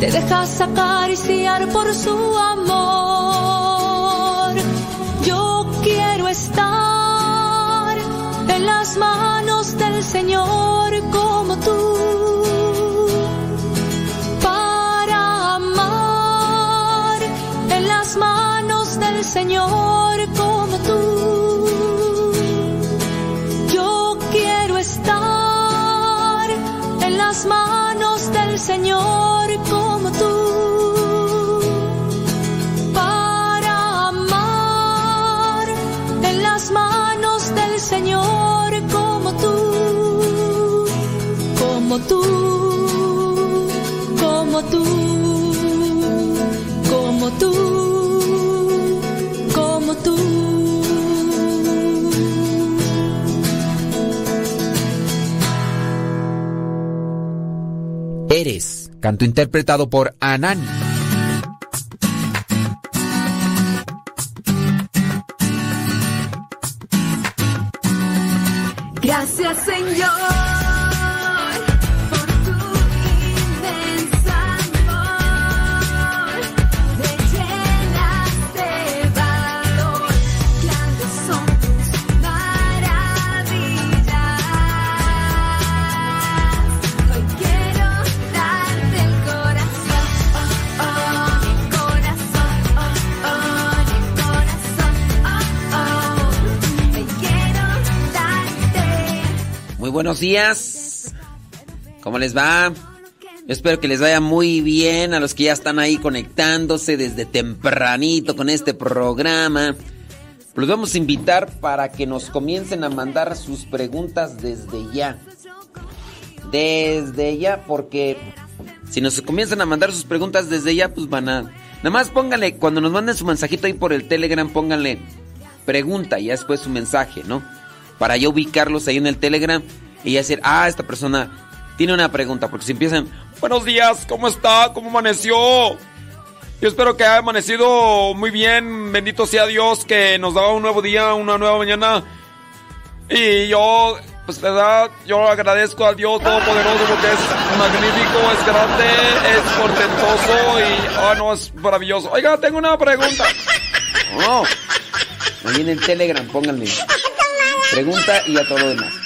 te dejas acariciar por su amor. Yo quiero estar en las manos del Señor como tú. Para amar en las manos del Señor como tú. Yo quiero estar en las manos del Señor Como tú. Eres, canto interpretado por Anani. Buenos días. ¿Cómo les va? Yo espero que les vaya muy bien a los que ya están ahí conectándose desde tempranito con este programa. Los vamos a invitar para que nos comiencen a mandar sus preguntas desde ya. Desde ya, porque si nos comienzan a mandar sus preguntas desde ya, pues van a... Nada más pónganle, cuando nos manden su mensajito ahí por el Telegram, pónganle pregunta y después su mensaje, ¿no? Para yo ubicarlos ahí en el Telegram y ya decir, ah, esta persona tiene una pregunta, porque si empiezan, buenos días, ¿cómo está? ¿Cómo amaneció? Yo espero que haya amanecido muy bien, bendito sea Dios que nos da un nuevo día, una nueva mañana. Y yo, pues verdad, yo agradezco a Dios Todopoderoso porque es magnífico, es grande, es portentoso y, ah, no, es maravilloso. Oiga, tengo una pregunta. No, ahí en el Telegram, pónganle. Pregunta y a todo lo demás.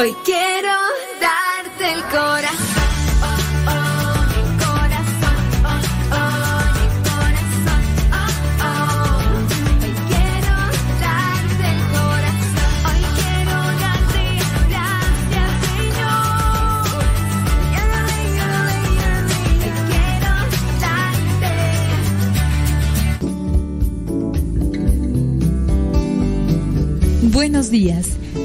Hoy quiero darte el corazón. Buenos días.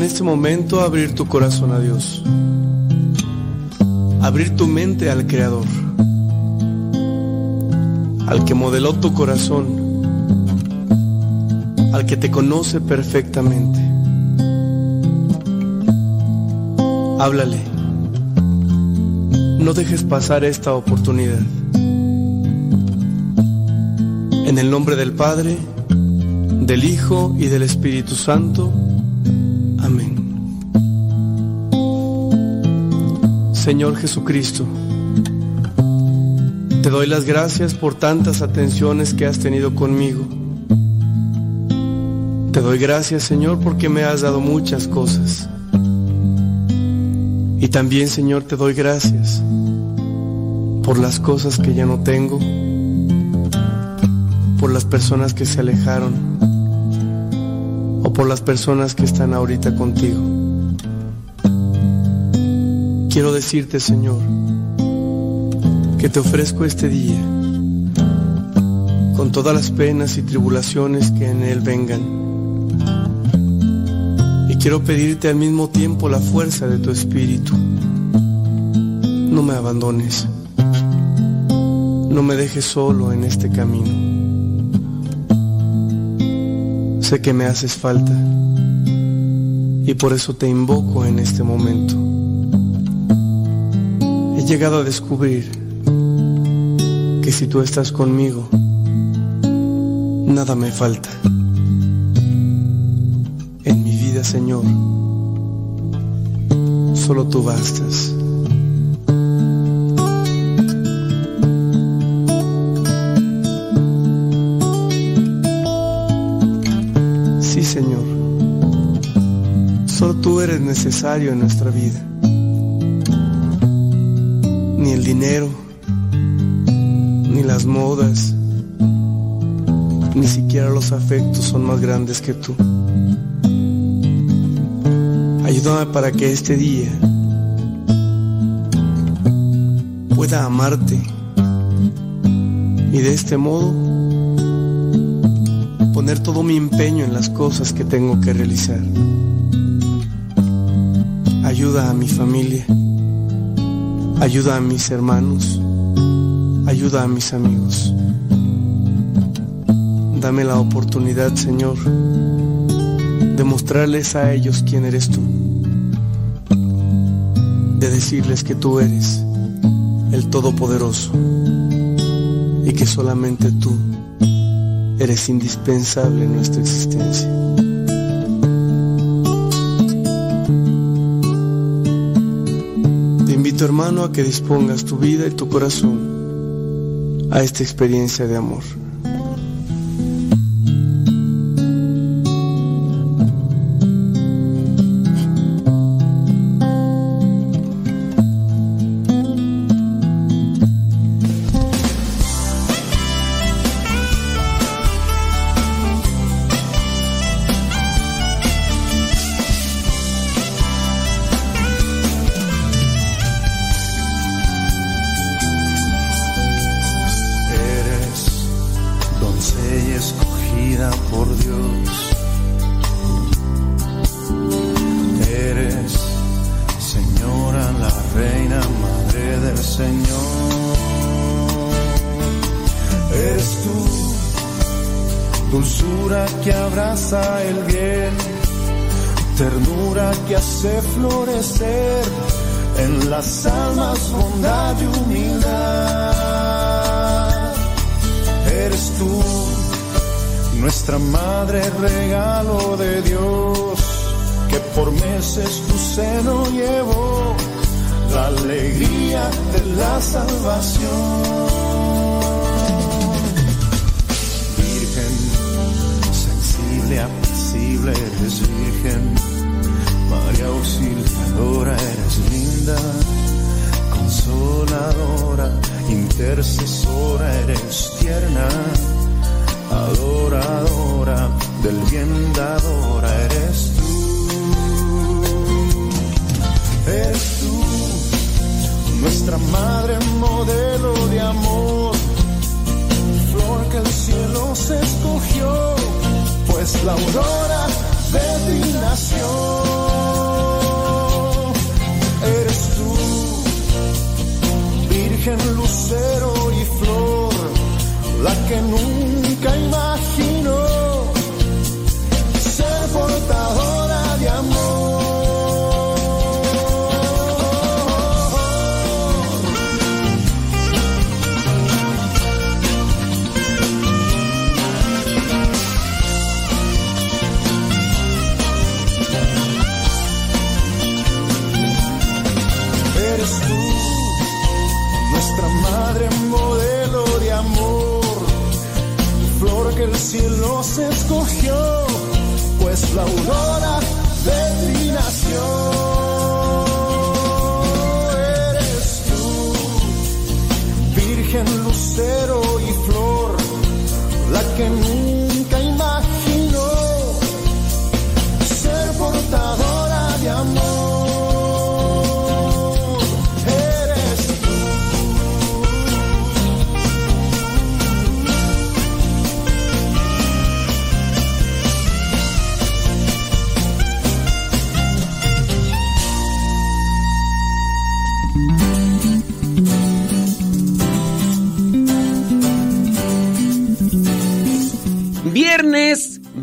En este momento abrir tu corazón a Dios. Abrir tu mente al Creador. Al que modeló tu corazón. Al que te conoce perfectamente. Háblale. No dejes pasar esta oportunidad. En el nombre del Padre, del Hijo y del Espíritu Santo. Señor Jesucristo, te doy las gracias por tantas atenciones que has tenido conmigo. Te doy gracias, Señor, porque me has dado muchas cosas. Y también, Señor, te doy gracias por las cosas que ya no tengo, por las personas que se alejaron o por las personas que están ahorita contigo. Quiero decirte, Señor, que te ofrezco este día con todas las penas y tribulaciones que en él vengan. Y quiero pedirte al mismo tiempo la fuerza de tu espíritu. No me abandones. No me dejes solo en este camino. Sé que me haces falta y por eso te invoco en este momento. Llegado a descubrir que si tú estás conmigo, nada me falta. En mi vida, Señor, solo tú bastas. Sí, Señor, solo tú eres necesario en nuestra vida. Dinero, ni las modas, ni siquiera los afectos son más grandes que tú. Ayúdame para que este día pueda amarte y de este modo poner todo mi empeño en las cosas que tengo que realizar. Ayuda a mi familia, ayuda a mis hermanos, ayuda a mis amigos. Dame la oportunidad, Señor, de mostrarles a ellos quién eres tú, de decirles que tú eres el Todopoderoso y que solamente tú eres indispensable en nuestra existencia. Invito hermano a que dispongas tu vida y tu corazón a esta experiencia de amor.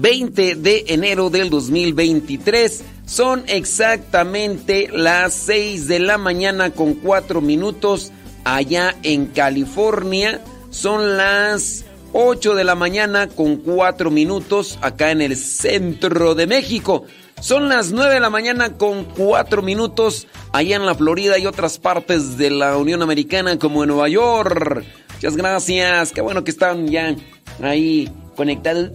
20 de enero del 2023. Son exactamente las 6 de la mañana con 4 minutos allá en California. Son las 8 de la mañana con 4 minutos acá en el centro de México. Son las 9 de la mañana con 4 minutos allá en la Florida y otras partes de la Unión Americana como en Nueva York. Muchas gracias. Qué bueno que están ya ahí conectado el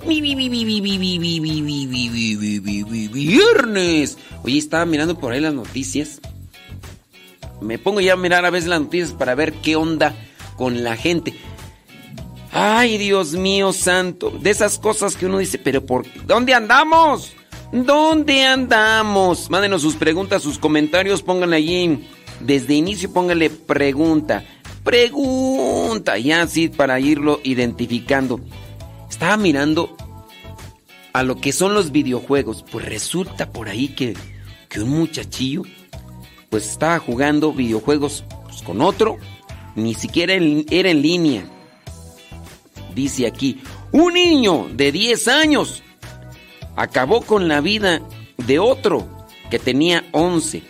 viernes. Oye, estaba mirando por ahí las noticias. Me pongo ya a mirar a veces las noticias para ver qué onda con la gente. Ay, Dios mío santo. De esas cosas que uno dice, pero ¿por dónde andamos? ¿Dónde andamos? Mándenos sus preguntas, sus comentarios, pónganle allí. Desde inicio pónganle pregunta. Pregunta, ya así para irlo identificando. Estaba mirando a lo que son los videojuegos. Pues resulta por ahí que, que un muchachillo pues estaba jugando videojuegos pues, con otro. Ni siquiera era en línea. Dice aquí, un niño de 10 años acabó con la vida de otro que tenía 11.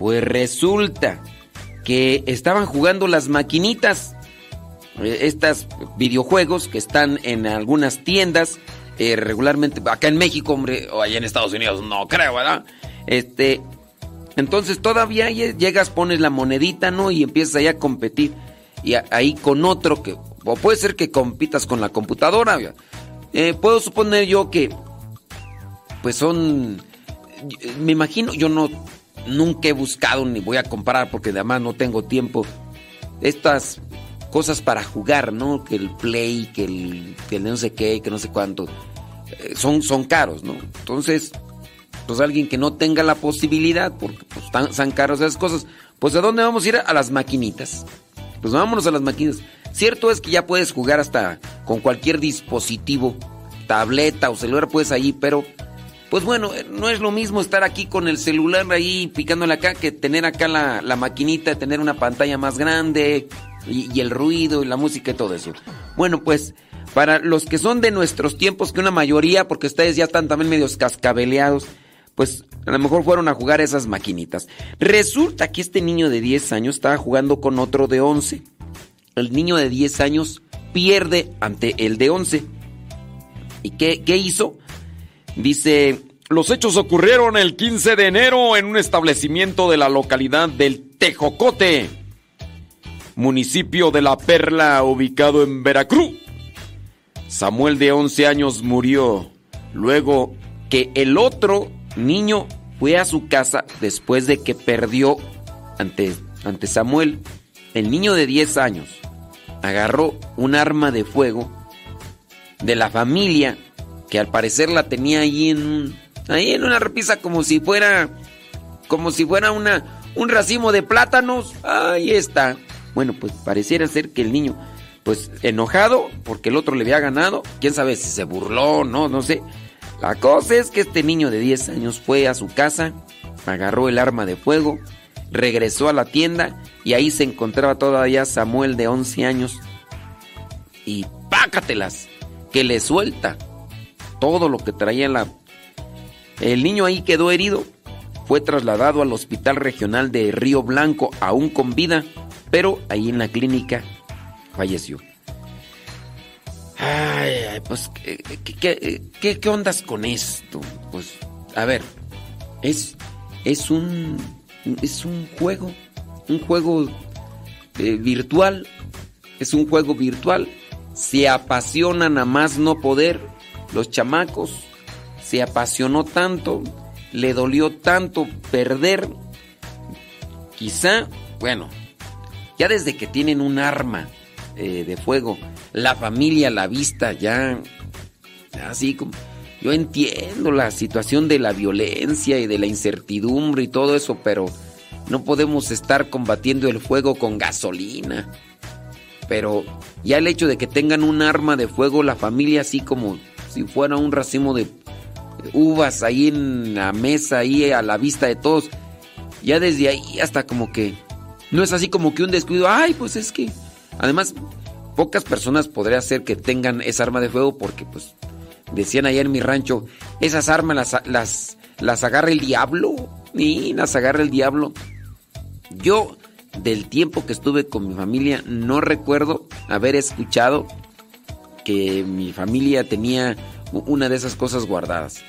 Pues resulta que estaban jugando las maquinitas, estas videojuegos que están en algunas tiendas, eh, regularmente acá en México, hombre, o allá en Estados Unidos, no creo, ¿verdad? Este, entonces todavía lle- llegas, pones la monedita, ¿no? Y empiezas ahí a competir. Y ahí con otro que, o puede ser que compitas con la computadora. Eh, puedo suponer yo que, pues son, me imagino, yo no, nunca he buscado ni voy a comparar porque además no tengo tiempo. Estas cosas para jugar, ¿no? Que el play, que el, que el no sé qué, que no sé cuánto, eh, son, son caros, ¿no? Entonces, pues alguien que no tenga la posibilidad, porque pues, están caros esas cosas, pues ¿a dónde vamos a ir? A las maquinitas. Pues vámonos a las maquinitas. Cierto es que ya puedes jugar hasta con cualquier dispositivo, tableta o celular, puedes ahí, pero pues bueno, eh, no es lo mismo estar aquí con el celular ahí picándole acá que tener acá la, la maquinita, tener una pantalla más grande y, el ruido y la música y todo eso. Bueno, pues para los que son de nuestros tiempos, que una mayoría, porque ustedes ya están también medios cascabeleados, pues a lo mejor fueron a jugar esas maquinitas. Resulta que este niño de 10 años estaba jugando con otro de 11. El niño de 10 años pierde ante el de 11. ¿Y qué, qué hizo? Dice, los hechos ocurrieron el 15 de enero en un establecimiento de la localidad del Tejocote, municipio de La Perla ubicado en Veracruz. Samuel de 11 años murió luego que el otro niño fue a su casa después de que perdió ante, ante Samuel. El niño de 10 años agarró un arma de fuego de la familia que al parecer la tenía ahí en ahí en una repisa como si fuera como si fuera una un racimo de plátanos. Ahí está. Bueno, pues pareciera ser que el niño pues enojado porque el otro le había ganado, quién sabe si se burló, no, no sé. La cosa es que este niño de 10 años fue a su casa, agarró el arma de fuego, regresó a la tienda y ahí se encontraba todavía Samuel de 11 años. Y pácatelas, que le suelta todo lo que traía en la... El niño ahí quedó herido, fue trasladado al hospital regional de Río Blanco aún con vida, pero ahí en la clínica falleció. Ay, pues, ¿qué, qué, qué- qué- qué ondas con esto? Pues, a ver, es, es un, es un juego, un juego eh, virtual, es un juego virtual se apasionan a más no poder. Los chamacos se apasionó tanto, le dolió tanto perder. Quizá, bueno, ya desde que tienen un arma eh, de fuego, la familia la vista ya, así como... Yo entiendo la situación de la violencia y de la incertidumbre y todo eso, pero no podemos estar combatiendo el fuego con gasolina. Pero ya el hecho de que tengan un arma de fuego, la familia así como si fuera un racimo de uvas ahí en la mesa, ahí a la vista de todos, ya desde ahí hasta como que no es así como que un descuido, ay, pues es que además pocas personas podría ser que tengan esa arma de fuego porque pues decían allá en mi rancho, esas armas las, las, las agarra el diablo, y las agarra el diablo. Yo del tiempo que estuve con mi familia no recuerdo haber escuchado que mi familia tenía una de esas cosas guardadas.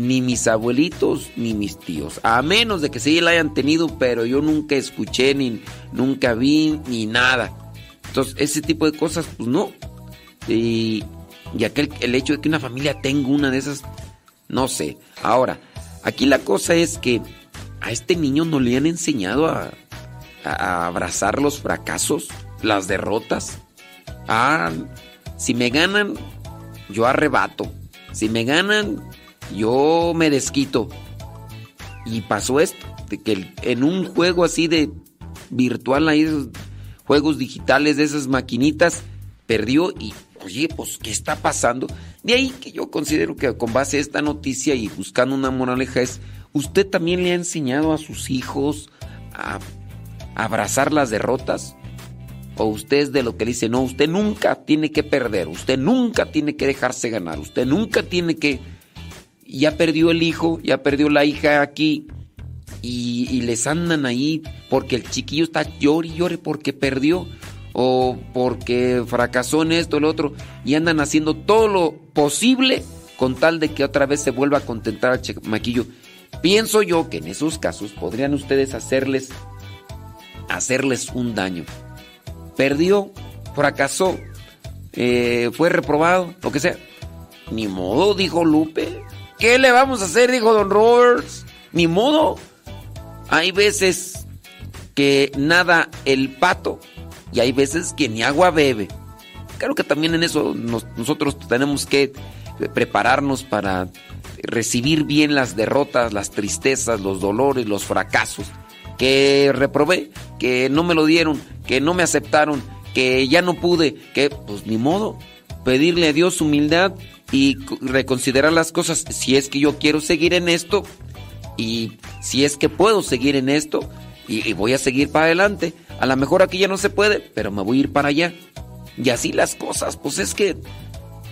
Ni mis abuelitos ni mis tíos. A menos de que sí la hayan tenido, pero yo nunca escuché, ni nunca vi, ni nada. Entonces, ese tipo de cosas, pues no. Y, y aquel, el hecho de que una familia tenga una de esas, no sé. Ahora, aquí la cosa es que a este niño no le han enseñado a, a abrazar los fracasos, las derrotas. Ah, si me ganan, yo arrebato. Si me ganan, yo me desquito. Y pasó esto, de que en un juego así de virtual, ahí, juegos digitales de esas maquinitas, perdió y, oye, pues, ¿qué está pasando? De ahí que yo considero que con base a esta noticia y buscando una moraleja es, ¿usted también le ha enseñado a sus hijos a abrazar las derrotas? ¿O usted es de lo que dice, no, usted nunca tiene que perder, usted nunca tiene que dejarse ganar, usted nunca tiene que... Ya perdió el hijo, ya perdió la hija aquí y, les andan ahí porque el chiquillo está llore y llore porque perdió o porque fracasó en esto lo otro y andan haciendo todo lo posible con tal de que otra vez se vuelva a contentar al chamaquillo. Pienso yo que en esos casos podrían ustedes hacerles hacerles un daño. Perdió, fracasó, eh, fue reprobado, lo que sea. Ni modo, dijo Lupe. ¿Qué le vamos a hacer? Dijo Don Roberts. Ni modo. Hay veces que nada el pato y hay veces que ni agua bebe. Creo que también en eso nos, nosotros tenemos que prepararnos para recibir bien las derrotas, las tristezas, los dolores, los fracasos que reprobé, que no me lo dieron, que no me aceptaron, que ya no pude, que pues ni modo, pedirle a Dios humildad y reconsiderar las cosas si es que yo quiero seguir en esto y si es que puedo seguir en esto y, voy a seguir para adelante. A lo mejor aquí ya no se puede, pero me voy a ir para allá. Y así las cosas, pues es que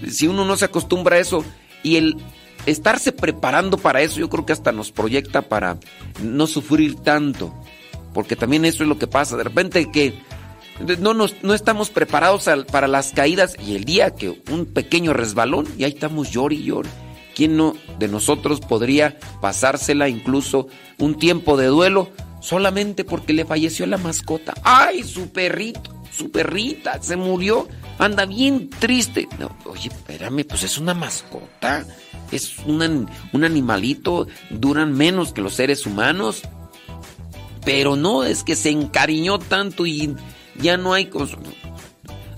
si uno no se acostumbra a eso y el estarse preparando para eso, yo creo que hasta nos proyecta para no sufrir tanto. Porque también eso es lo que pasa. De repente que no, nos, no estamos preparados para las caídas y el día que un pequeño resbalón y ahí estamos llor y llor. ¿Quién no de nosotros podría pasársela incluso un tiempo de duelo solamente porque le falleció la mascota? ¡Ay, su perrito! Su perrita se murió. Anda bien triste. No, oye, espérame, pues es una mascota. Es un, un animalito. Duran menos que los seres humanos. Pero no, es que se encariñó tanto y ya no hay...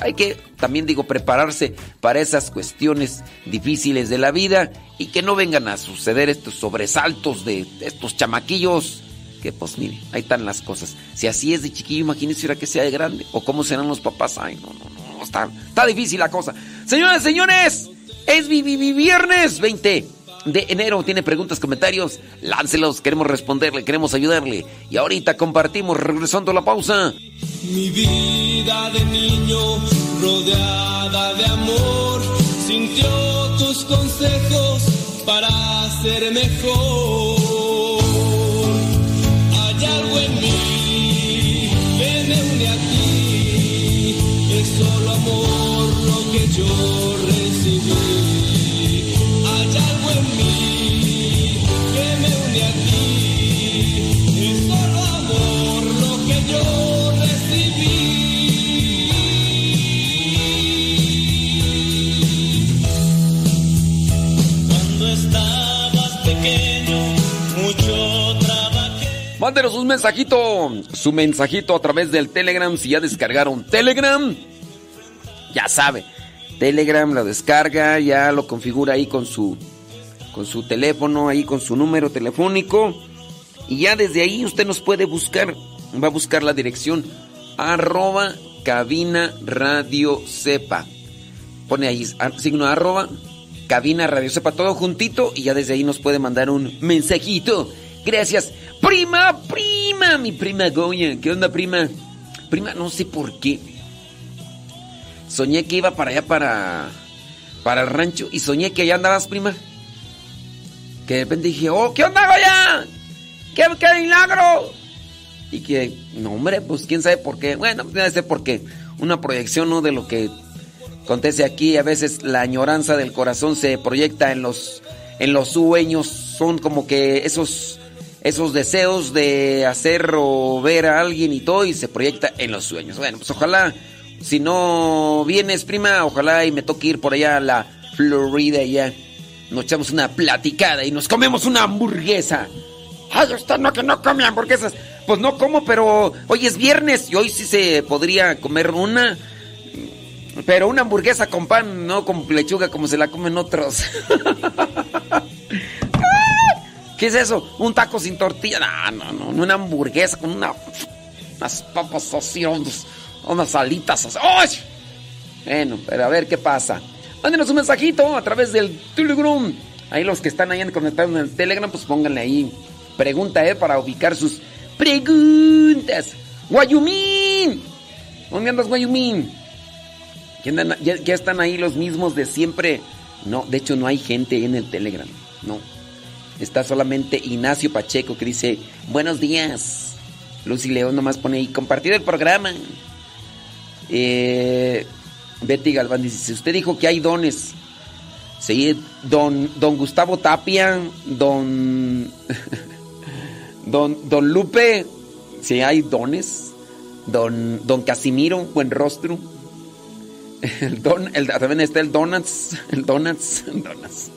Hay que, también digo, prepararse para esas cuestiones difíciles de la vida y que no vengan a suceder estos sobresaltos de estos chamaquillos. Que pues mire, ahí están las cosas. Si así es de chiquillo, imagínese ahora que sea de grande. O cómo serán los papás. Ay, no, no, no. Está, está difícil la cosa. Señoras, señores, es vi- vi- vi- viernes 20 de enero. Tiene preguntas, comentarios. Láncelos, queremos responderle, queremos ayudarle. Y ahorita compartimos, regresando a la pausa. Mi vida de niño rodeada de amor sintió tus consejos para ser mejor. Hay algo en mí que me une a ti, es solo amor lo que yo Mándenos un mensajito, su mensajito a través del Telegram. Si ya descargaron Telegram, ya sabe. Telegram lo descarga, ya lo configura ahí con su, con su teléfono, ahí con su número telefónico. Y ya desde ahí usted nos puede buscar. Va a buscar la dirección arroba cabina radio sepa. Pone ahí a- signo arroba cabina radio sepa todo juntito y ya desde ahí nos puede mandar un mensajito. Gracias. Prima, prima, mi prima Goya. ¿Qué onda, prima? Prima, no sé por qué. Soñé que iba para allá, para, para el rancho, y soñé que allá andabas, prima. Que de repente dije, oh, ¿qué onda, Goya? ¿Qué, milagro? Y que, no, hombre, pues quién sabe por qué. Bueno, pues, debe ser porque una proyección, ¿no? De lo que acontece aquí. A veces la añoranza del corazón se proyecta en los, en los sueños. Son como que esos, esos deseos de hacer o ver a alguien y todo, y se proyecta en los sueños. Bueno, pues ojalá, si no vienes, prima, ojalá y me toque ir por allá a la Florida ya. Nos echamos una platicada y nos comemos una hamburguesa. Ay, usted no que no come hamburguesas. Pues no como, pero hoy es viernes y hoy sí se podría comer una. Pero una hamburguesa con pan, no con lechuga como se la comen otros. ¿Qué es eso? ¿Un taco sin tortilla? No, no, no, una hamburguesa con una, unas papas así, unas alitas así. ¡Ay! Bueno, pero a ver qué pasa. Mándenos un mensajito a través del Telegram. Ahí los que están ahí conectados en el Telegram, pues pónganle ahí pregunta, ¿eh? Para ubicar sus preguntas. Guayumín. ¿Dónde andas, Guayumín? ¿Ya, están ahí los mismos de siempre? No, de hecho no hay gente en el Telegram. No. Está solamente Ignacio Pacheco que dice, buenos días. Lucy León nomás pone ahí, compartir el programa. Eh, Betty Galván dice, usted dijo que hay dones. Sí, don, don Gustavo Tapia, don, don, don Lupe, sí hay dones. Don, don Casimiro, buen rostro. El don, el, también está el Donuts, el Donuts, Donuts.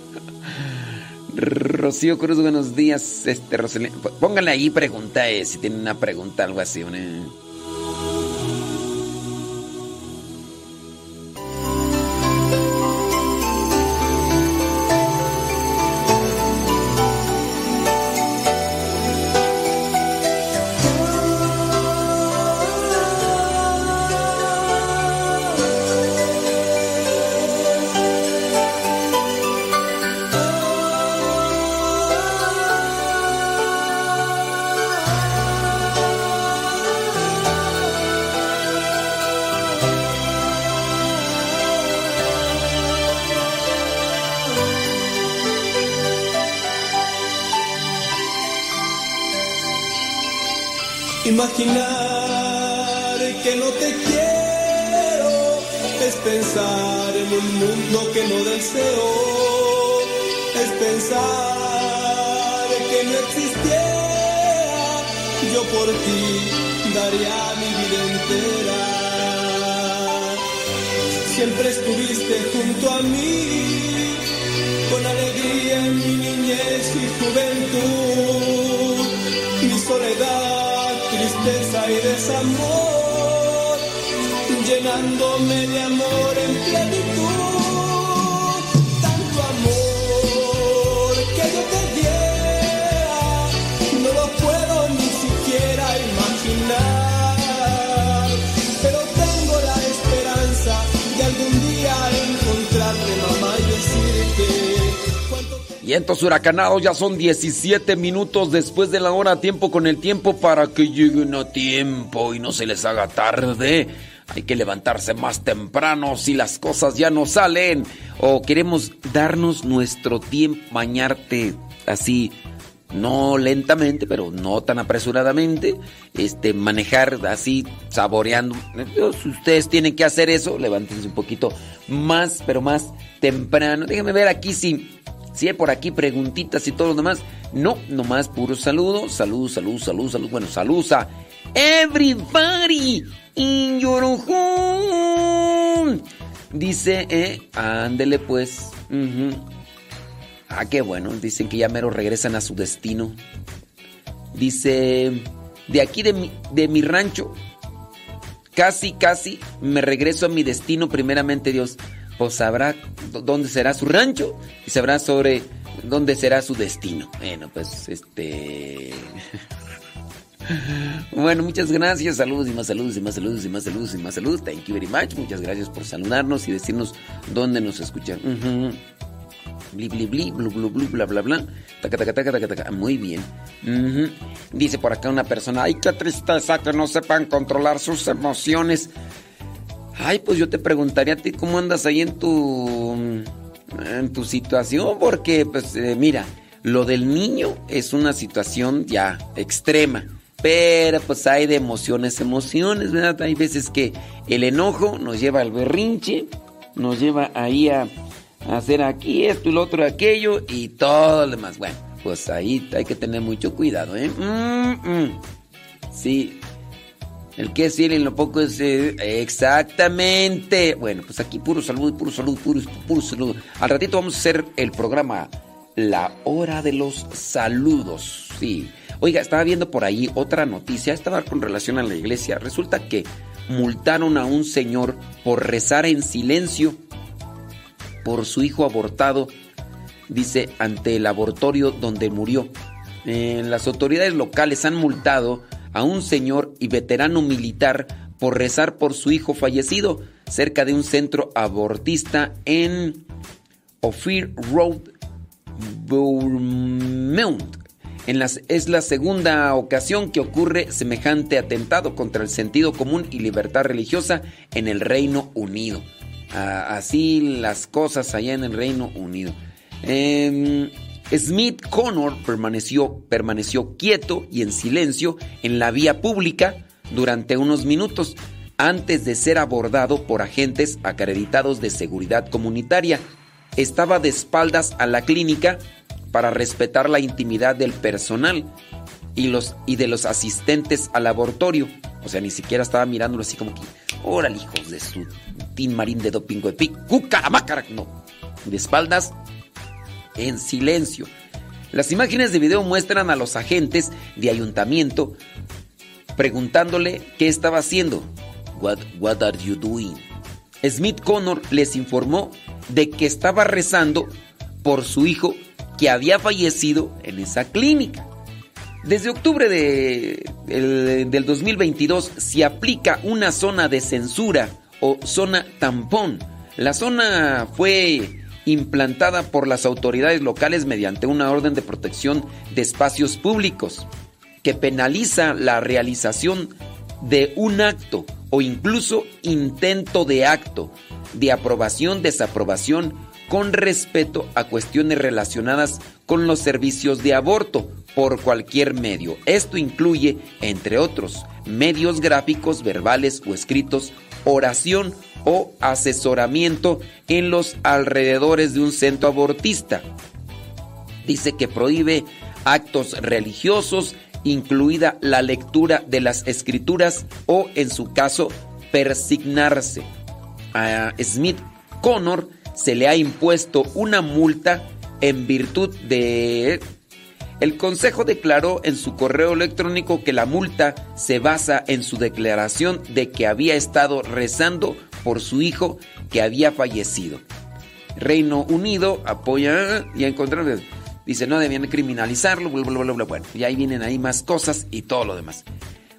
Rocío Cruz, buenos días. Este, Roselín, póngale ahí pregunta, eh, si tiene una pregunta, algo así. una- Vientos huracanados, ya son 17 minutos después de la hora, tiempo con el tiempo para que lleguen a tiempo y no se les haga tarde. Hay que levantarse más temprano si las cosas ya no salen o queremos darnos nuestro tiempo, bañarte así, no lentamente, pero no tan apresuradamente, este, manejar así, saboreando. Si ustedes tienen que hacer eso, levántense un poquito más, pero más temprano. Déjenme ver aquí si, si hay por aquí preguntitas y todo lo demás. No, nomás puro saludo, salud, salud, salud, salud. Bueno, salud a everybody in your home. Dice, eh, ándele pues. ujú. Ah, qué bueno. Dicen que ya mero regresan a su destino. Dice, de aquí de mi rancho, casi, casi me regreso a mi destino, primeramente Dios. Pues sabrá dónde será su rancho y sabrá sobre dónde será su destino. Bueno, pues este... Bueno, muchas gracias. Saludos y más saludos y más saludos y más saludos y más saludos. Thank you very much. Muchas gracias por saludarnos y decirnos dónde nos escuchan. Uh Bli, bli, bli, blu, blu, blu, bla, bla, bla. Taca, taca, taca, taca, taca. Muy bien. Uh Dice por acá una persona, ay, qué tristeza que no sepan controlar sus emociones. Ay, pues yo te preguntaría a ti cómo andas ahí en tu en tu situación, porque pues eh, mira, lo del niño es una situación ya extrema. Pero pues hay de emociones, emociones, ¿verdad? Hay veces que el enojo nos lleva al berrinche, nos lleva ahí a, hacer aquí esto y lo otro aquello y todo lo demás. Bueno, pues ahí hay que tener mucho cuidado, ¿eh? Mm, mm. Sí. El que es fiel en lo poco es... eh, exactamente. Bueno, pues aquí puro salud, puro salud, puro, puro salud. Al ratito vamos a hacer el programa La Hora de los Saludos. Sí. Oiga, estaba viendo por ahí otra noticia, estaba con relación a la iglesia. Resulta que multaron a un señor por rezar en silencio por su hijo abortado, dice, ante el abortorio donde murió. Las autoridades locales han multado a un señor y veterano militar por rezar por su hijo fallecido cerca de un centro abortista en Ophir Road, Bournemouth. En es la segunda ocasión que ocurre semejante atentado contra el sentido común y libertad religiosa en el Reino Unido. Ah, así las cosas allá en el Reino Unido. Em, Smith Connor permaneció, permaneció quieto y en silencio en la vía pública durante unos minutos antes de ser abordado por agentes acreditados de seguridad comunitaria. Estaba de espaldas a la clínica para respetar la intimidad del personal y, los, y de los asistentes al laboratorio. O sea, ni siquiera estaba mirándolo así como que, órale, hijos de su tin marín de dopingo de pic, cucaramácara. No, de espaldas, en silencio. Las imágenes de video muestran a los agentes de ayuntamiento preguntándole qué estaba haciendo. What, what are you doing? Smith Connor les informó de que estaba rezando por su hijo que había fallecido en esa clínica. Desde octubre de, el- del 2022 se aplica una zona de censura o zona tampón. La zona fue implantada por las autoridades locales mediante una orden de protección de espacios públicos que penaliza la realización de un acto o incluso intento de acto de aprobación, desaprobación con respeto a cuestiones relacionadas con los servicios de aborto por cualquier medio. Esto incluye, entre otros, medios gráficos, verbales o escritos, oración o asesoramiento en los alrededores de un centro abortista. Dice que prohíbe actos religiosos, incluida la lectura de las escrituras o, en su caso, persignarse. A Smith Connor se le ha impuesto una multa en virtud de... El Consejo declaró en su correo electrónico que la multa se basa en su declaración de que había estado rezando por su hijo que había fallecido. Reino Unido apoya y encontrar dice no debían criminalizarlo, bueno, y ahí vienen ahí más cosas y todo lo demás.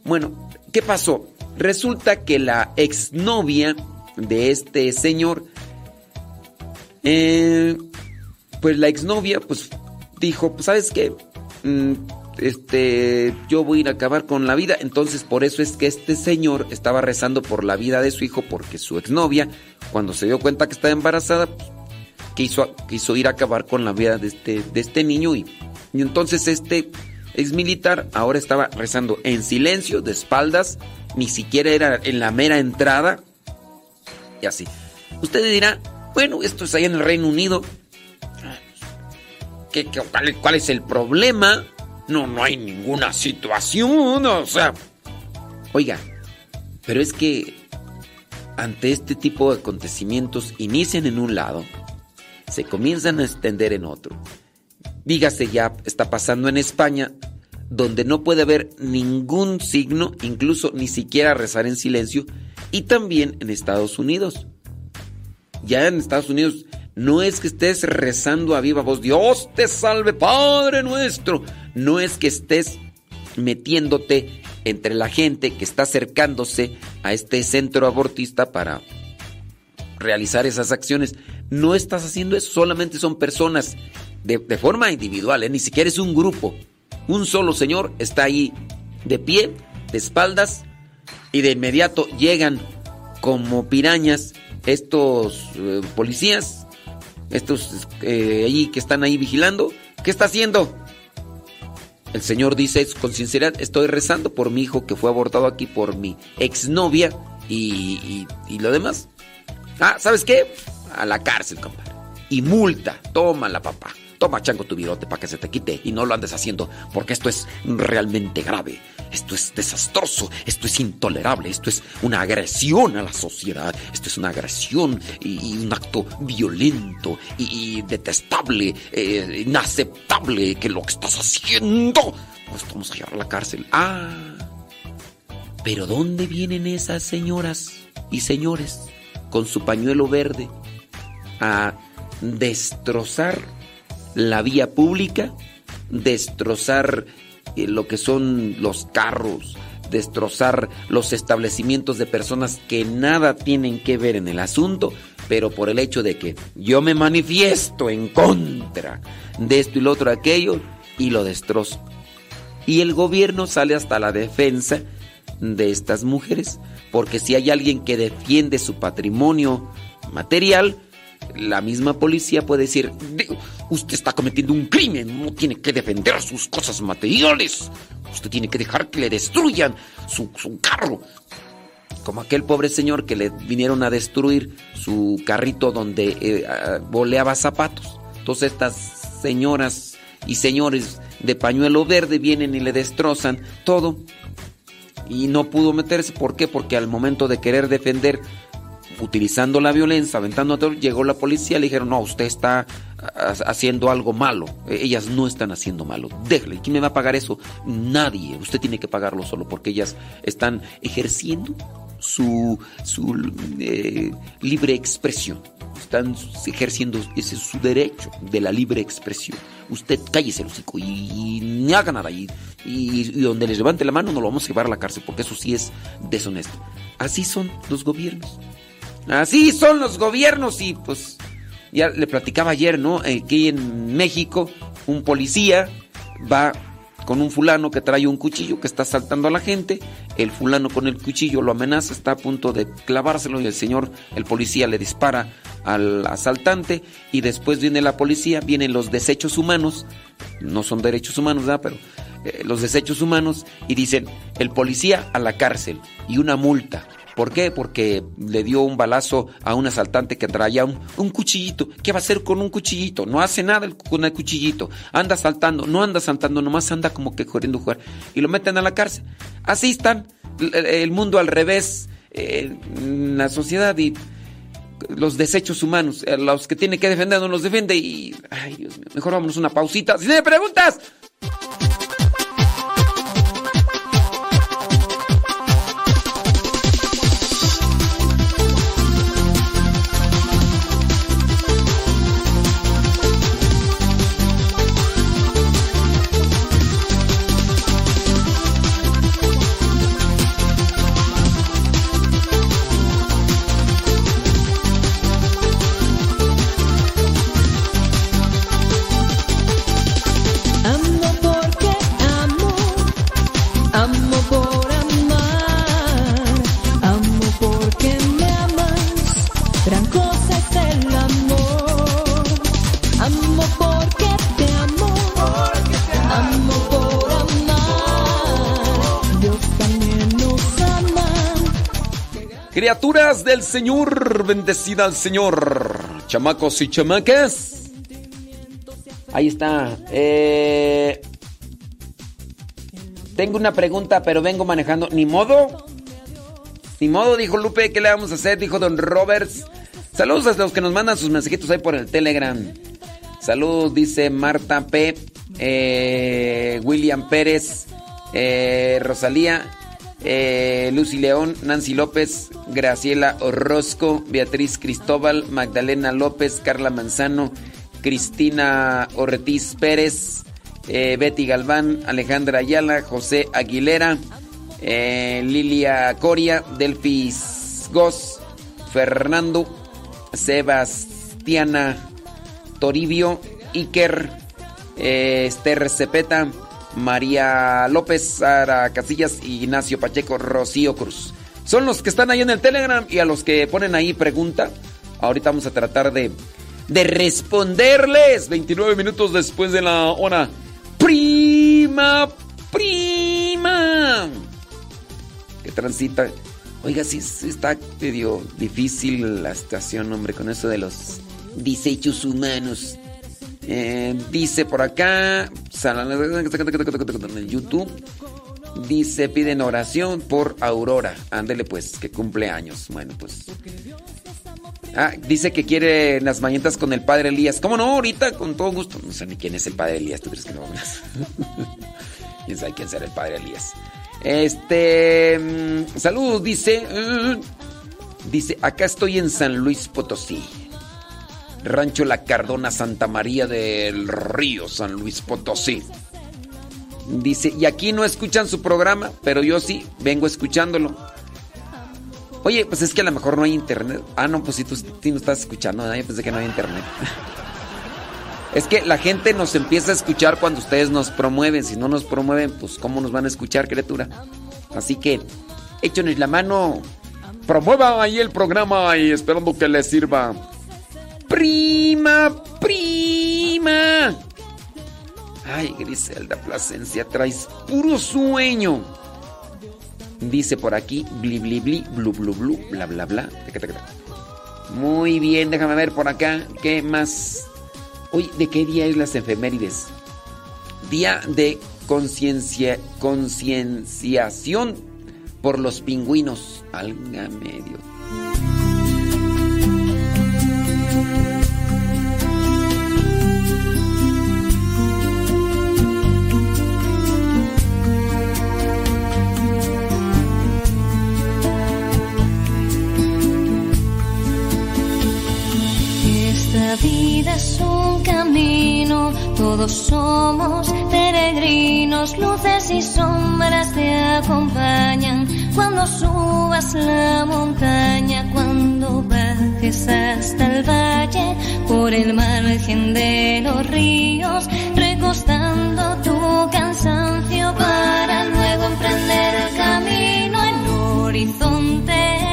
Bueno, ¿qué pasó? Resulta que la exnovia de este señor, eh, pues la exnovia, pues dijo, pues sabes qué, Mm, este, yo voy a ir a acabar con la vida, entonces por eso es que este señor estaba rezando por la vida de su hijo, porque su exnovia, cuando se dio cuenta que estaba embarazada, pues, quiso, quiso ir a acabar con la vida de este, de este niño y, y entonces este ex militar ahora estaba rezando en silencio, de espaldas, ni siquiera era en la mera entrada y así. Usted dirá, bueno, esto es allá en el Reino Unido. ¿Qué, qué- cuál, cuál es el problema? No, no hay ninguna situación, o sea. Oiga, pero es que ante este tipo de acontecimientos inician en un lado, se comienzan a extender en otro, Dígase ya está pasando en España, donde no puede haber ningún signo, incluso ni siquiera rezar en silencio, y también en Estados Unidos. Ya en Estados Unidos no es que estés rezando a viva voz, Dios te salve, Padre nuestro. No es que estés metiéndote entre la gente que está acercándose a este centro abortista para realizar esas acciones. No estás haciendo eso, solamente son personas de, forma individual, ¿eh? ni siquiera es un grupo. Un solo señor está ahí de pie, de espaldas, y de inmediato llegan como pirañas estos eh, policías, estos eh, allí que están ahí vigilando. ¿Qué está haciendo? El Señor dice con sinceridad, estoy rezando por mi hijo que fue abortado aquí por mi exnovia y, y, y lo demás. Ah, ¿sabes qué? A la cárcel, compadre. Y multa, tómala, papá. Toma, chango, tu virote para que se te quite y no lo andes haciendo, porque esto es realmente grave. Esto es desastroso, esto es intolerable, esto es una agresión a la sociedad, esto es una agresión y, un acto violento y, y detestable, eh, inaceptable que lo que estás haciendo. Pues vamos a llevar a la cárcel. Ah, pero ¿dónde vienen esas señoras y señores con su pañuelo verde a destrozar la vía pública, destrozar eh, lo que son los carros, destrozar los establecimientos de personas que nada tienen que ver en el asunto, pero por el hecho de que yo me manifiesto en contra de esto y lo otro, aquello, y lo destrozo. Y el gobierno sale hasta la defensa de estas mujeres, porque si hay alguien que defiende su patrimonio material, la misma policía puede decir, usted está cometiendo un crimen, no tiene que defender sus cosas materiales, usted tiene que dejar que le destruyan su, carro. Como aquel pobre señor que le vinieron a destruir su carrito donde eh, boleaba zapatos. Entonces estas señoras y señores de pañuelo verde vienen y le destrozan todo. Y no pudo meterse. ¿Por qué? Porque al momento de querer defender utilizando la violencia, aventando a todo, llegó la policía, le dijeron, no, usted está haciendo algo malo. Ellas no están haciendo malo. Déjale. ¿Quién me va a pagar eso? Nadie. Usted tiene que pagarlo solo porque ellas están ejerciendo su, su eh, libre expresión. Están ejerciendo ese su derecho de la libre expresión. Usted cállese el y, ni haga nada. Y, y, y donde les levante la mano no lo vamos a llevar a la cárcel porque eso sí es deshonesto. Así son los gobiernos. Así son los gobiernos y pues ya le platicaba ayer, ¿no? Aquí en México un policía va con un fulano que trae un cuchillo que está asaltando a la gente, el fulano con el cuchillo lo amenaza, está a punto de clavárselo y el señor, el policía le dispara al asaltante y después viene la policía, vienen los desechos humanos, no son derechos humanos, ¿verdad? Pero eh, los desechos humanos y dicen, el policía a la cárcel y una multa. ¿Por qué? Porque le dio un balazo a un asaltante que traía un, un, cuchillito. ¿Qué va a hacer con un cuchillito? No hace nada con el cuchillito. Anda saltando, no anda saltando, nomás anda como que queriendo jugar. Y lo meten a la cárcel. Así están el mundo al revés, eh, la sociedad y los desechos humanos. Los que tiene que defender no los defiende y... Ay, Dios mío. Mejor vámonos una pausita. Si me preguntas... Criaturas del Señor, bendecida al Señor. Chamacos y chamacas. Ahí está. Eh, tengo una pregunta, pero vengo manejando. ¿Ni modo? Ni modo, dijo Lupe. ¿Qué le vamos a hacer? Dijo Don Roberts. Saludos a los que nos mandan sus mensajitos ahí por el Telegram. Saludos, dice Marta P. eh, William Pérez, eh, Rosalía, eh, Lucy León, Nancy López, Graciela Orozco, Beatriz Cristóbal, Magdalena López, Carla Manzano, Cristina Ortiz Pérez, eh, Betty Galván, Alejandra Ayala, José Aguilera, eh, Lilia Coria, Delfis Goss, Fernando, Sebastiana Toribio, Iker, Esther Cepeta, María López, Sara Casillas, Ignacio Pacheco, Rocío Cruz. Son los que están ahí en el Telegram y a los que ponen ahí pregunta. Ahorita vamos a tratar de, de responderles 29 minutos después de la hora. Prima, prima. Que transita. Oiga, sí, está medio difícil la estación, hombre, con eso de los desechos humanos. Eh, dice por acá, en YouTube, dice, piden oración por Aurora. Ándele pues, que cumple años. Bueno, pues. Ah, dice que quiere las mañanitas con el padre Elías. ¿Cómo no? Ahorita, con todo gusto. No sé ni quién es el padre Elías. ¿Tú crees que no? ¿Quién sabe quién será el padre Elías? Este. mm, Saludos, dice. mm, dice, acá estoy en San Luis Potosí. Rancho La Cardona, Santa María del Río, San Luis Potosí. Dice, y aquí no escuchan su programa, pero yo sí, vengo escuchándolo. Oye, pues es que a lo mejor no hay internet. Ah, no, pues si tú, no estás escuchando, ¿no? yo pensé que no hay internet. es que la gente nos empieza a escuchar cuando ustedes nos promueven. Si no nos promueven, pues ¿cómo nos van a escuchar, criatura? Así que, échonos la mano. Promueva ahí el programa y esperando que les sirva. Prima, prima. Ay, Griselda Plasencia, traes puro sueño. Dice por aquí, bli bli bli, blu blu blu, bla bla bla. Muy bien, déjame ver por acá. ¿Qué más? Uy, ¿de qué día es las efemérides? Día de conciencia, concienciación por los pingüinos. Álgame Dios. Vida es un camino, todos somos peregrinos, luces y sombras te acompañan. Cuando subas la montaña, cuando bajes hasta el valle, por el margen de los ríos, recostando tu cansancio para luego emprender el camino, el horizonte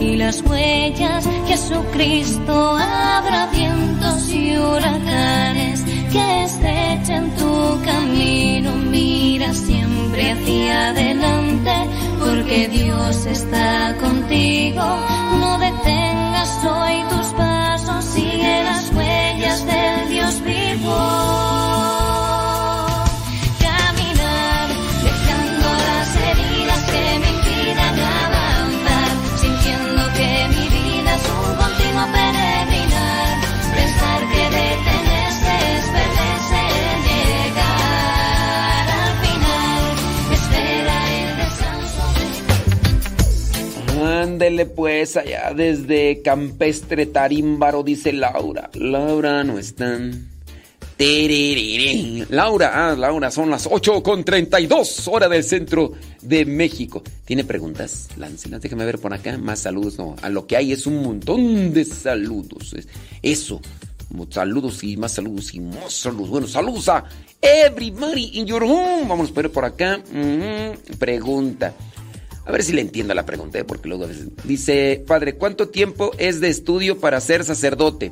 Y las huellas Jesucristo. Habrá vientos y huracanes que estrechen tu camino. Mira siempre hacia adelante porque Dios está contigo. No detengas hoy tus pasos Ándele pues allá desde Campestre Tarímbaro, dice Laura. Laura no están. Laura, ah, Laura, son las 8 con 32 hora del centro de México. ¿Tiene preguntas? Láncelas, déjame ver por acá. Más saludos, no. A lo que hay es un montón de saludos. Es- Eso. Saludos y más saludos y más saludos. Bueno, saludos a everybody in your home. Vamos a ver por acá. Ujú. Pregunta. A ver si le entiendo la pregunta, ¿eh? porque luego. Dice, padre, ¿cuánto tiempo es de estudio para ser sacerdote?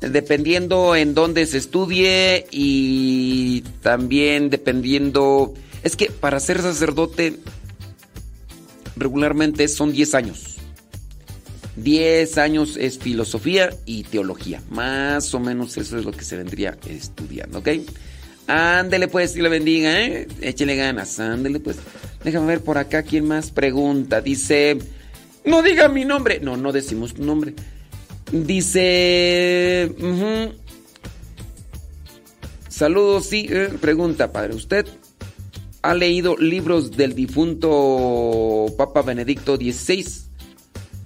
Dependiendo en dónde se estudie y también dependiendo... Es que para ser sacerdote regularmente son 10 años. 10 años es filosofía y teología. Más o menos eso es lo que se vendría estudiando, ¿ok? Ándele pues, y le bendiga, ¿eh? Échele ganas, ándele pues. Déjame ver por acá quién más pregunta. Dice, no diga mi nombre. No, no decimos tu nombre. Dice... Saludos, sí. eh, pregunta, padre. ¿Usted ha leído libros del difunto Papa Benedicto XVI?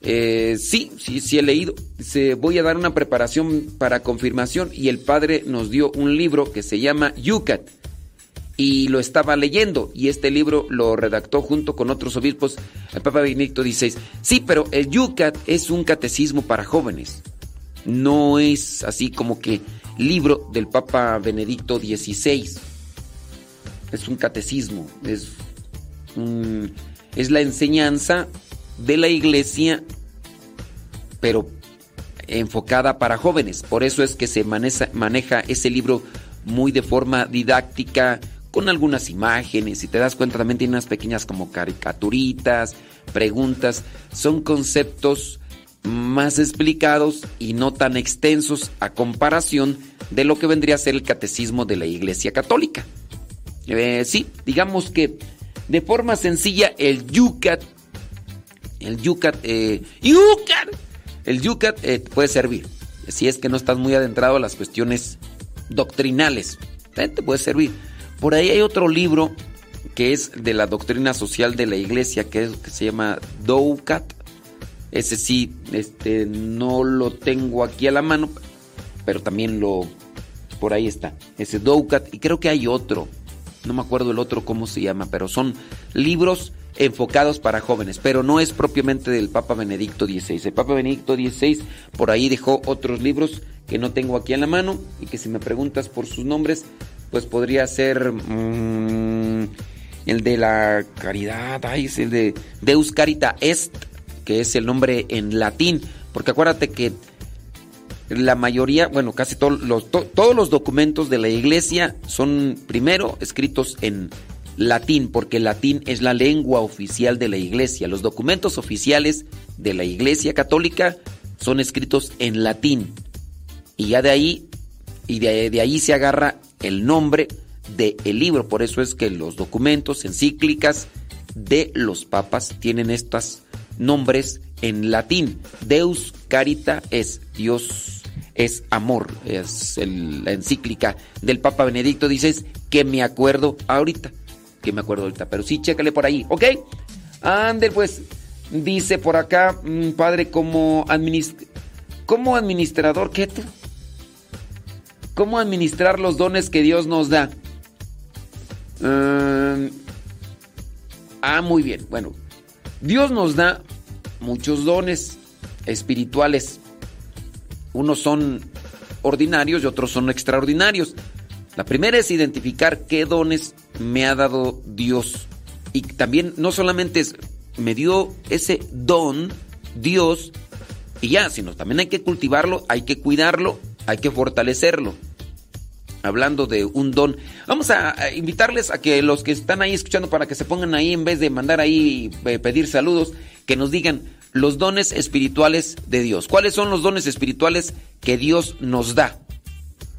Eh, sí, sí, sí he leído. Dice, voy a dar una preparación para confirmación y el padre nos dio un libro que se llama Yucat y lo estaba leyendo y este libro lo redactó junto con otros obispos el Papa Benedicto XVI. Sí, pero el Yucat es un catecismo para jóvenes. No es así como que libro del Papa Benedicto XVI. Es un catecismo, es es la enseñanza de la iglesia pero enfocada para jóvenes. Por eso es que se maneja, ese libro muy de forma didáctica, con algunas imágenes. Si te das cuenta, también tiene unas pequeñas como caricaturitas, preguntas. Son conceptos más explicados y no tan extensos a comparación de lo que vendría a ser el catecismo de la Iglesia Católica. Eh, sí, digamos que de forma sencilla el Yucat el yucat, eh, yucat, el yucat eh, puede servir. Si es que no estás muy adentrado a las cuestiones doctrinales, eh, te puede servir. Por ahí hay otro libro que es de la doctrina social de la iglesia, que, es, que se llama Doucat. Ese sí, este, no lo tengo aquí a la mano, pero también lo, por ahí está, ese Doucat. Y creo que hay otro, no me acuerdo el otro cómo se llama, pero son libros enfocados para jóvenes, pero no es propiamente del Papa Benedicto XVI. El Papa Benedicto XVI por ahí dejó otros libros que no tengo aquí en la mano y que si me preguntas por sus nombres, pues podría ser mm, el de la caridad, ay, es el de Deus Carita Est, que es el nombre en latín, porque acuérdate que la mayoría, bueno, casi todos los, to- todos los documentos de la iglesia son primero escritos en latín, porque el latín es la lengua oficial de la iglesia. Los documentos oficiales de la iglesia católica son escritos en latín. Y ya de ahí, y de, de ahí se agarra el nombre del libro. Por eso es que los documentos, encíclicas de los papas tienen estos nombres en latín. Deus carita es Dios es amor, es la encíclica del Papa Benedicto, dices que me acuerdo ahorita, que me acuerdo ahorita, pero sí, chécale por ahí, ¿ok? Ander, pues, dice por acá, mm, padre, como, administ- como administrador, ¿qué tú? ¿Cómo administrar los dones que Dios nos da? Mm, ah, muy bien. Bueno, Dios nos da muchos dones espirituales. Unos son ordinarios y otros son extraordinarios. La primera es identificar qué dones me ha dado Dios. Y también no solamente es, me dio ese don Dios y ya, sino también hay que cultivarlo, hay que cuidarlo, hay que fortalecerlo hablando de un don. Vamos a, invitarles a que los que están ahí escuchando para que se pongan ahí en vez de mandar ahí pedir saludos, que nos digan los dones espirituales de Dios. ¿Cuáles son los dones espirituales que Dios nos da?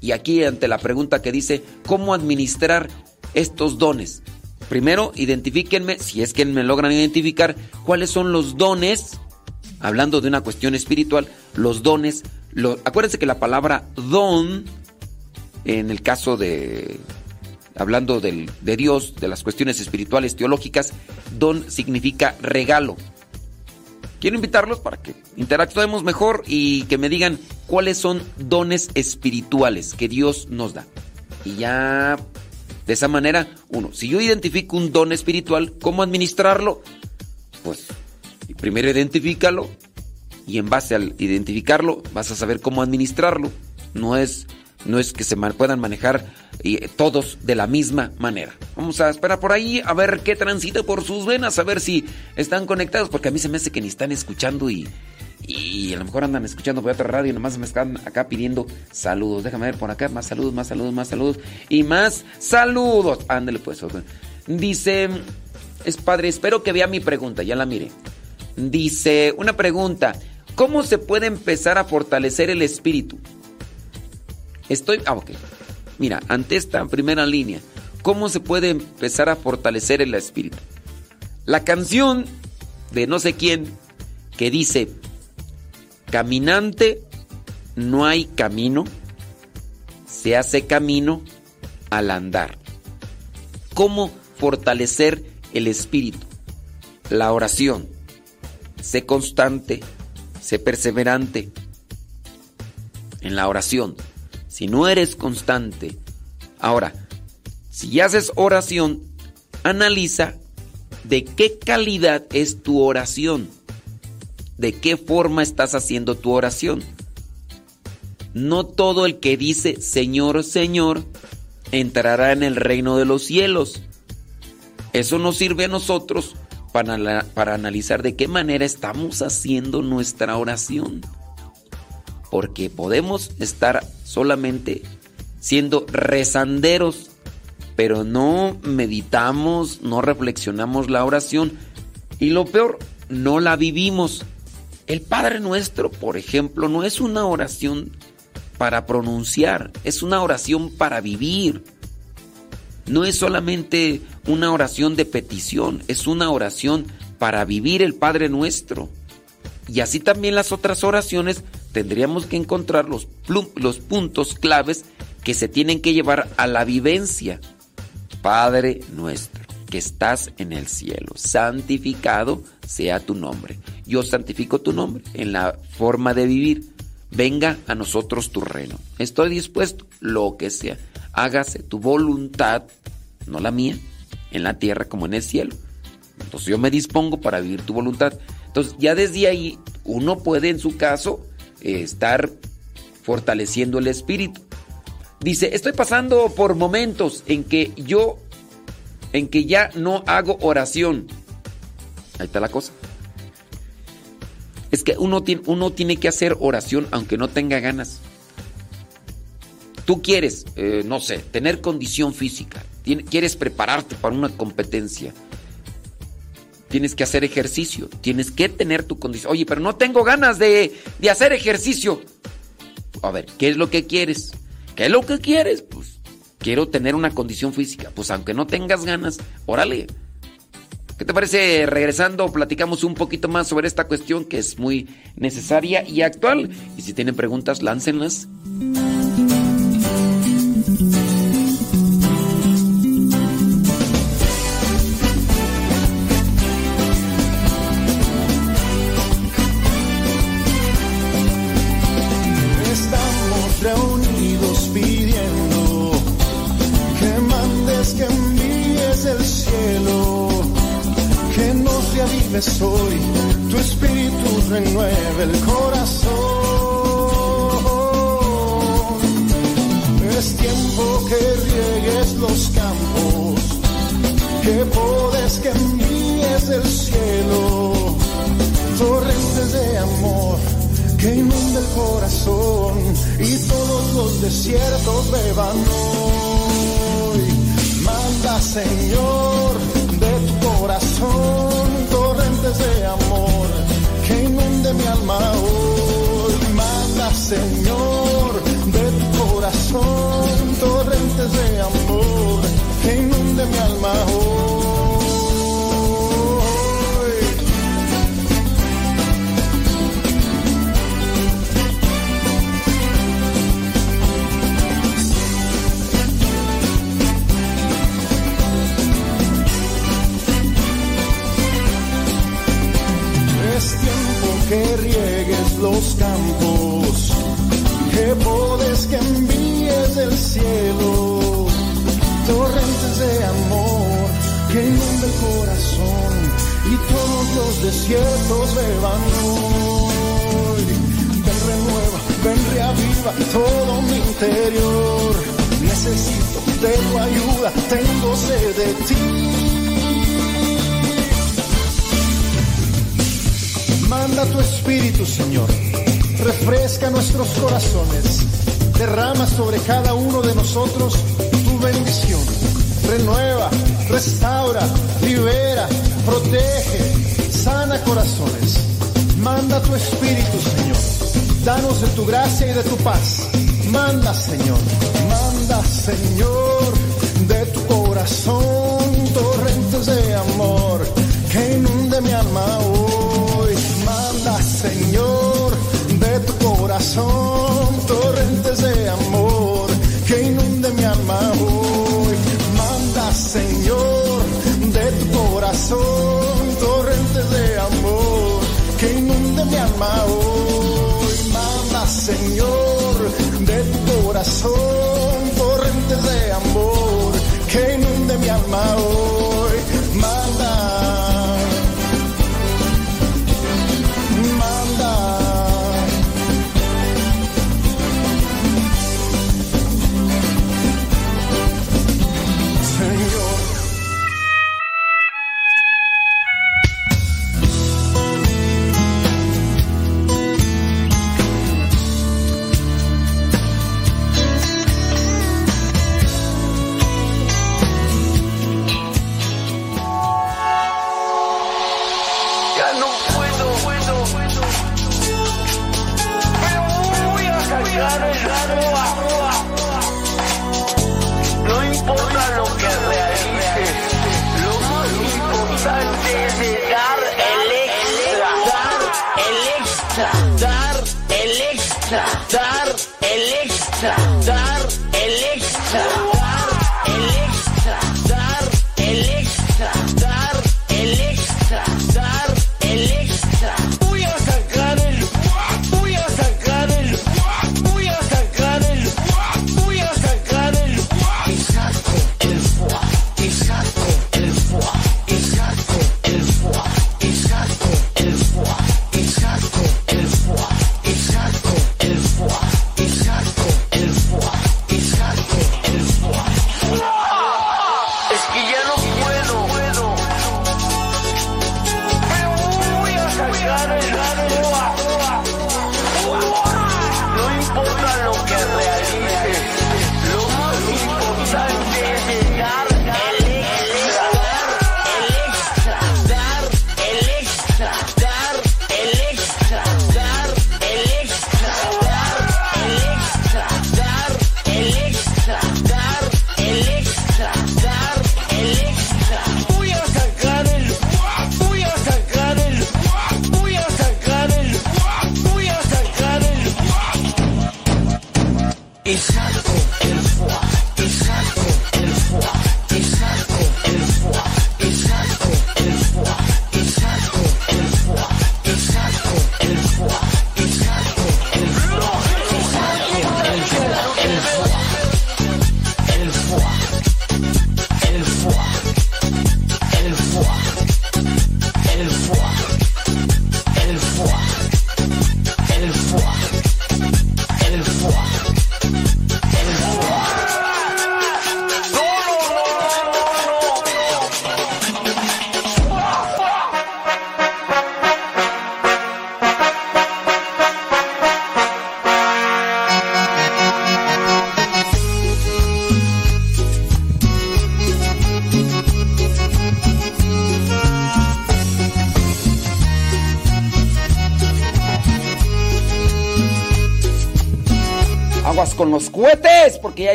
Y aquí ante la pregunta que dice, ¿cómo administrar estos dones? Primero, identifíquenme, si es que me logran identificar, cuáles son los dones, hablando de una cuestión espiritual, los dones, acuérdense que la palabra don en el caso de, hablando del- de Dios, de las cuestiones espirituales, teológicas, don significa regalo. Quiero invitarlos para que interactuemos mejor y que me digan cuáles son dones espirituales que Dios nos da. Y ya, de esa manera, uno, si yo identifico un don espiritual, ¿cómo administrarlo? Pues primero identifícalo y en base al identificarlo vas a saber cómo administrarlo. No es, no es que se puedan manejar eh, todos de la misma manera. Vamos a esperar por ahí a ver qué transita por sus venas, a ver si están conectados, porque a mí se me hace que ni están escuchando y, y a lo mejor andan escuchando por otra radio y nomás me están acá pidiendo saludos. Déjame ver por acá, más saludos, más saludos, más saludos y más saludos. Ándale pues. Dice, es padre, espero que vea mi pregunta, ya la mire. Dice, una pregunta, ¿cómo se puede empezar a fortalecer el espíritu? Estoy, ah, ok. Mira, ante esta primera línea, ¿cómo se puede empezar a fortalecer el espíritu? La canción de no sé quién que dice, caminante no hay camino, se hace camino al andar. ¿Cómo fortalecer el espíritu? La oración. Sé constante, sé perseverante en la oración. Si no eres constante, ahora, si haces oración, analiza de qué calidad es tu oración, de qué forma estás haciendo tu oración. No todo el que dice Señor, Señor, entrará en el reino de los cielos. Eso nos sirve a nosotros para, para analizar de qué manera estamos haciendo nuestra oración. Porque podemos estar solamente siendo rezanderos, pero no meditamos, no reflexionamos la oración y lo peor, no la vivimos. El Padre Nuestro, por ejemplo, no es una oración para pronunciar, es una oración para vivir. No es solamente una oración de petición, es una oración para vivir el Padre Nuestro. Y así también las otras oraciones tendríamos que encontrar los, los puntos claves que se tienen que llevar a la vivencia. Padre nuestro, que estás en el cielo, santificado sea tu nombre. Yo santifico tu nombre en la forma de vivir. Venga a nosotros tu reino. Estoy dispuesto, lo que sea. Hágase tu voluntad, no la mía, en la tierra como en el cielo. Entonces yo me dispongo para vivir tu voluntad. Entonces ya desde ahí uno puede en su caso eh, estar fortaleciendo el espíritu. Dice, estoy pasando por momentos en que yo, en que ya no hago oración. Ahí está la cosa. Es que uno tiene, uno tiene que hacer oración aunque no tenga ganas. Tú quieres, eh, no sé, tener condición física, quieres prepararte para una competencia, tienes que hacer ejercicio, tienes que tener tu condición. Oye, pero no tengo ganas de, de hacer ejercicio. A ver, ¿qué es lo que quieres? ¿Qué es lo que quieres? Pues quiero tener una condición física. Pues aunque no tengas ganas, órale. ¿Qué te parece? Regresando, platicamos un poquito más sobre esta cuestión que es muy necesaria y actual. Y si tienen preguntas, láncenlas. Reavives hoy, tu espíritu renueve el corazón. Es tiempo que riegues los campos, que podes, que envíes el cielo, torrentes de amor que inunde el corazón y todos los desiertos beban hoy. Manda, Señor, de tu corazón torrentes de amor que inunde mi alma hoy. Manda, Señor, de tu corazón torrentes de amor que riegues los campos, que podes que envíes del cielo, torrentes de amor que inunde el corazón y todos los desiertos beban hoy. Ven renueva, ven reaviva todo mi interior. Necesito de tu ayuda, tengo sed de ti. Manda tu espíritu, Señor. Refresca nuestros corazones. Derrama sobre cada uno de nosotros tu bendición. Renueva, restaura, libera, protege, sana corazones. Manda tu espíritu, Señor. Danos de tu gracia y de tu paz. Manda, Señor. Manda, Señor, de tu corazón corazón,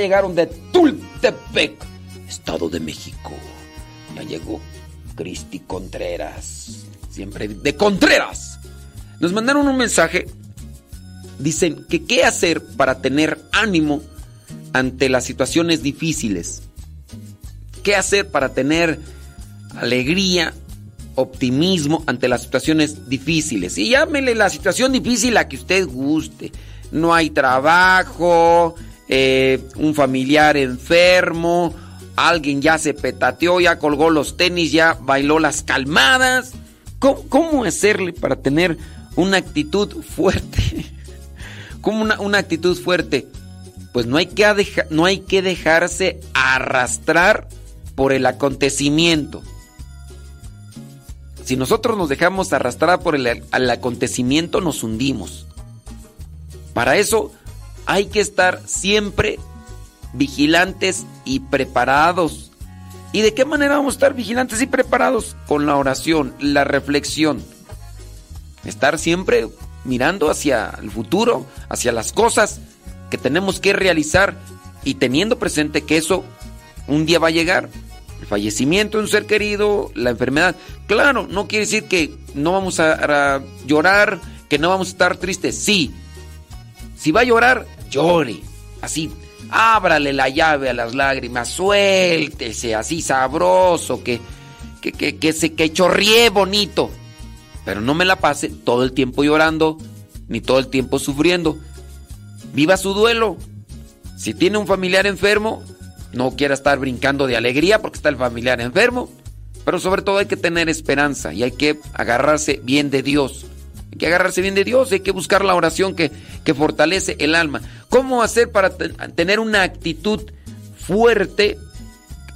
llegaron de Tultepec, Estado de México. Ya llegó Cristi Contreras. Siempre de Contreras. Nos mandaron un mensaje. Dicen que qué hacer para tener ánimo ante las situaciones difíciles. ¿Qué hacer para tener alegría, optimismo ante las situaciones difíciles? Y llámele la situación difícil a que usted guste. No hay trabajo, eh, un familiar enfermo, alguien ya se petateó, ya colgó los tenis, ya bailó las calmadas. ¿Cómo, hacerle para tener una actitud fuerte? ¿Cómo una, actitud fuerte? Pues no hay, que no hay que dejarse arrastrar por el acontecimiento. Si nosotros nos dejamos arrastrar por el acontecimiento, nos hundimos. Para eso hay que estar siempre vigilantes y preparados. ¿Y de qué manera vamos a estar vigilantes y preparados? Con la oración, la reflexión. Estar siempre mirando hacia el futuro, hacia las cosas que tenemos que realizar y teniendo presente que eso un día va a llegar. El fallecimiento de un ser querido, la enfermedad. Claro, no quiere decir que no vamos a, a llorar, que no vamos a estar tristes. Sí, si va a llorar, llore. Así, ábrale la llave a las lágrimas, suéltese así sabroso, que, que, que, que se que chorríe bonito. Pero no me la pase todo el tiempo llorando, ni todo el tiempo sufriendo. Viva su duelo. Si tiene un familiar enfermo, no quiera estar brincando de alegría porque está el familiar enfermo. Pero sobre todo hay que tener esperanza y hay que agarrarse bien de Dios. Hay que agarrarse bien de Dios, hay que buscar la oración que, que fortalece el alma. ¿Cómo hacer para te- tener una actitud fuerte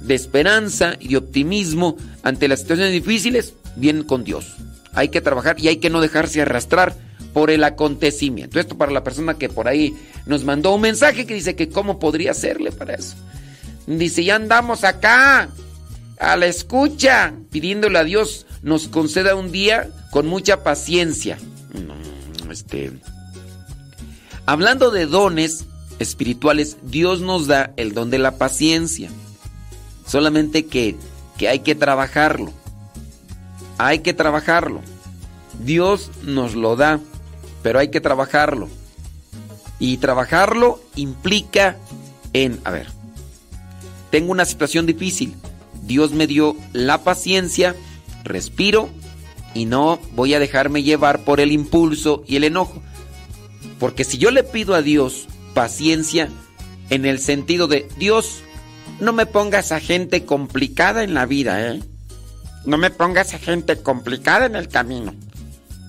de esperanza y de optimismo ante las situaciones difíciles? Bien con Dios. Hay que trabajar y hay que no dejarse arrastrar por el acontecimiento. Esto para la persona que por ahí nos mandó un mensaje que dice que cómo podría hacerle para eso. Dice, ya andamos acá, a la escucha, pidiéndole a Dios nos conceda un día con mucha paciencia. No, este. Hablando de dones espirituales, Dios nos da el don de la paciencia. Solamente que, que hay que trabajarlo. Hay que trabajarlo. Dios nos lo da, pero hay que trabajarlo. Y trabajarlo implica en, a ver, tengo una situación difícil. Dios me dio la paciencia, respiro y no voy a dejarme llevar por el impulso y el enojo. Porque si yo le pido a Dios paciencia en el sentido de Dios, no me pongas a gente complicada en la vida, ¿eh? No me pongas a gente complicada en el camino.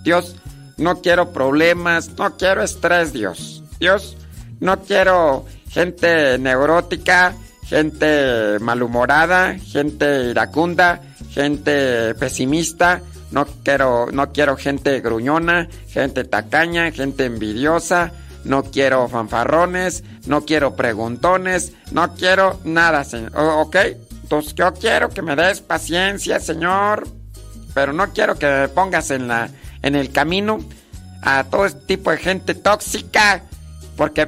Dios, no quiero problemas, no quiero estrés, Dios. Dios, no quiero gente neurótica, gente malhumorada, gente iracunda, gente pesimista. No quiero, no quiero gente gruñona, gente tacaña, gente envidiosa. No quiero fanfarrones, no quiero preguntones, no quiero nada, señor. ¿Ok? Entonces yo quiero que me des paciencia, señor. Pero no quiero que me pongas en la en el camino a todo este tipo de gente tóxica porque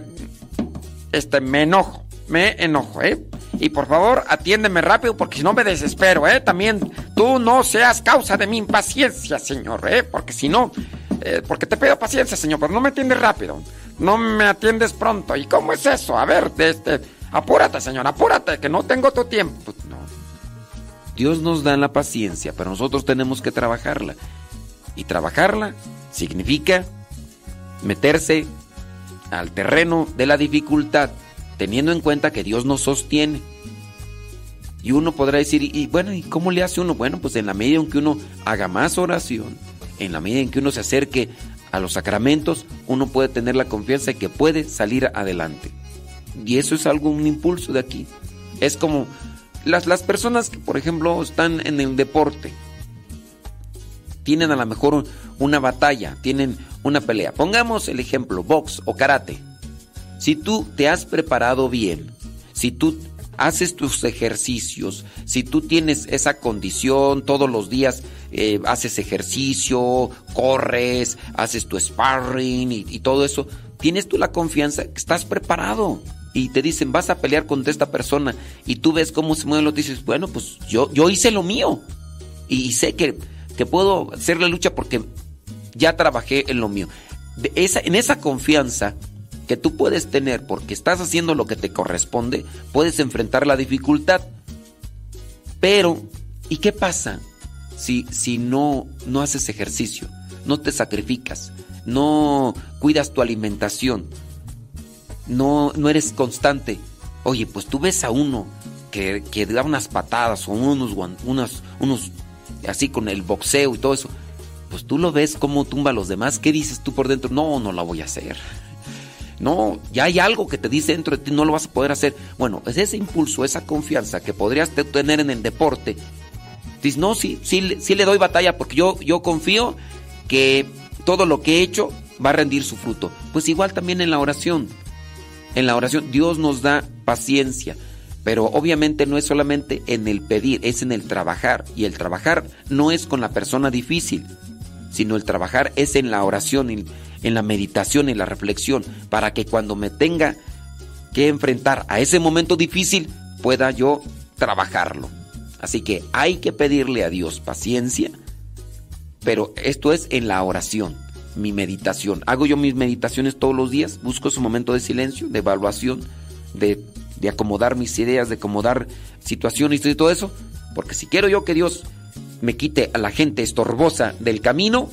este me enojo, me enojo, ¿eh? Y por favor, atiéndeme rápido porque si no me desespero, ¿eh? También tú no seas causa de mi impaciencia, señor, ¿eh? Porque si no, eh, porque te pido paciencia, señor, pero no me atiendes rápido. No me atiendes pronto. ¿Y cómo es eso? A ver, este, apúrate, señor, apúrate, que no tengo tu tiempo. Pues, no. Dios nos da la paciencia, pero nosotros tenemos que trabajarla. Y trabajarla significa meterse al terreno de la dificultad, teniendo en cuenta que Dios nos sostiene. Y uno podrá decir, y bueno, ¿y cómo le hace uno? Bueno, pues en la medida en que uno haga más oración, en la medida en que uno se acerque a los sacramentos, uno puede tener la confianza de que puede salir adelante. Y eso es algo, un impulso de aquí. Es como las, las personas que, por ejemplo, están en el deporte, tienen a lo mejor un- una batalla, tienen una pelea. Pongamos el ejemplo, box o karate. Si tú te has preparado bien, si tú haces tus ejercicios, si tú tienes esa condición todos los días, eh, haces ejercicio, corres, haces tu sparring y, todo eso, tienes tú la confianza que estás preparado. Y te dicen, vas a pelear contra esta persona y tú ves cómo se mueven los dices, bueno, pues yo, yo hice lo mío. Y sé que, que puedo hacer la lucha porque ya trabajé en lo mío. De esa, en esa confianza tú puedes tener porque estás haciendo lo que te corresponde, puedes enfrentar la dificultad. Pero, ¿y qué pasa si, si no, no haces ejercicio? No te sacrificas, no cuidas tu alimentación, no, no eres constante. Oye, pues tú ves a uno que, que da unas patadas o unos, unas, unos así con el boxeo y todo eso. Pues tú lo ves cómo tumba a los demás. ¿Qué dices tú por dentro? No, no la voy a hacer. No, ya hay algo que te dice dentro de ti, no lo vas a poder hacer. Bueno, es ese impulso, esa confianza que podrías te- tener en el deporte. Dices, no, sí, sí, sí le doy batalla porque yo, yo confío que todo lo que he hecho va a rendir su fruto. Pues igual también en la oración. En la oración Dios nos da paciencia, pero obviamente no es solamente en el pedir, es en el trabajar. Y el trabajar no es con la persona difícil, sino el trabajar es en la oración, en, la meditación, en la reflexión, para que cuando me tenga que enfrentar a ese momento difícil, pueda yo trabajarlo. Así que hay que pedirle a Dios paciencia, pero esto es en la oración, mi meditación. Hago yo mis meditaciones todos los días, busco ese momento de silencio, de evaluación, de, de acomodar mis ideas, de acomodar situaciones y todo eso, porque si quiero yo que Dios me quite a la gente estorbosa del camino,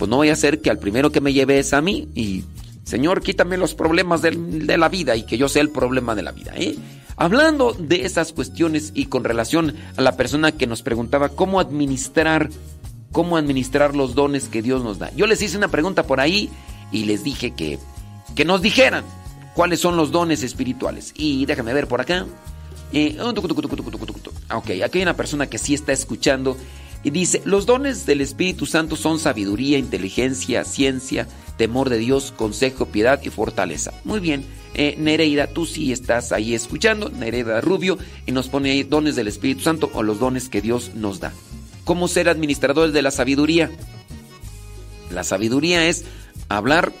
pues no voy a hacer que al primero que me lleve es a mí y Señor, quítame los problemas de la vida y que yo sea el problema de la vida. ¿eh? Hablando de esas cuestiones y con relación a la persona que nos preguntaba cómo administrar, cómo administrar los dones que Dios nos da. Yo les hice una pregunta por ahí y les dije que, que nos dijeran cuáles son los dones espirituales. Y déjame ver por acá. Eh, ok, aquí hay una persona que sí está escuchando y dice, los dones del Espíritu Santo son sabiduría, inteligencia, ciencia, temor de Dios, consejo, piedad y fortaleza. Muy bien, eh, Nereida, tú sí estás ahí escuchando, Nereida Rubio, y nos pone ahí dones del Espíritu Santo o los dones que Dios nos da. ¿Cómo ser administradores de la sabiduría? La sabiduría es hablar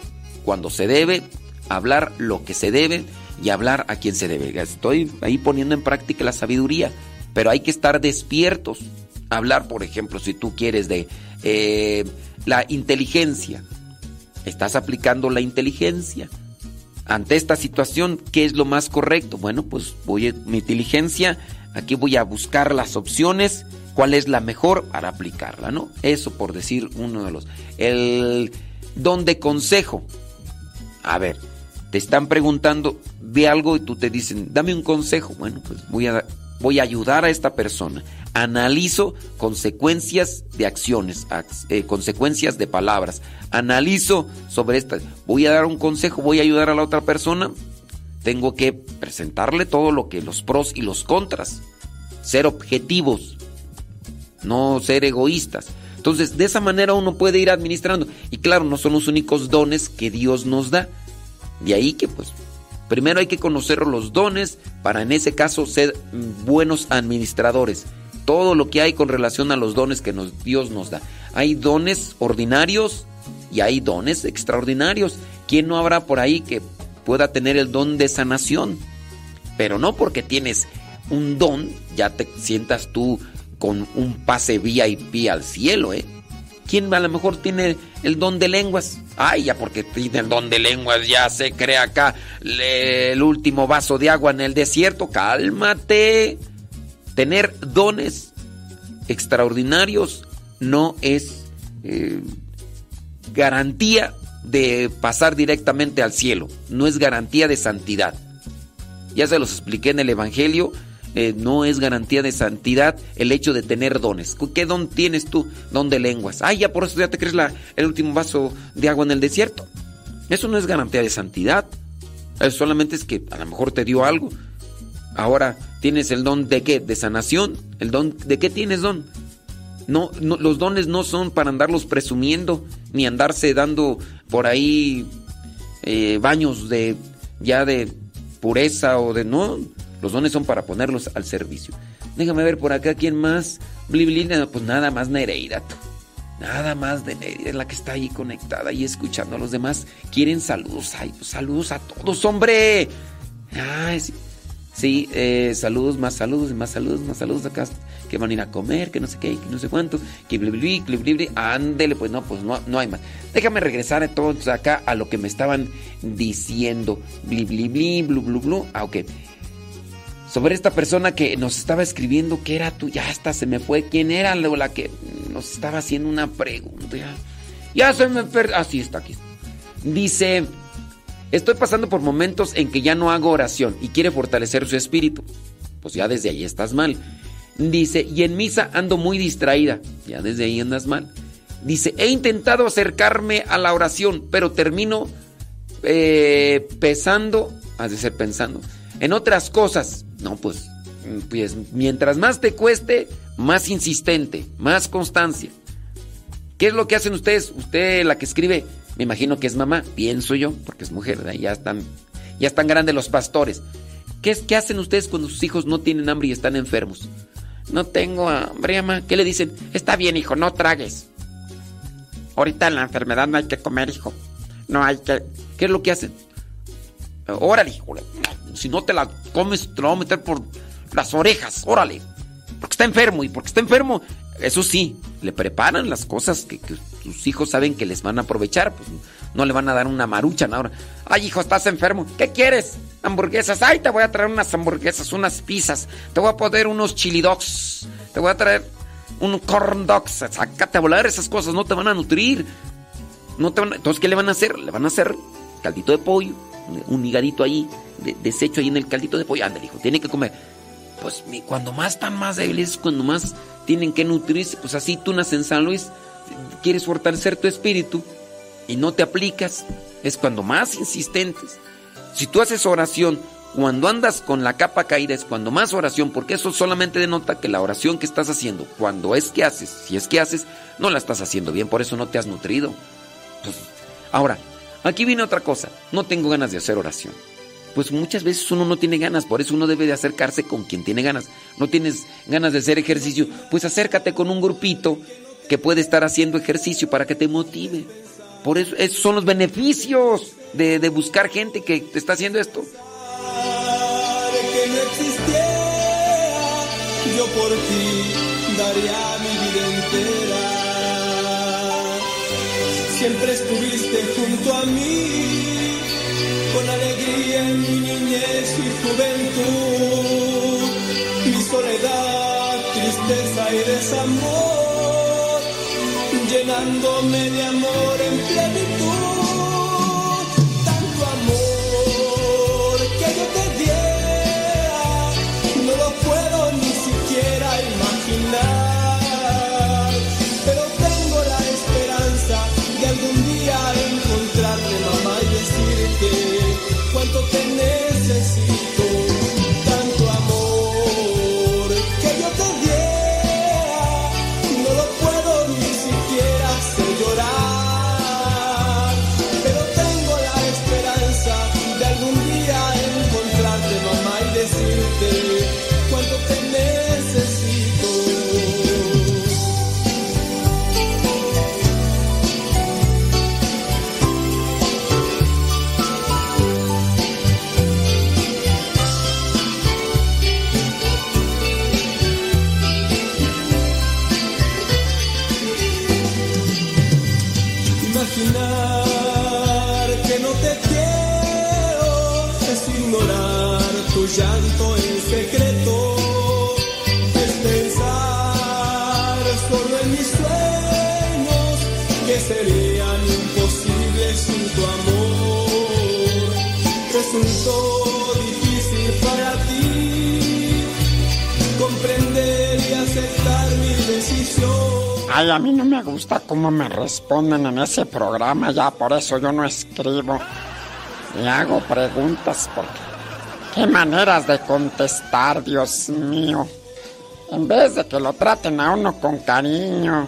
cuando se debe, hablar lo que se debe y hablar a quien se debe. Estoy ahí poniendo en práctica la sabiduría, pero hay que estar despiertos. Hablar, por ejemplo, si tú quieres de eh, la inteligencia, estás aplicando la inteligencia. Ante esta situación, ¿qué es lo más correcto? Bueno, pues voy a mi inteligencia, aquí voy a buscar las opciones, cuál es la mejor para aplicarla, ¿no? Eso por decir uno de los. El don de consejo. A ver, te están preguntando de algo y tú te dicen, dame un consejo. Bueno, pues voy a, voy a ayudar a esta persona. Analizo consecuencias de acciones, ac- eh, consecuencias de palabras. Analizo sobre esta. Voy a dar un consejo, voy a ayudar a la otra persona. Tengo que presentarle todo lo que los pros y los contras. Ser objetivos, no ser egoístas. Entonces, de esa manera uno puede ir administrando. Y claro, no son los únicos dones que Dios nos da. De ahí que pues primero hay que conocer los dones para en ese caso ser mm, buenos administradores. Todo lo que hay con relación a los dones que Dios nos da. Hay dones ordinarios y hay dones extraordinarios. ¿Quién no habrá por ahí que pueda tener el don de sanación? Pero no porque tienes un don, ya te sientas tú con un pase VIP al cielo, ¿eh? ¿Quién a lo mejor tiene el don de lenguas? Ay, ya porque tiene el don de lenguas, ya se cree acá el último vaso de agua en el desierto. Cálmate. Tener dones extraordinarios no es eh, garantía de pasar directamente al cielo, no es garantía de santidad. Ya se los expliqué en el Evangelio, eh, no es garantía de santidad el hecho de tener dones. ¿Qué don tienes tú? Don de lenguas. Ay, ya por eso ya te crees la, el último vaso de agua en el desierto. Eso no es garantía de santidad. Eso solamente es que a lo mejor te dio algo. Ahora, ¿tienes el don de qué? ¿De sanación? ¿El don de qué tienes don? No, no, los dones no son para andarlos presumiendo, ni andarse dando por ahí eh, baños de ya de pureza o de no. Los dones son para ponerlos al servicio. Déjame ver por acá quién más. Bliblina, pues nada más Nereida. Nada más de Nereida es la que está ahí conectada y escuchando a los demás. Quieren saludos. Ay, pues saludos a todos, hombre. Ay, sí. Sí, eh, saludos, más saludos, más saludos, más saludos acá. Que van a ir a comer, que no sé qué, que no sé cuánto. Que bli, bli, bli, bli, bli. Ándele, pues no, pues no, no hay más. Déjame regresar entonces acá a lo que me estaban diciendo. Bli, bli, blu, blu, blu. Ah, ok. Sobre esta persona que nos estaba escribiendo, que era tú? Ya hasta se me fue. ¿Quién era la que nos estaba haciendo una pregunta? Ya, se me perdió. Ah, sí, está aquí. Dice, estoy pasando por momentos en que ya no hago oración y quiere fortalecer su espíritu. Pues ya desde ahí estás mal. Dice, y en misa ando muy distraída. Ya desde ahí andas mal. Dice, he intentado acercarme a la oración, pero termino eh, pesando, has de ser pensando, en otras cosas. No, pues, pues mientras más te cueste, más insistente, más constancia. ¿Qué es lo que hacen ustedes? Usted, la que escribe, me imagino que es mamá, pienso yo, porque es mujer, ya están, ya están grandes los pastores. ¿Qué, ¿Qué hacen ustedes cuando sus hijos no tienen hambre y están enfermos? No tengo hambre, mamá. ¿Qué le dicen? Está bien, hijo, no tragues. Ahorita en la enfermedad no hay que comer, hijo. No hay que. ¿Qué es lo que hacen? Órale, hijo. Si no te la comes, te la voy a meter por las orejas. Órale. Porque está enfermo y porque está enfermo. Eso sí, le preparan las cosas que, sus hijos saben que les van a aprovechar. Pues no le van a dar una marucha ahora. Ay, hijo, estás enfermo. ¿Qué quieres? Hamburguesas. Ay, te voy a traer unas hamburguesas, unas pizzas. Te voy a poner unos chili dogs. Te voy a traer un corn dogs. Sácate a volar esas cosas. No te van a nutrir. No te van a- Entonces, ¿qué le van a hacer? Le van a hacer caldito de pollo, un higadito ahí, de, desecho ahí en el caldito de pollo. Ándale, hijo, tiene que comer. Pues cuando más están más débiles, cuando más tienen que nutrirse, pues así tú naces en San Luis, quieres fortalecer tu espíritu y no te aplicas, es cuando más insistentes. Si tú haces oración, cuando andas con la capa caída es cuando más oración, porque eso solamente denota que la oración que estás haciendo, cuando es que haces, si es que haces, no la estás haciendo bien, por eso no te has nutrido. Pues, ahora, aquí viene otra cosa, no tengo ganas de hacer oración. Pues muchas veces uno no tiene ganas, por eso uno debe de acercarse con quien tiene ganas. No tienes ganas de hacer ejercicio, pues acércate con un grupito que puede estar haciendo ejercicio para que te motive. Por eso, esos son los beneficios de, de buscar gente que te está haciendo esto. yo por ti daría mi vida entera. Siempre estuviste junto a mí, en mi niñez y juventud. Mi soledad, tristeza y desamor, llenándome de amor en plenitud. Ay, a mí no me gusta cómo me responden en ese programa, ya por eso yo no escribo. Y hago preguntas porque... ¿Qué maneras de contestar, Dios mío? En vez de que lo traten a uno con cariño,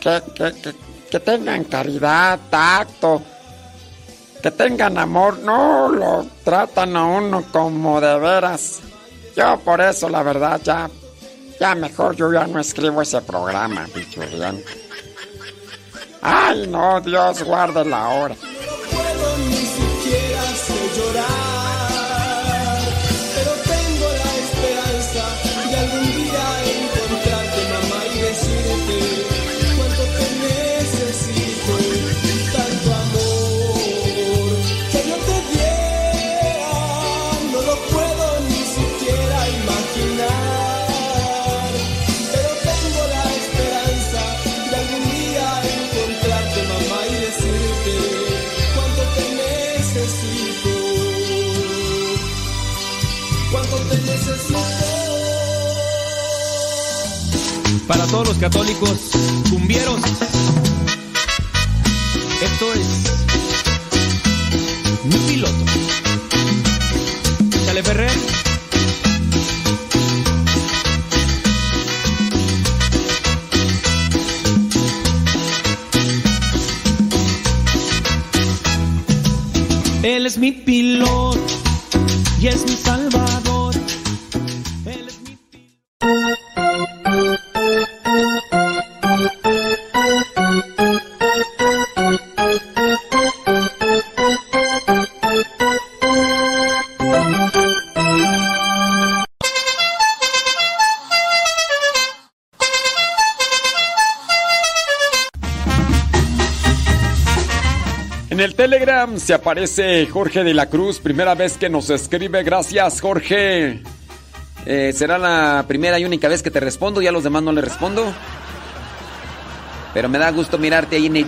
que, que, que, que tengan caridad, tacto, que tengan amor, no lo tratan a uno como de veras. Yo por eso, la verdad, ya ya mejor yo ya no escribo ese programa, pichurrián. Ay, no, Dios guarde la hora. Para todos los católicos cumbieros, esto es mi piloto. Chale Ferrer. Él es mi piloto y es mi salvador. Se aparece Jorge de la Cruz, primera vez que nos escribe. Gracias, Jorge. Eh, será la primera y única vez que te respondo, ya los demás no le respondo. Pero me da gusto mirarte ahí en el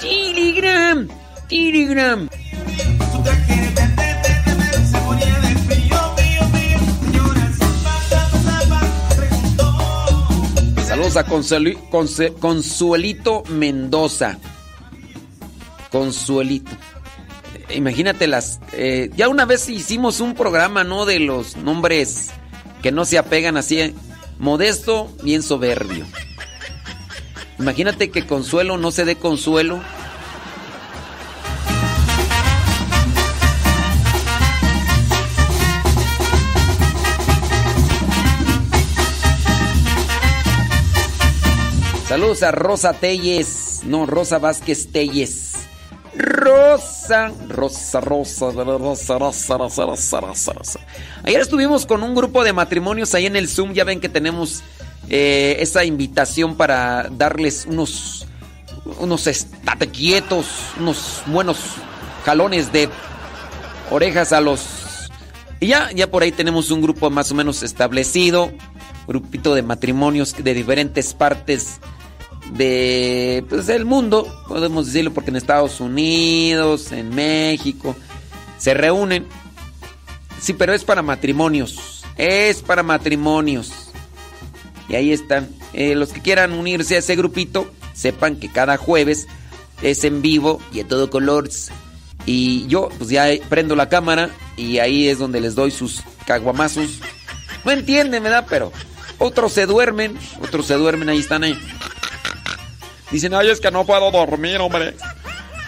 Telegram. Telegram. Saludos a Consuelito Mendoza. Consuelito. Imagínate las. eh, ya una vez hicimos un programa, ¿no? De los nombres que no se apegan así. eh, Modesto, bien soberbio. Imagínate que Consuelo no se dé consuelo. Saludos a Rosa Telles. No, Rosa Vázquez Telles. Rosa, Rosa, Rosa, Rosa, Rosa, Rosa, Rosa, Rosa, Rosa. Ayer estuvimos con un grupo de matrimonios ahí en el Zoom. Ya ven que tenemos eh, esa invitación para darles unos, unos estate quietos, unos buenos jalones de orejas a los. Y ya, ya por ahí tenemos un grupo más o menos establecido. Grupito de matrimonios de diferentes partes de pues, del mundo, podemos decirlo, porque en Estados Unidos, en México, se reúnen. Sí, pero es para matrimonios. Es para matrimonios. Y ahí están. Eh, los que quieran unirse a ese grupito, sepan que cada jueves es en vivo y a todo color. Y yo, pues ya prendo la cámara y ahí es donde les doy sus caguamazos. No entienden, ¿verdad? Pero otros se duermen, otros se duermen, ahí están ahí. Dicen, ay, es que no puedo dormir, hombre.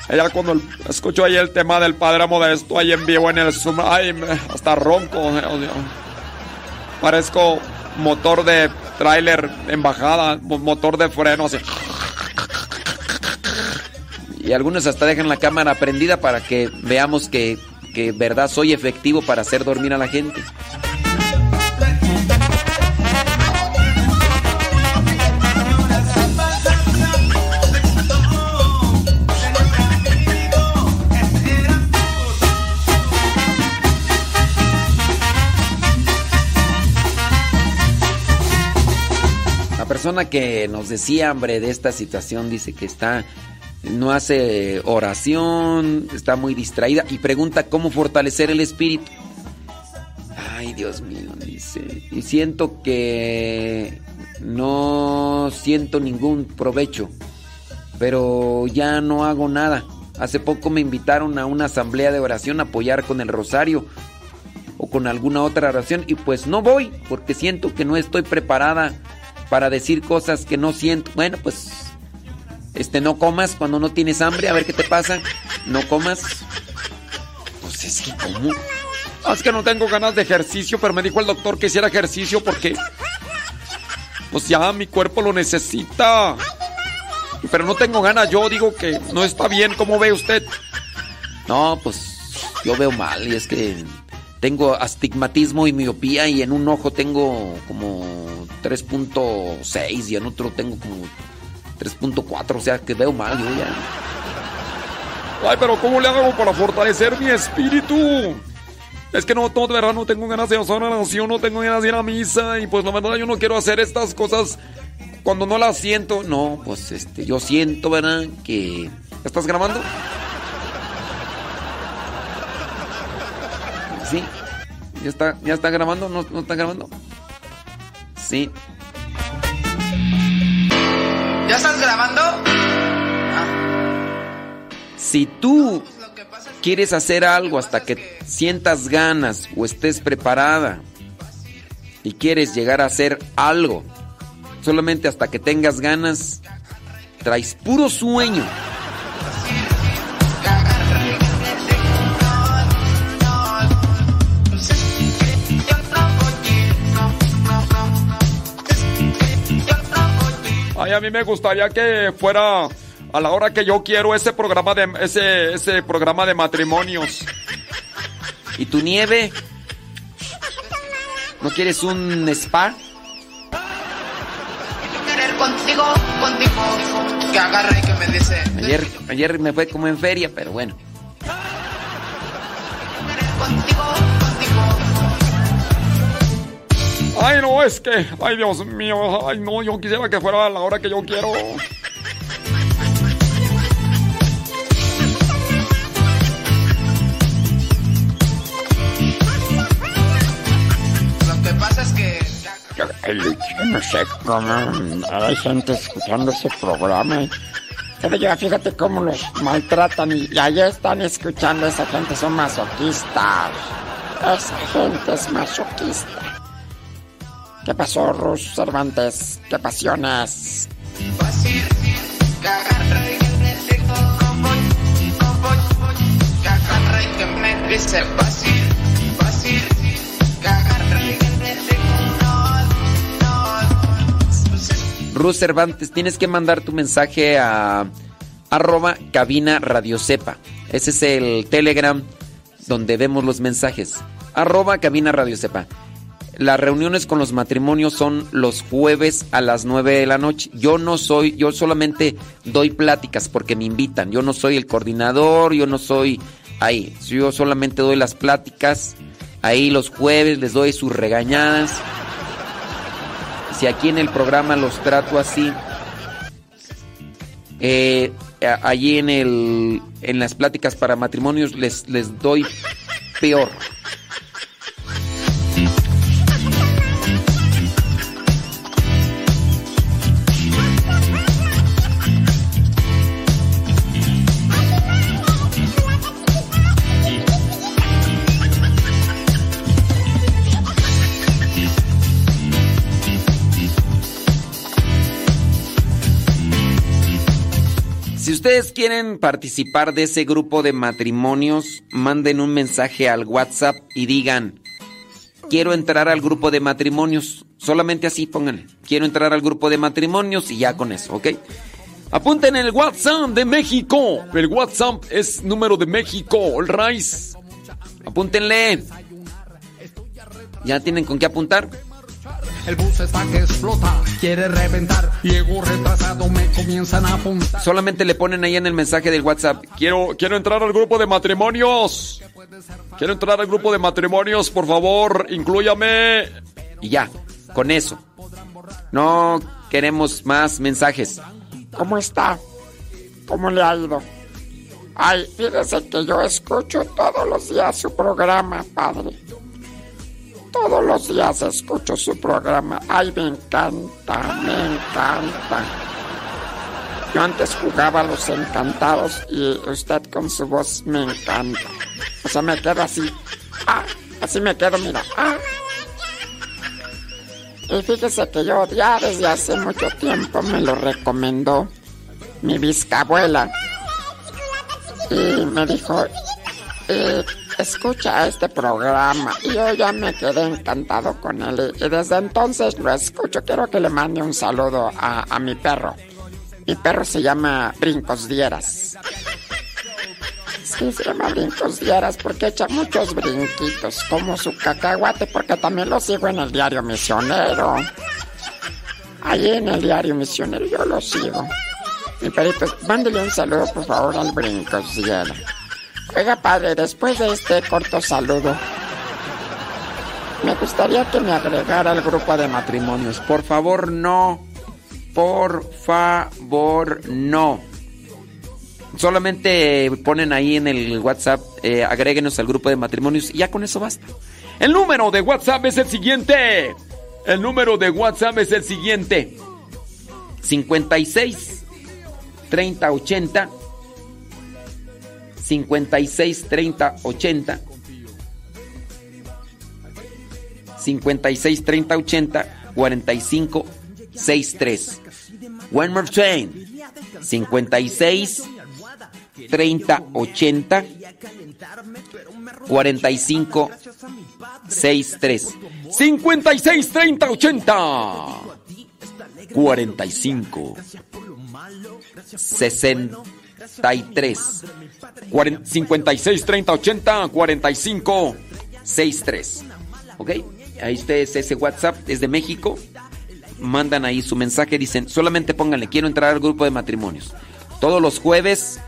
Allá cuando escucho ahí el tema del Padre Modesto, ahí en vivo en el Zoom, ay, hasta ronco. oh, Dios. Parezco motor de tráiler en bajada, mo- motor de freno, así. Y algunos hasta dejan la cámara prendida para que veamos que, que verdad soy efectivo para hacer dormir a la gente. Que nos decía, hombre, de esta situación dice que está no hace oración, está muy distraída y pregunta cómo fortalecer el espíritu. Ay, Dios mío, dice. Y siento que no siento ningún provecho, pero ya no hago nada. Hace poco me invitaron a una asamblea de oración a apoyar con el rosario o con alguna otra oración y pues no voy porque siento que no estoy preparada para decir cosas que no siento. Bueno, pues este no comas cuando no tienes hambre, a ver qué te pasa. No comas. Pues es que cómo? Es que no tengo ganas de ejercicio, pero me dijo el doctor que hiciera ejercicio porque. Pues ya mi cuerpo lo necesita. Pero no tengo ganas, yo digo que no está bien. ¿Cómo ve usted? No, pues yo veo mal y es que tengo astigmatismo y miopía y en un ojo tengo como 3.6 y en otro tengo como 3.4, o sea que veo mal yo ya. Ay, pero ¿cómo le hago para fortalecer mi espíritu? Es que no, no, de verdad no tengo ganas de hacer oración, no tengo ganas de ir a misa y pues la verdad yo no quiero hacer estas cosas cuando no las siento. No, pues este, yo siento, ¿verdad? Que... ¿Estás grabando? Sí. ¿Ya está, ya está grabando? ¿No, no está grabando? Sí. ¿Ya estás grabando? Si tú quieres hacer algo hasta que sientas ganas o estés preparada y quieres llegar a hacer algo, solamente hasta que tengas ganas, traes puro sueño. A mí me gustaría que fuera a la hora que yo quiero ese programa de ese ese programa de matrimonios. ¿Y tu nieve? ¿No quieres un spa? Querer contigo, contigo. Que agarre y que me dice. Ayer, ayer me fue como en feria, pero bueno. Ay, no, es que, ay, Dios mío, ay, no, yo quisiera que fuera a la hora que yo quiero. Lo que pasa es que. Ay, yo no sé cómo hay gente escuchando ese programa. Pero ya fíjate cómo los maltratan y, y allá están escuchando. Esa gente son masoquistas. Esa gente es masoquista. ¿Qué pasó, Rus Cervantes? ¿Qué pasiones? Ruth Cervantes, tienes que mandar tu mensaje a arroba cabina radio cepa. Ese es el telegram donde vemos los mensajes. Arroba cabina radio cepa. Las reuniones con los matrimonios son los jueves a las 9 de la noche. Yo no soy, yo solamente doy pláticas porque me invitan. Yo no soy el coordinador, yo no soy ahí. Yo solamente doy las pláticas. Ahí los jueves les doy sus regañadas. Si aquí en el programa los trato así, eh, allí en el en las pláticas para matrimonios les, les doy peor. Ustedes quieren participar de ese grupo de matrimonios, manden un mensaje al WhatsApp y digan, quiero entrar al grupo de matrimonios. Solamente así pónganle, quiero entrar al grupo de matrimonios y ya con eso, ¿ok? Apunten el WhatsApp de México. El WhatsApp es número de México, el Rice. Apúntenle. ¿Ya tienen con qué apuntar? El bus está que explota, quiere reventar. Llego retrasado, me comienzan a apuntar. Solamente le ponen ahí en el mensaje del WhatsApp. Quiero, quiero entrar al grupo de matrimonios. Quiero entrar al grupo de matrimonios, por favor, inclúyame. Y ya, con eso. No queremos más mensajes. ¿Cómo está? ¿Cómo le ha ido? Ay, fíjese que yo escucho todos los días su programa, padre. Todos los días escucho su programa. Ay, me encanta, me encanta. Yo antes jugaba a los encantados y usted con su voz me encanta. O sea, me quedo así. Ah, así me quedo, mira. Ah. Y fíjese que yo ya desde hace mucho tiempo me lo recomendó mi bisabuela. Y me dijo, eh, escucha este programa. Y yo ya me quedé encantado con él. Y desde entonces lo escucho. Quiero que le mande un saludo a, a mi perro. Mi perro se llama Brincos Dieras. Sí, se llama Brincos Dieras porque echa muchos brinquitos, como su cacahuate, porque también lo sigo en el diario misionero. Allí en el diario misionero yo lo sigo. Mi perrito, mándele un saludo por favor al Brincos Dieras. Oiga, padre, después de este corto saludo, me gustaría que me agregara al grupo de matrimonios. Por favor, no. Por favor, no. Solamente ponen ahí en el WhatsApp, eh, agréguenos al grupo de matrimonios y ya con eso basta. El número de WhatsApp es el siguiente. El número de WhatsApp es el siguiente. 56 30 80 56 30 80. 56 30 80 45 63. One more train. 56 30 80 45 63 56 30 80 45 60 33 56 30 80 45 63. ¿Ok? Ahí ustedes, ese WhatsApp es de México. Mandan ahí su mensaje, dicen, solamente pónganle, quiero entrar al grupo de matrimonios. Todos los jueves.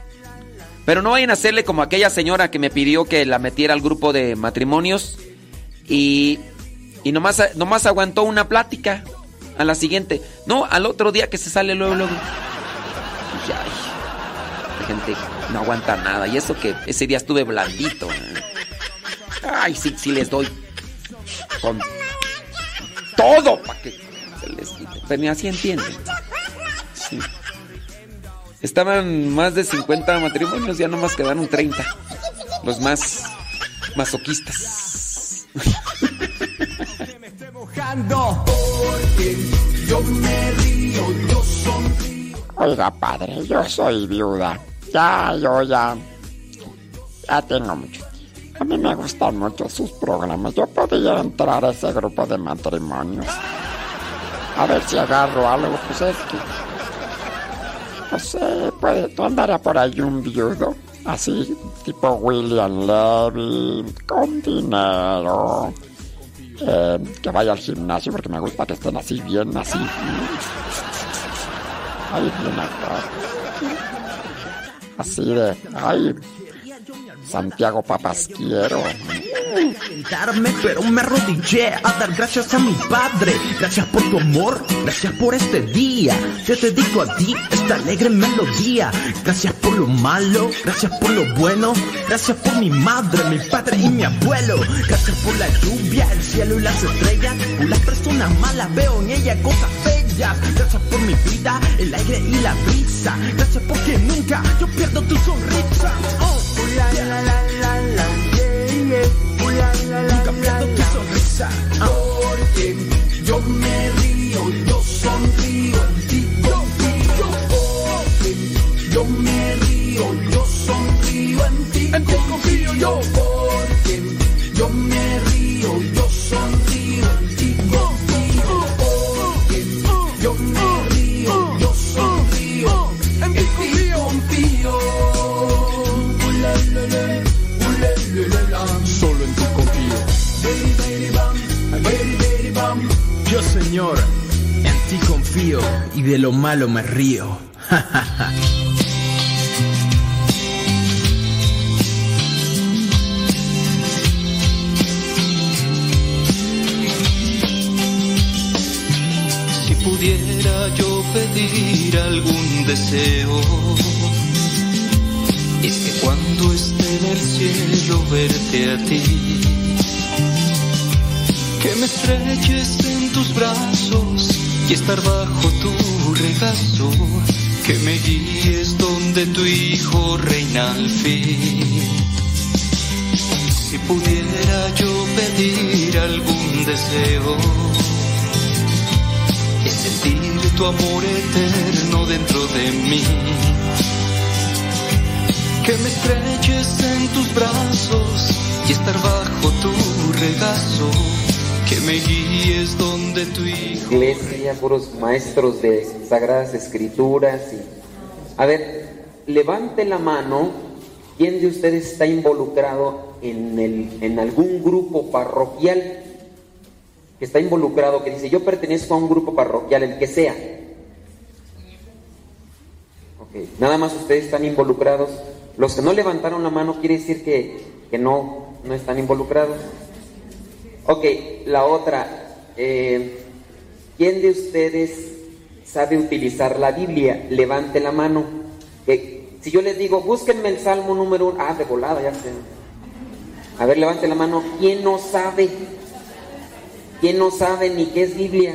Pero no vayan a hacerle como aquella señora que me pidió que la metiera al grupo de matrimonios y, y nomás, nomás aguantó una plática a la siguiente. No, al otro día que se sale luego, luego gente no aguanta nada. Y eso que ese día estuve blandito. ¿eh? Ay, sí, sí les doy. Con todo para que desquite. Pero ni así entienden. Estaban más de 50 matrimonios, ya nomás quedaron 30. Los más masoquistas. Oiga, padre, yo soy viuda. Ya, yo ya. Ya tengo mucho. A mí me gustan mucho sus programas. Yo podría entrar a ese grupo de matrimonios. A ver si agarro algo. Pues es que. No sé, puede. ¿Tú andará por ahí un viudo? Así, tipo William Levy, con dinero. Eh, que vaya al gimnasio porque me gusta que estén así, bien, así. Ay, bien acá. Así de. Ay. Santiago Papasquiero. Darme, pero me arrodillé a dar gracias a mi padre. Gracias por tu amor, gracias por este día. Yo te dedico a ti esta alegre melodía. Gracias por lo malo, gracias por lo bueno. Gracias por mi madre, mi padre y mi abuelo. Gracias por la lluvia, el cielo y las estrellas. Por las personas malas veo en ella cosas bellas. Gracias por mi vida, el aire y la brisa. Gracias porque nunca yo pierdo tu sonrisa. Oh, la, la, la, la, la, yeah, la, la, la, tu sonrisa. Porque yo me río, yo sonrío ti contigo. Porque yo me río, yo sonrío en ti en ti confío yo. Porque yo me río, Señor, en ti confío y de lo malo me río. Si pudiera yo pedir algún deseo, es que cuando esté en el cielo verte a ti, que me estreches tus brazos y estar bajo tu regazo, que me guíes donde tu hijo reina al fin. Si pudiera yo pedir algún deseo, es sentir tu amor eterno dentro de mí. Que me estreches en tus brazos y estar bajo tu regazo. Que me guíes donde tu hijo. Iglesia, puros maestros de Sagradas Escrituras. y- A ver, levante la mano. ¿Quién de ustedes está involucrado en, el, en algún grupo parroquial? Que está involucrado, que dice, yo pertenezco a un grupo parroquial, el que sea. Ok, nada más ustedes están involucrados. Los que no levantaron la mano quiere decir que, que no, no están involucrados. Ok, la otra. eh, ¿Quién de ustedes sabe utilizar la Biblia? Levante la mano. Si yo les digo, búsquenme el Salmo número uno. Ah, de volada, ya sé. A ver, levante la mano. ¿Quién no sabe? ¿Quién no sabe ni qué es Biblia?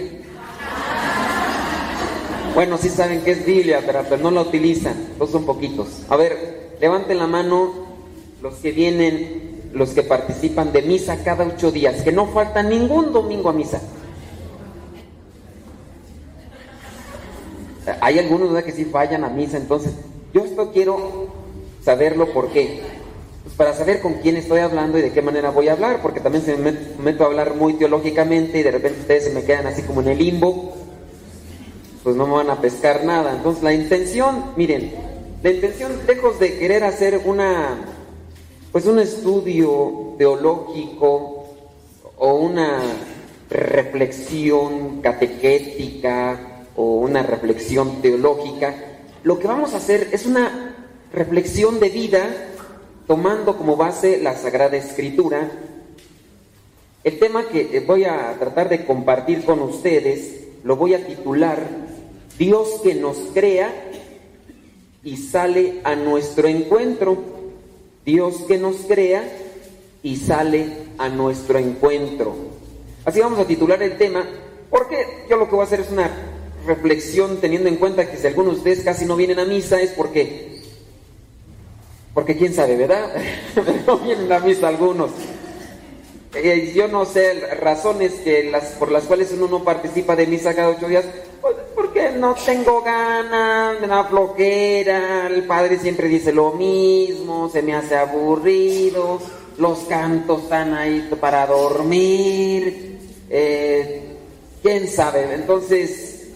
Bueno, sí saben qué es Biblia, pero, pero no la utilizan. Todos son poquitos. A ver, levanten la mano los que vienen, los que participan de misa cada ocho días, que no falta ningún domingo a misa. Hay algunos ¿verdad? que sí fallan a misa, entonces yo esto quiero saberlo por qué. Pues para saber con quién estoy hablando y de qué manera voy a hablar, porque también se me met- meto a hablar muy teológicamente y de repente ustedes se me quedan así como en el limbo, pues no me van a pescar nada. Entonces la intención, miren, la intención, lejos de querer hacer una, pues un estudio teológico o una reflexión catequética o una reflexión teológica, lo que vamos a hacer es una reflexión de vida tomando como base la Sagrada Escritura. El tema que voy a tratar de compartir con ustedes lo voy a titular Dios que nos crea y sale a nuestro encuentro. Dios que nos crea y sale a nuestro encuentro. Así vamos a titular el tema Porque yo lo que voy a hacer es una reflexión teniendo en cuenta que si algunos de ustedes casi no vienen a misa es porque, porque quién sabe, ¿verdad? no vienen a misa algunos. Eh, yo no sé razones que las, por las cuales uno no participa de misa cada ocho días, no tengo ganas, me da flojera, el padre siempre dice lo mismo, se me hace aburrido, los cantos están ahí para dormir, eh, quién sabe, entonces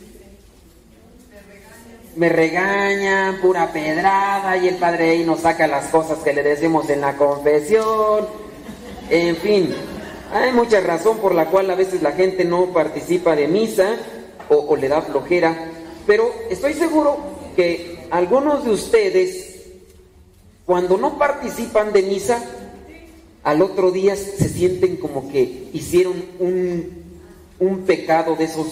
me regañan, pura pedrada, y el padre ahí nos saca las cosas que le decimos en la confesión, en fin, hay mucha razón por la cual a veces la gente no participa de misa o, le da flojera, pero estoy seguro que algunos de ustedes, cuando no participan de misa, al otro día se sienten como que hicieron un, un pecado de esos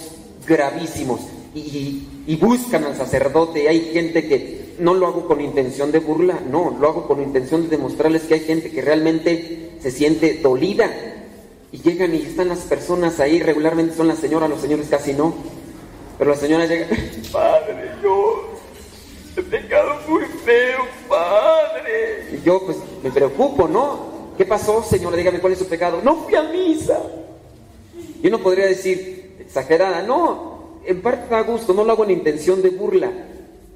gravísimos y, y- y buscan al sacerdote. Hay gente que no lo hago con intención de burla, no, lo hago con intención de demostrarles que hay gente que realmente se siente dolida. Y llegan y están las personas ahí, regularmente son las señoras, los señores casi no. Pero las señoras llegan, Padre, yo he pecado muy feo, Padre. Y yo pues me preocupo, ¿no? ¿Qué pasó, señora? Dígame cuál es su pecado. No fui a misa. Y uno podría decir, exagerada, no, en parte da gusto, no lo hago en intención de burla,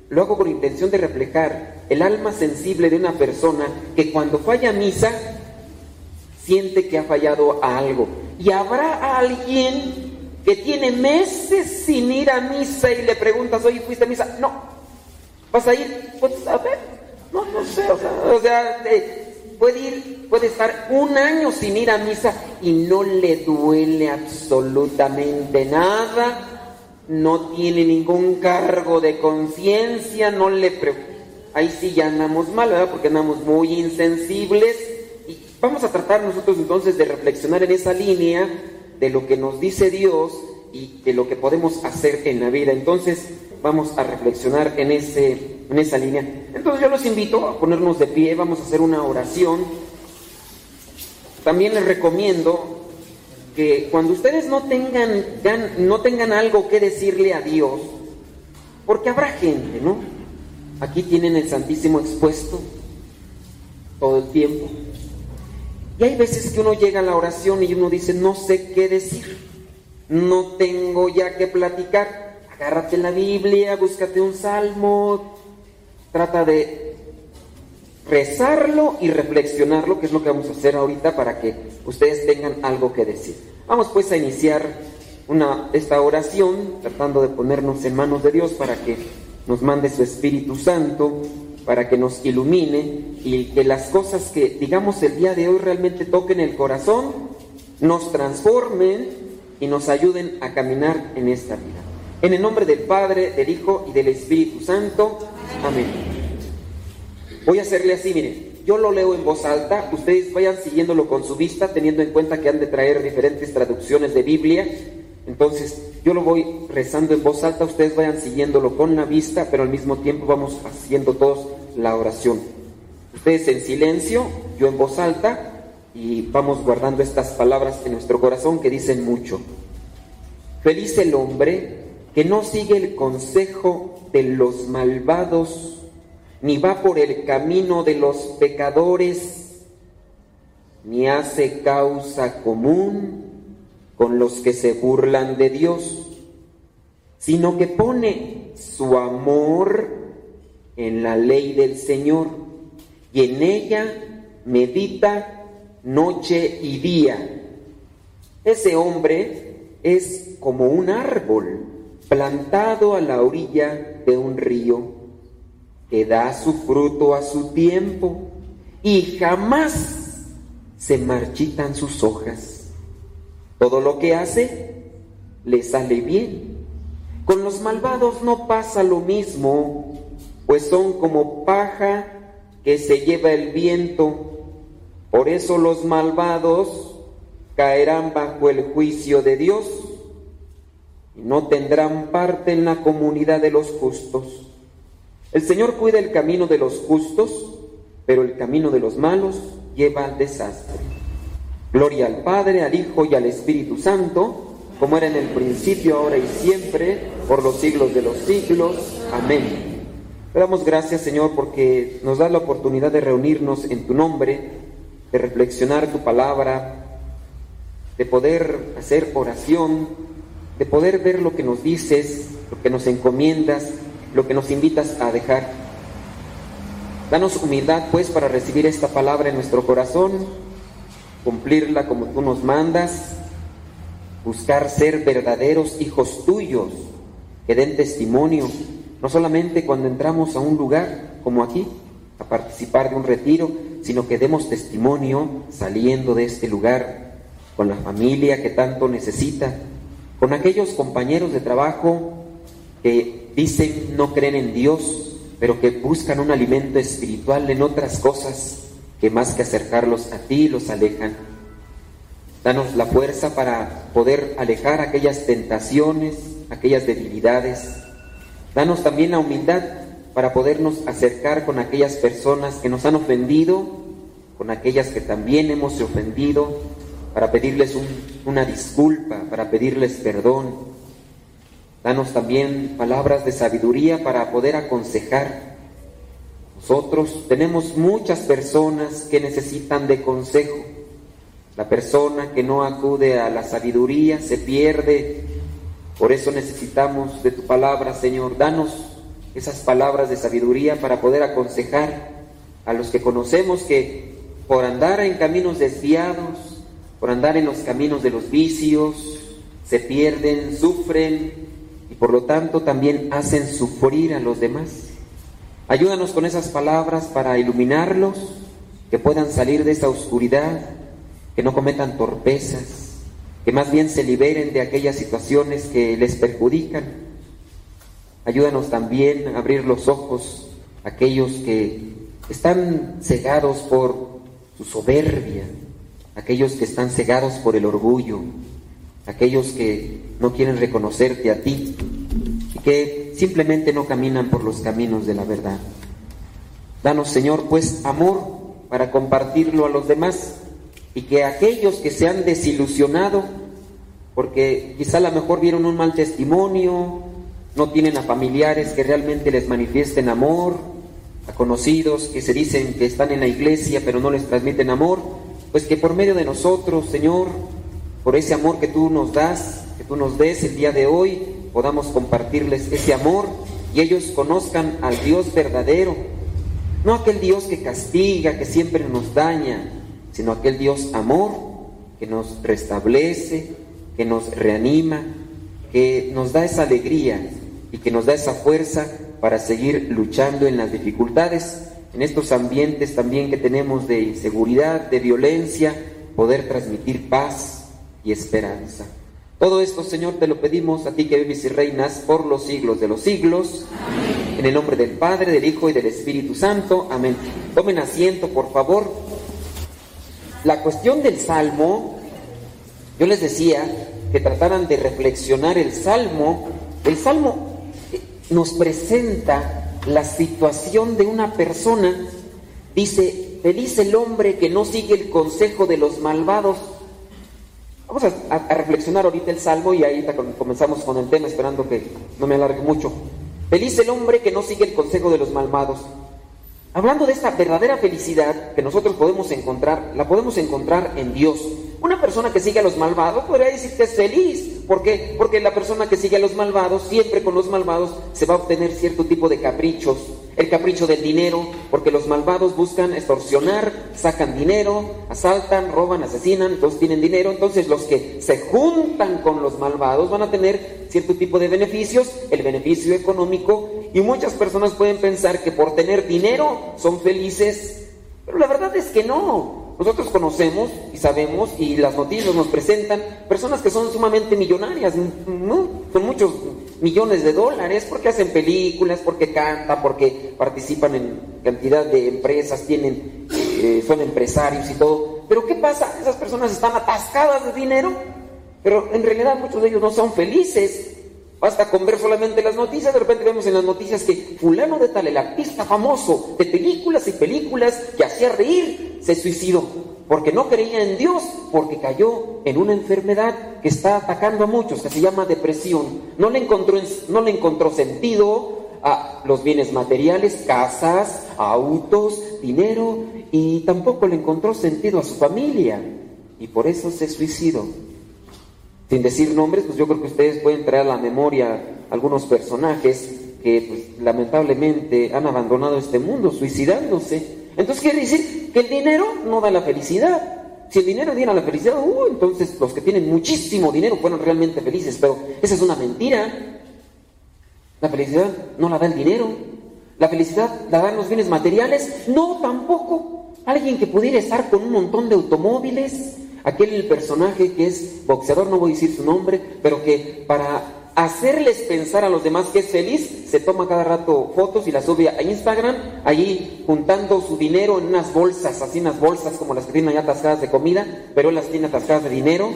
lo hago con intención de reflejar el alma sensible de una persona que cuando falla a misa siente que ha fallado a algo. Y habrá alguien que tiene meses sin ir a misa y le preguntas, oye, ¿fuiste a misa? No. ¿Vas a ir? Pues a ver, no, no sé, o sea, o sea, puede ir, puede estar un año sin ir a misa y no le duele absolutamente nada, no tiene ningún cargo de conciencia, no le preocupa. Ahí sí ya andamos mal, ¿verdad? Porque andamos muy insensibles. Y vamos a tratar nosotros entonces de reflexionar en esa línea de lo que nos dice Dios y de lo que podemos hacer en la vida. Entonces vamos a reflexionar en, ese, en esa línea. Entonces yo los invito a ponernos de pie, vamos a hacer una oración. También les recomiendo que cuando ustedes no tengan, gan- no tengan algo que decirle a Dios, porque habrá gente, ¿no? Aquí tienen el Santísimo expuesto todo el tiempo. Y hay veces que uno llega a la oración y uno dice, no sé qué decir, no tengo ya que platicar. Agárrate la Biblia, búscate un salmo, trata de rezarlo y reflexionarlo, que es lo que vamos a hacer ahorita para que ustedes tengan algo que decir. Vamos pues a iniciar una, esta oración tratando de ponernos en manos de Dios para que nos mande su Espíritu Santo, para que nos ilumine y que las cosas que digamos el día de hoy realmente toquen el corazón, nos transformen y nos ayuden a caminar en esta vida. En el nombre del Padre, del Hijo y del Espíritu Santo. Amén. Voy a hacerle así, miren. Yo lo leo en voz alta, ustedes vayan siguiéndolo con su vista, teniendo en cuenta que han de traer diferentes traducciones de Biblia. Entonces, yo lo voy rezando en voz alta, ustedes vayan siguiéndolo con la vista, pero al mismo tiempo vamos haciendo todos la oración. Ustedes en silencio, yo en voz alta, y vamos guardando estas palabras en nuestro corazón que dicen mucho. Feliz el hombre que no sigue el consejo de los malvados, ni va por el camino de los pecadores, ni hace causa común con los que se burlan de Dios, sino que pone su amor en la ley del Señor y en ella medita noche y día. Ese hombre es como un árbol plantado a la orilla de un río que da su fruto a su tiempo y jamás se marchitan sus hojas. Todo lo que hace le sale bien. Con los malvados no pasa lo mismo, pues son como paja que se lleva el viento. Por eso los malvados caerán bajo el juicio de Dios y no tendrán parte en la comunidad de los justos. El Señor cuida el camino de los justos, pero el camino de los malos lleva al desastre. Gloria al Padre, al Hijo y al Espíritu Santo, como era en el principio, ahora y siempre, por los siglos de los siglos. Amén. Te damos gracias, Señor, porque nos das la oportunidad de reunirnos en tu nombre, de reflexionar tu palabra, de poder hacer oración, de poder ver lo que nos dices, lo que nos encomiendas, lo que nos invitas a dejar. Danos humildad, pues, para recibir esta palabra en nuestro corazón, cumplirla como tú nos mandas, buscar ser verdaderos hijos tuyos, que den testimonio, no solamente cuando entramos a un lugar como aquí, a participar de un retiro, sino que demos testimonio saliendo de este lugar, con la familia que tanto necesita, con aquellos compañeros de trabajo que dicen no creen en Dios, pero que buscan un alimento espiritual en otras cosas que más que acercarlos a ti los alejan. Danos la fuerza para poder alejar aquellas tentaciones, aquellas debilidades. Danos también la humildad para podernos acercar con aquellas personas que nos han ofendido, con aquellas que también hemos ofendido, para pedirles un- una disculpa, para pedirles perdón. Danos también palabras de sabiduría para poder aconsejar. Nosotros tenemos muchas personas que necesitan de consejo. La persona que no acude a la sabiduría se pierde. Por eso necesitamos de tu palabra, Señor. Danos esas palabras de sabiduría para poder aconsejar a los que conocemos que por andar en caminos desviados, por andar en los caminos de los vicios, se pierden, sufren y por lo tanto también hacen sufrir a los demás. Ayúdanos con esas palabras para iluminarlos, que puedan salir de esa oscuridad, que no cometan torpezas, que más bien se liberen de aquellas situaciones que les perjudican. Ayúdanos también a abrir los ojos a aquellos que están cegados por su soberbia, aquellos que están cegados por el orgullo, aquellos que no quieren reconocerte a ti y que simplemente no caminan por los caminos de la verdad. Danos, Señor, pues amor para compartirlo a los demás y que aquellos que se han desilusionado, porque quizá a lo mejor vieron un mal testimonio, no tienen a familiares que realmente les manifiesten amor, a conocidos que se dicen que están en la iglesia pero no les transmiten amor, pues que por medio de nosotros, Señor, por ese amor que tú nos das, que tú nos des el día de hoy, podamos compartirles ese amor y ellos conozcan al Dios verdadero, no aquel Dios que castiga, que siempre nos daña, sino aquel Dios amor que nos restablece, que nos reanima, que nos da esa alegría y que nos da esa fuerza para seguir luchando en las dificultades, en estos ambientes también que tenemos de inseguridad, de violencia, poder transmitir paz y esperanza. Todo esto, Señor, te lo pedimos a ti que vives y reinas por los siglos de los siglos. En el nombre del Padre, del Hijo y del Espíritu Santo. Amén. Tomen asiento, por favor. La cuestión del Salmo, yo les decía que trataran de reflexionar el Salmo. El Salmo eh, nos presenta la situación de una persona. Dice, feliz el hombre que no sigue el consejo de los malvados. Vamos a, reflexionar ahorita el Salmo y ahí com- comenzamos con el tema esperando que no me alargue mucho. Feliz el hombre que no sigue el consejo de los malvados. Hablando de esta verdadera felicidad que nosotros podemos encontrar, la podemos encontrar en Dios. Una persona que sigue a los malvados podría decir que es feliz. ¿Por qué? Porque la persona que sigue a los malvados, siempre con los malvados, se va a obtener cierto tipo de caprichos. El capricho del dinero, porque los malvados buscan extorsionar, sacan dinero, asaltan, roban, asesinan, entonces tienen dinero. Entonces los que se juntan con los malvados van a tener cierto tipo de beneficios, el beneficio económico, y muchas personas pueden pensar que por tener dinero son felices, pero la verdad es que no. Nosotros conocemos y sabemos, y las noticias nos presentan, personas que son sumamente millonarias, ¿no? con muchos millones de dólares, porque hacen películas, porque cantan, porque participan en cantidad de empresas, tienen, eh, son empresarios y todo. Pero ¿qué pasa? Esas personas están atascadas de dinero, pero en realidad muchos de ellos no son felices. Basta con ver solamente las noticias, de repente vemos en las noticias que fulano de tal, el artista famoso de películas y películas que hacía reír, se suicidó. porque no creía en Dios, porque cayó en una enfermedad que está atacando a muchos, que se llama depresión. No le encontró, no le encontró sentido a los bienes materiales, casas, autos, dinero, y tampoco le encontró sentido a su familia, y por eso se suicidó. Sin decir nombres, pues yo creo que ustedes pueden traer a la memoria algunos personajes que pues, lamentablemente han abandonado este mundo suicidándose. Entonces quiere decir que el dinero no da la felicidad. Si el dinero diera la felicidad, uh, entonces los que tienen muchísimo dinero fueron realmente felices, pero esa es una mentira. La felicidad no la da el dinero. La felicidad la dan los bienes materiales. No, tampoco. Alguien que pudiera estar con un montón de automóviles, aquel personaje que es boxeador, no voy a decir su nombre, pero que para hacerles pensar a los demás que es feliz, se toma cada rato fotos y las sube a Instagram, allí juntando su dinero en unas bolsas, así unas bolsas como las que tienen allá atascadas de comida, pero él las tiene atascadas de dinero.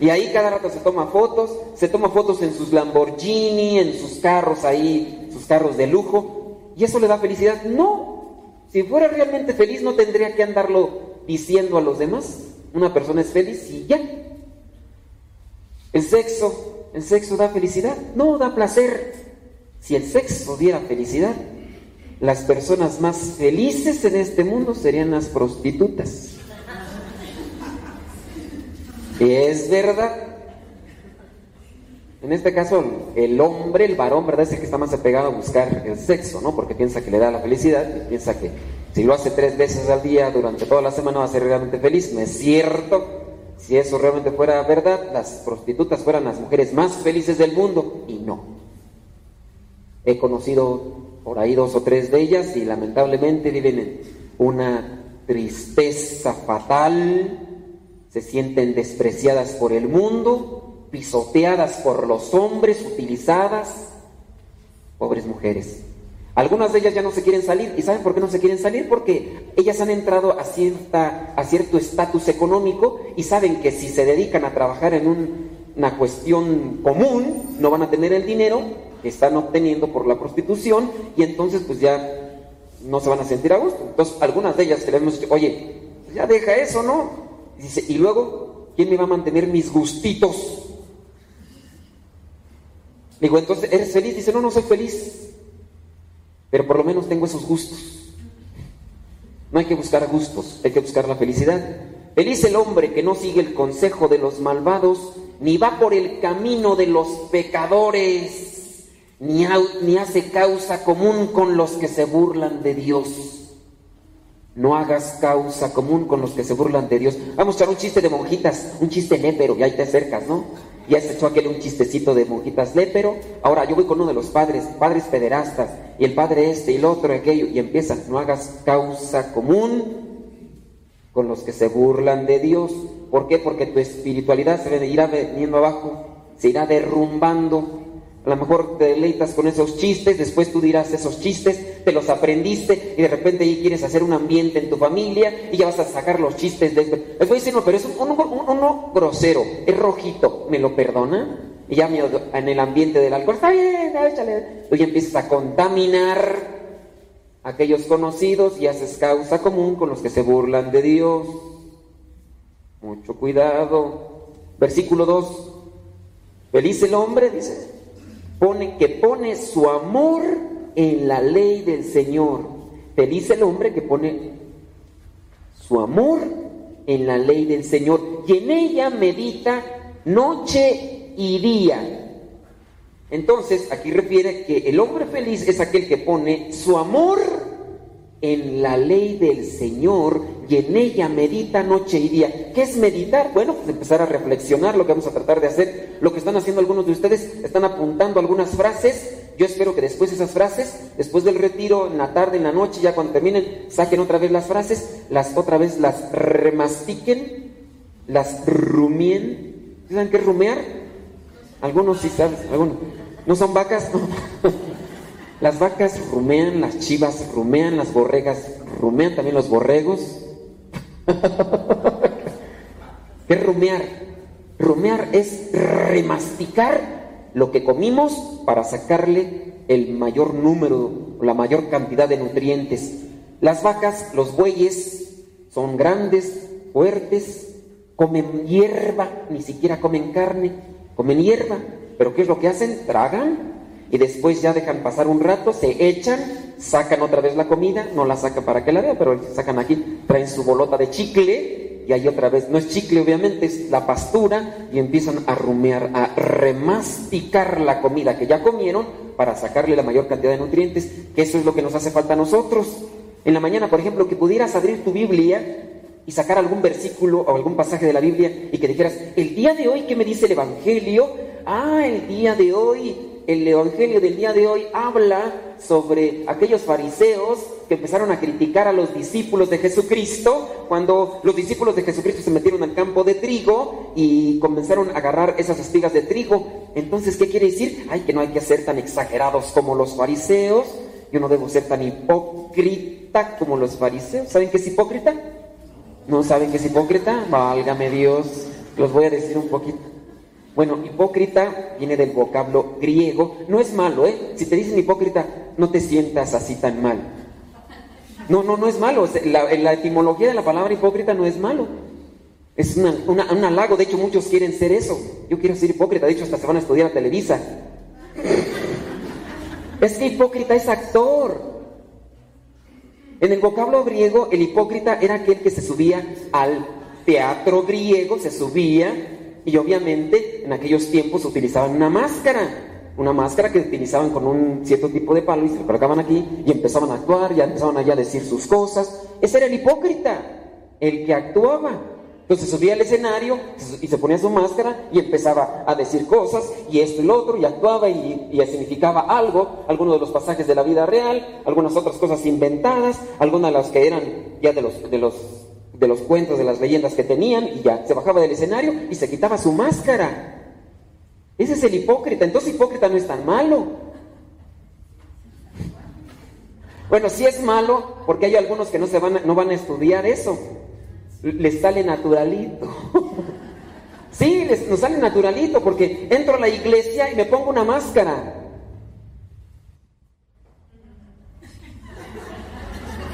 Y ahí cada rato se toma fotos, se toma fotos en sus Lamborghini, en sus carros ahí, sus carros de lujo. ¿Y eso le da felicidad? No. Si fuera realmente feliz no tendría que andarlo diciendo a los demás. Una persona es feliz y ya. El sexo, ¿el sexo da felicidad? No, da placer. Si el sexo diera felicidad, las personas más felices en este mundo serían las prostitutas. Es verdad. En este caso, el hombre, el varón, ¿verdad? Es el que está más apegado a buscar el sexo, ¿no? Porque piensa que le da la felicidad y piensa que si lo hace tres veces al día durante toda la semana va a ser realmente feliz. No es cierto. Si eso realmente fuera verdad, las prostitutas fueran las mujeres más felices del mundo y no. He conocido por ahí dos o tres de ellas y lamentablemente viven en una tristeza fatal, se sienten despreciadas por el mundo, pisoteadas por los hombres, utilizadas. Pobres mujeres. Algunas de ellas ya no se quieren salir. ¿Y saben por qué no se quieren salir? Porque ellas han entrado a, cierta, a cierto estatus económico y saben que si se dedican a trabajar en un- una cuestión común, no van a tener el dinero que están obteniendo por la prostitución y entonces pues ya no se van a sentir a gusto. Entonces algunas de ellas que le hemos dicho, oye, ya deja eso, ¿no? Dice, y luego, ¿quién me va a mantener mis gustitos? Digo, entonces, ¿eres feliz? Dice, no, no soy feliz. Pero por lo menos tengo esos gustos. No hay que buscar gustos, hay que buscar la felicidad. Feliz el hombre que no sigue el consejo de los malvados, ni va por el camino de los pecadores, ni, hace causa común con los que se burlan de Dios. No hagas causa común con los que se burlan de Dios. Vamos a echar un chiste de monjitas, un chiste lépero, y ahí te acercas, ¿no? Ya se echó aquel un chistecito de monjitas lépero. Ahora yo voy con uno de los padres, padres pederastas, y el padre este y el otro aquello, y empiezan, no hagas causa común con los que se burlan de Dios. ¿Por qué? Porque tu espiritualidad se irá veniendo abajo, se irá derrumbando. A lo mejor te deleitas con esos chistes, después tú dirás esos chistes, te los aprendiste y de repente ahí quieres hacer un ambiente en tu familia y ya vas a sacar los chistes de... Les voy a decir, no, pero es un, uno, un- uno grosero, es rojito, ¿me lo perdona? Y ya en el ambiente del alcohol, está bien, ya, échale. Tú ya empiezas a contaminar a aquellos conocidos y haces causa común con los que se burlan de Dios. Mucho cuidado. Versículo 2. Feliz el hombre, dice, pone que pone su amor en la ley del Señor. Feliz el hombre que pone su amor en la ley del Señor y en ella medita noche y día. Entonces, aquí refiere que el hombre feliz es aquel que pone su amor en la ley del Señor y en ella medita noche y día. ¿Qué es meditar? Bueno, pues empezar a reflexionar lo que vamos a tratar de hacer. Lo que están haciendo algunos de ustedes, están apuntando algunas frases. Yo espero que después esas frases, después del retiro, en la tarde, en la noche, ya cuando terminen, saquen otra vez las frases, las otra vez las remastiquen, las rumien. ¿Saben qué es rumear? Algunos sí saben, algunos. ¿No son vacas? No. Las vacas rumean, las chivas rumean, las borregas rumean, también los borregos. ¿Qué es rumear? Rumear es remasticar lo que comimos para sacarle el mayor número, la mayor cantidad de nutrientes. Las vacas, los bueyes, son grandes, fuertes, comen hierba, ni siquiera comen carne, comen hierba. Pero ¿qué es lo que hacen? Tragan y después ya dejan pasar un rato, se echan, sacan otra vez la comida, no la sacan para que la vea, pero sacan aquí, traen su bolota de chicle y ahí otra vez, no es chicle obviamente, es la pastura y empiezan a rumear, a remasticar la comida que ya comieron para sacarle la mayor cantidad de nutrientes, que eso es lo que nos hace falta a nosotros. En la mañana, por ejemplo, que pudieras abrir tu Biblia y sacar algún versículo o algún pasaje de la Biblia y que dijeras, el día de hoy, ¿qué me dice el Evangelio? Ah, el día de hoy, el Evangelio del día de hoy habla sobre aquellos fariseos que empezaron a criticar a los discípulos de Jesucristo cuando los discípulos de Jesucristo se metieron al campo de trigo y comenzaron a agarrar esas espigas de trigo. Entonces, ¿qué quiere decir? Ay, que no hay que ser tan exagerados como los fariseos. Yo no debo ser tan hipócrita como los fariseos. ¿Saben qué es hipócrita? ¿No saben qué es hipócrita? Válgame Dios, los voy a decir un poquito. Bueno, hipócrita viene del vocablo griego. No es malo, ¿eh? Si te dicen hipócrita, no te sientas así tan mal. No, no, no es malo. La, la etimología de la palabra hipócrita no es malo. Es una- una- un halago. De hecho, muchos quieren ser eso. Yo quiero ser hipócrita. De hecho, hasta se van a estudiar a Televisa. Es que hipócrita es actor. En el vocablo griego, el hipócrita era aquel que se subía al teatro griego, se subía y obviamente en aquellos tiempos utilizaban una máscara, una máscara que utilizaban con un cierto tipo de palo y se lo colocaban aquí y empezaban a actuar, ya empezaban allá a decir sus cosas. Ese era el hipócrita, el que actuaba. Entonces subía al escenario y se ponía su máscara y empezaba a decir cosas y esto y lo otro y actuaba y, y significaba algo, algunos de los pasajes de la vida real, algunas otras cosas inventadas, algunas de las que eran ya de los, de los, de los cuentos, de las leyendas que tenían y ya se bajaba del escenario y se quitaba su máscara. Ese es el hipócrita, entonces hipócrita no es tan malo. Bueno, sí es malo porque hay algunos que no, se van a, no van a estudiar eso. Les sale naturalito. Sí, les, nos sale naturalito porque entro a la iglesia y me pongo una máscara.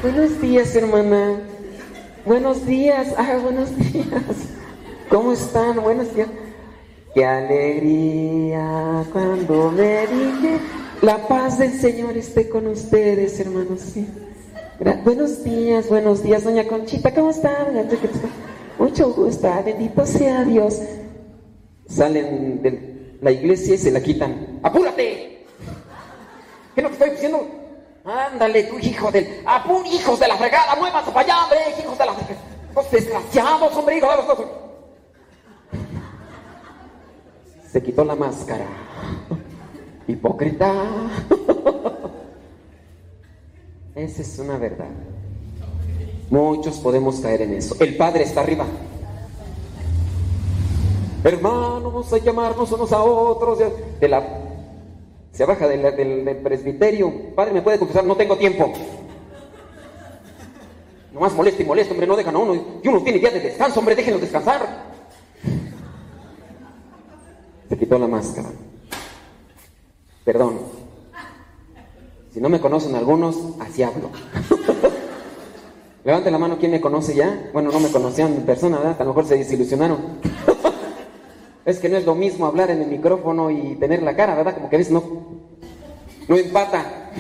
Buenos días, hermana. Buenos días. Ah, buenos días. ¿Cómo están? Buenos días. Qué alegría cuando me dije la paz del Señor esté con ustedes, hermanos. Buenos días, buenos días, doña Conchita, ¿cómo está? Mucho gusto, ah, bendito sea Dios. Salen de la iglesia y se la quitan. ¡Apúrate! ¿Qué es lo que estoy diciendo? Ándale, tú hijo del... ¡Apún, hijos de la fregada! ¡Muévanse para allá, hombre! ¡Hijos de la fregada! ¡Los desgraciados, hombre! hijos de los- Se quitó la máscara. Hipócrita. Esa es una verdad. Muchos podemos caer en eso. El Padre está arriba. Hermanos, vamos a llamarnos unos a otros. De la, se baja del, presbiterio. Padre, ¿me puede confesar? No tengo tiempo. Nomás molesta y molesta, hombre, no dejan a uno. Y uno tiene día de descanso, hombre, déjenlo descansar. Se quitó la máscara. Perdón. Si no me conocen algunos, así hablo. Levante la mano, ¿quién me conoce ya? Bueno, no me conocían en persona, ¿verdad? A lo mejor se desilusionaron. es que no es lo mismo hablar en el micrófono y tener la cara, ¿verdad? Como que a veces no, no empata.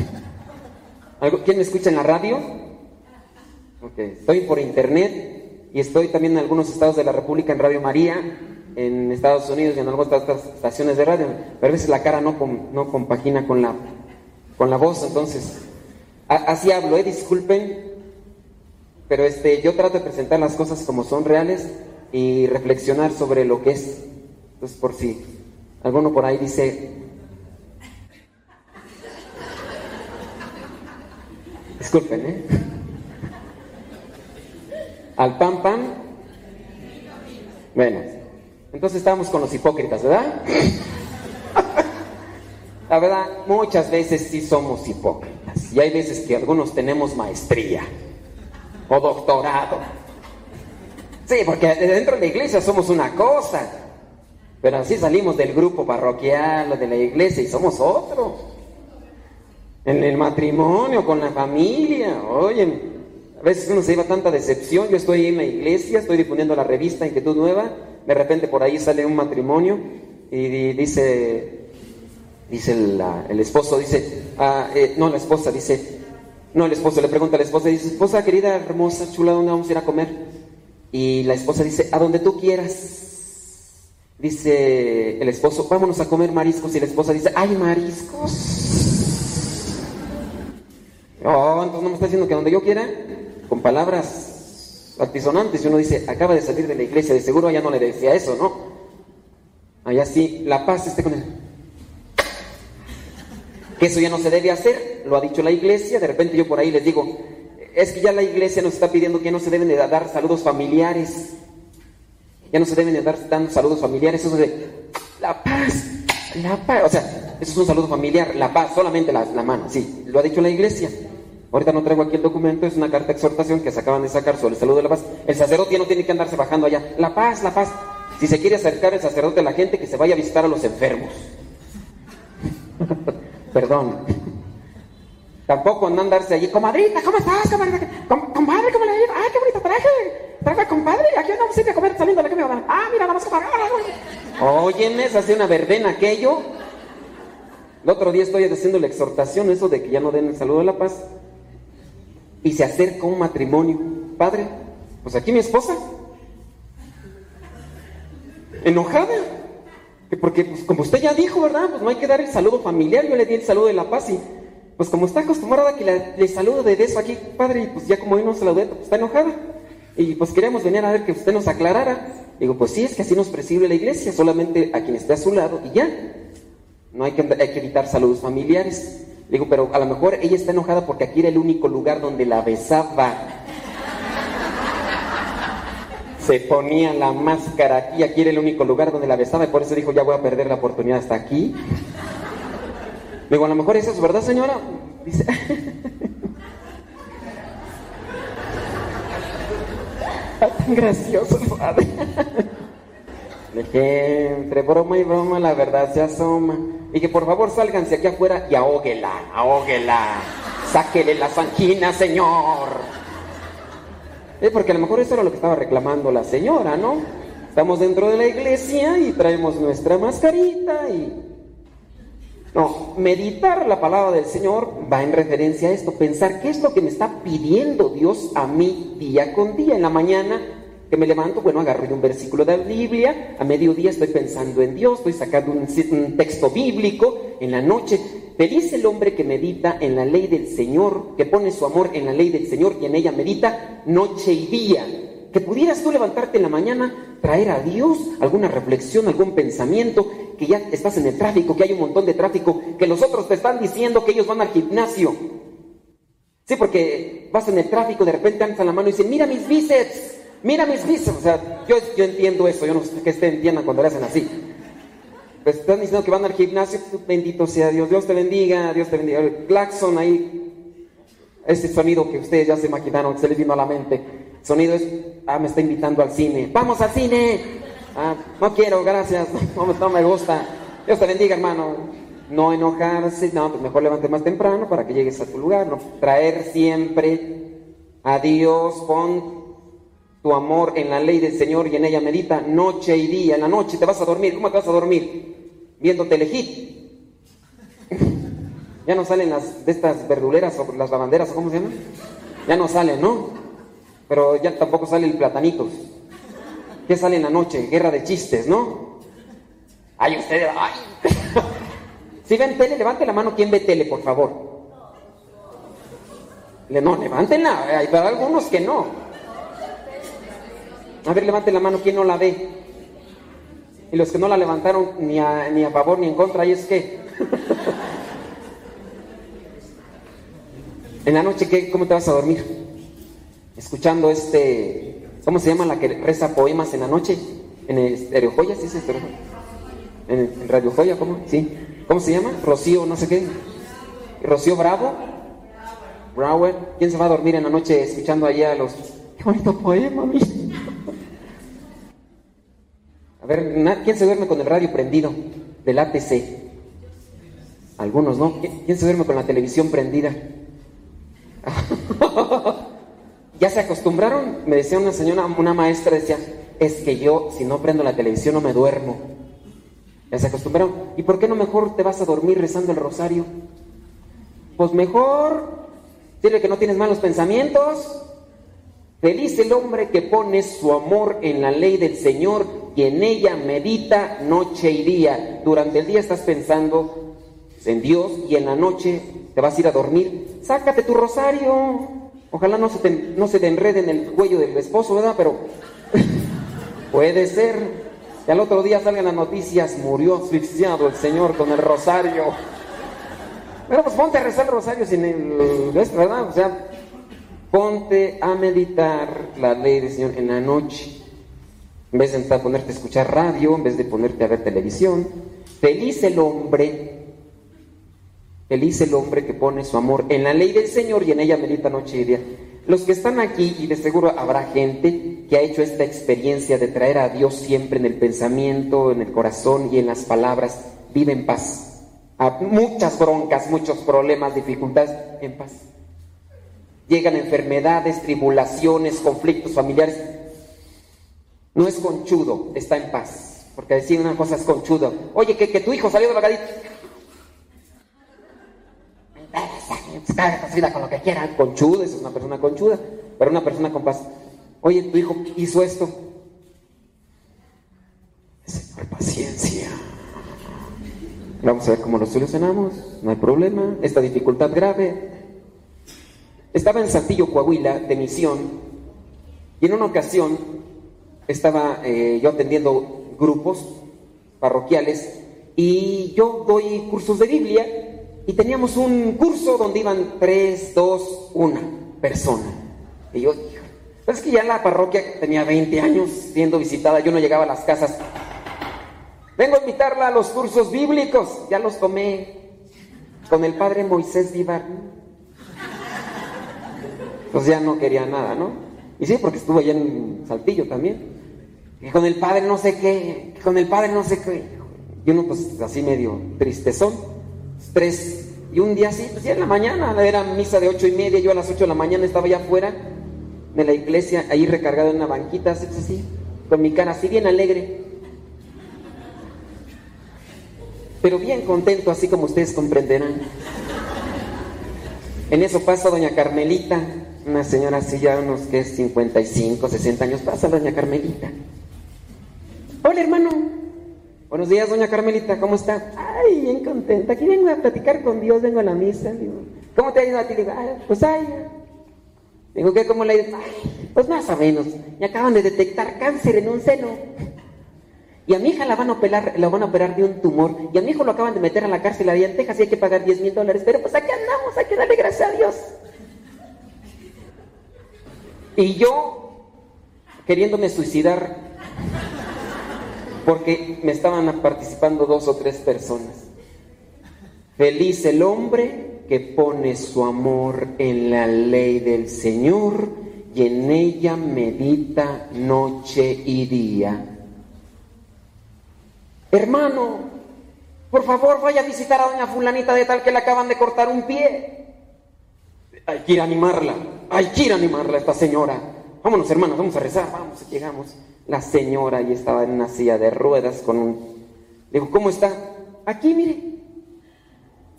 ¿Algo- ¿Quién me escucha en la radio? Estoy por internet y estoy también en algunos estados de la República en Radio María, en Estados Unidos y en algunas otras estaciones de radio, pero a veces la cara no, no compagina con la, con la voz, entonces así hablo, ¿eh? disculpen, pero este, yo trato de presentar las cosas como son reales y reflexionar sobre lo que es. Entonces, por si alguno por ahí dice, disculpen, ¿eh? Al pan pan. Bueno, entonces estábamos con los hipócritas, ¿verdad? La verdad, muchas veces sí somos hipócritas. Y hay veces que algunos tenemos maestría o doctorado. Sí, porque dentro de la iglesia somos una cosa, pero así salimos del grupo parroquial de la iglesia y somos otro. En el matrimonio, con la familia, oye, A veces uno se lleva tanta decepción. Yo estoy en la iglesia, estoy difundiendo la revista Inquietud Nueva. De repente por ahí sale un matrimonio y di- dice, dice el esposo, dice, ah, eh, no, la esposa dice, no, el esposo le pregunta a la esposa, dice, esposa querida, hermosa, chula, ¿dónde vamos a ir a comer? Y la esposa dice, a donde tú quieras. Dice el esposo, vámonos a comer mariscos. Y la esposa dice, ay, mariscos. Oh, entonces no me está diciendo que donde yo quiera, con palabras altisonantes. Y uno dice, acaba de salir de la iglesia, de seguro allá no le decía eso, ¿no? Allá sí, la paz esté con él. Que eso ya no se debe hacer, lo ha dicho la iglesia. De repente yo por ahí les digo, es que ya la iglesia nos está pidiendo que no se deben de dar saludos familiares. Ya no se deben de dar dando saludos familiares. Eso de la paz, la paz. O sea, eso es un saludo familiar, la paz, solamente la, la mano. Sí, lo ha dicho la iglesia. Ahorita no traigo aquí el documento, es una carta de exhortación que se acaban de sacar sobre el saludo de la paz. El sacerdote ya no tiene que andarse bajando allá. La paz, la paz. Si se quiere acercar el sacerdote a la gente, que se vaya a visitar a los enfermos. Perdón. Tampoco andarse allí, comadrita, ¿cómo estás, comadrita? Com- compadre, ¿cómo le ido? ¡Ay, qué bonito traje! Traje, compadre, aquí andamos siempre a comer saliendo de la comida. Ah, mira, vamos a comer. Óyeme, se hace una verbena aquello. El otro día estoy haciendo la exhortación, eso de que ya no den el saludo de la paz. Y se acerca un matrimonio. Padre, pues aquí mi esposa. Enojada. Que Porque, pues, como usted ya dijo, ¿verdad? Pues no hay que dar el saludo familiar. Yo le di el saludo de la paz y, pues, como está acostumbrada que le saludo de beso aquí, padre, y pues ya como hoy no saludé, pues está enojada. Y pues queríamos venir a ver que usted nos aclarara. Digo, pues sí, es que así nos preside la iglesia, solamente a quien esté a su lado y ya. No hay que, hay que evitar saludos familiares. Digo, pero a lo mejor ella está enojada porque aquí era el único lugar donde la besaba. Se ponía la máscara aquí, aquí era el único lugar donde la besaba y por eso dijo, ya voy a perder la oportunidad hasta aquí. Digo, a lo mejor eso es verdad, señora. Dice, tan gracioso, padre. De que entre broma y broma la verdad se asoma. Y que por favor sálganse aquí afuera y ahóguela, ahóguela. Sáquele las anginas, señor. Eh, porque a lo mejor eso era lo que estaba reclamando la señora, ¿no? Estamos dentro de la iglesia y traemos nuestra mascarita y... No, meditar la palabra del Señor va en referencia a esto, pensar qué es lo que me está pidiendo Dios a mí día con día. En la mañana que me levanto, bueno, agarro yo un versículo de la Biblia, a mediodía estoy pensando en Dios, estoy sacando un, texto bíblico, en la noche, feliz el hombre que medita en la ley del Señor, que pone su amor en la ley del Señor y en ella medita noche y día. Que pudieras tú levantarte en la mañana, traer a Dios alguna reflexión, algún pensamiento, que ya estás en el tráfico, que hay un montón de tráfico, que los otros te están diciendo que ellos van al gimnasio. Sí, porque vas en el tráfico, de repente alzan la mano y dicen, mira mis bíceps, mira mis bíceps. O sea, yo, yo entiendo eso, yo no sé este entiendan cuando le hacen así. Pues están diciendo que van al gimnasio, bendito sea Dios, Dios te bendiga, Dios te bendiga. El claxon ahí, ese sonido que ustedes ya se imaginaron, se les vino a la mente. Sonido es, ah, me está invitando al cine. ¡Vamos al cine! Ah, no quiero, gracias, no, me- gusta. Dios te bendiga, hermano. No enojarse, no, pues mejor levante más temprano para que llegues a tu lugar. No, traer siempre a Dios, pon tu amor en la ley del Señor y en ella medita noche y día. En la noche te vas a dormir. ¿Cómo te vas a dormir? Viendo telehit. ya no salen las de estas verduleras o las lavanderas, ¿o ¿cómo se llaman? Ya no salen, ¿no? Pero ya tampoco sale el platanitos. ¿Qué sale en la noche? Guerra de chistes, ¿no? Ay, ustedes, ay. si ven tele, levante la mano. ¿Quién ve tele, por favor? No, levántenla. Hay para algunos que no. A ver, levanten la mano. ¿Quién no la ve? Y los que no la levantaron ni a, ni a favor ni en contra, ¿y es que? en la noche, ¿qué, ¿cómo te vas a dormir? Escuchando este, ¿cómo se llama la que reza poemas en la noche? En el Joya, ¿sí es Stereo Joya? En, Radio Joya, ¿cómo? Sí. ¿Cómo se llama? Rocío, no sé qué. Rocío Bravo. Brower. ¿Quién se va a dormir en la noche escuchando allá a los... Qué bonito poema, mi. A ver, ¿quién se duerme con el radio prendido? Del ATC. Algunos, ¿no? ¿Quién quién se duerme con la televisión prendida? ¿Ya se acostumbraron? Me decía una señora, una maestra, decía, es que yo si no prendo la televisión no me duermo. ¿Ya se acostumbraron? ¿Y por qué no mejor te vas a dormir rezando el rosario? Pues mejor, dile que no tienes malos pensamientos. Feliz el hombre que pone su amor en la ley del Señor y en ella medita noche y día. Durante el día estás pensando en Dios y en la noche te vas a ir a dormir. Sácate tu rosario. Ojalá no se te, no se te enrede en el cuello del esposo, ¿verdad? Pero puede ser. Y al otro día salgan las noticias, murió asfixiado el Señor con el rosario. Pero pues ponte a rezar el rosario sin el... ¿ves, ¿Verdad? O sea, ponte a meditar la ley del Señor en la noche. En vez de ponerte a escuchar radio, en vez de ponerte a ver televisión. Feliz el hombre, feliz el hombre que pone su amor en la ley del Señor y en ella medita noche y día. Los que están aquí, y de seguro habrá gente que ha hecho esta experiencia de traer a Dios siempre en el pensamiento, en el corazón y en las palabras, vive en paz. Muchas broncas, muchos problemas, dificultades, en paz. Llegan enfermedades, tribulaciones, conflictos familiares. No es conchudo, está en paz. Porque decir una cosa es conchudo. Oye, que, que tu hijo salió de drogadito. Está casada con lo que quiera. Conchudo, esa es una persona conchuda. Pero una persona con paz. Oye, tu hijo hizo esto. Señor, paciencia. Vamos a ver cómo lo solucionamos. No hay problema. Esta dificultad grave. Estaba en Santillo, Coahuila, de misión. Y en una ocasión estaba eh, yo atendiendo grupos parroquiales y yo doy cursos de Biblia y teníamos un curso donde iban tres, dos, una persona. Y yo, hijo, es que ya la parroquia tenía 20 años siendo visitada, yo no llegaba a las casas. Vengo a invitarla a los cursos bíblicos, ya los tomé con el padre Moisés Vivar. Pues ya no quería nada, ¿no? Y sí, porque estuvo allá en Saltillo también. Y con el padre no sé qué, con el padre no sé qué. Y uno pues así medio tristezón, tres. Y un día así, pues ya en la mañana, era misa de ocho y media, yo a las ocho de la mañana estaba allá afuera de la iglesia, ahí recargado en una banquita, así, así, con mi cara así bien alegre. Pero bien contento, así como ustedes comprenderán. En eso pasa doña Carmelita, una señora así ya unos que es 55, 60 años, pasa doña Carmelita. Hola hermano, buenos días doña Carmelita, ¿cómo está? Ay, bien contenta, aquí vengo a platicar con Dios, vengo a la misa. Digo, ¿Cómo te ha ido a ti? Digo, "Ah, pues ay. Digo, ¿qué? ¿Cómo le ha ido? Ay, pues más o menos, me acaban de detectar cáncer en un seno. Y a mi hija la van a operar, la van a operar de un tumor. Y a mi hijo lo acaban de meter a la cárcel allá en Texas y hay que pagar 10 mil dólares. Pero pues aquí andamos, hay que darle gracias a Dios. Y yo, queriéndome suicidar, porque me estaban participando dos o tres personas. Feliz el hombre que pone su amor en la ley del Señor y en ella medita noche y día. Hermano, por favor vaya a visitar a doña fulanita de tal que le acaban de cortar un pie. Hay que ir a animarla, hay que ir a animarla a esta señora. Vámonos hermanos, vamos a rezar, vamos, llegamos. La señora ahí estaba en una silla de ruedas con un... Le digo, ¿cómo está? Aquí, mire.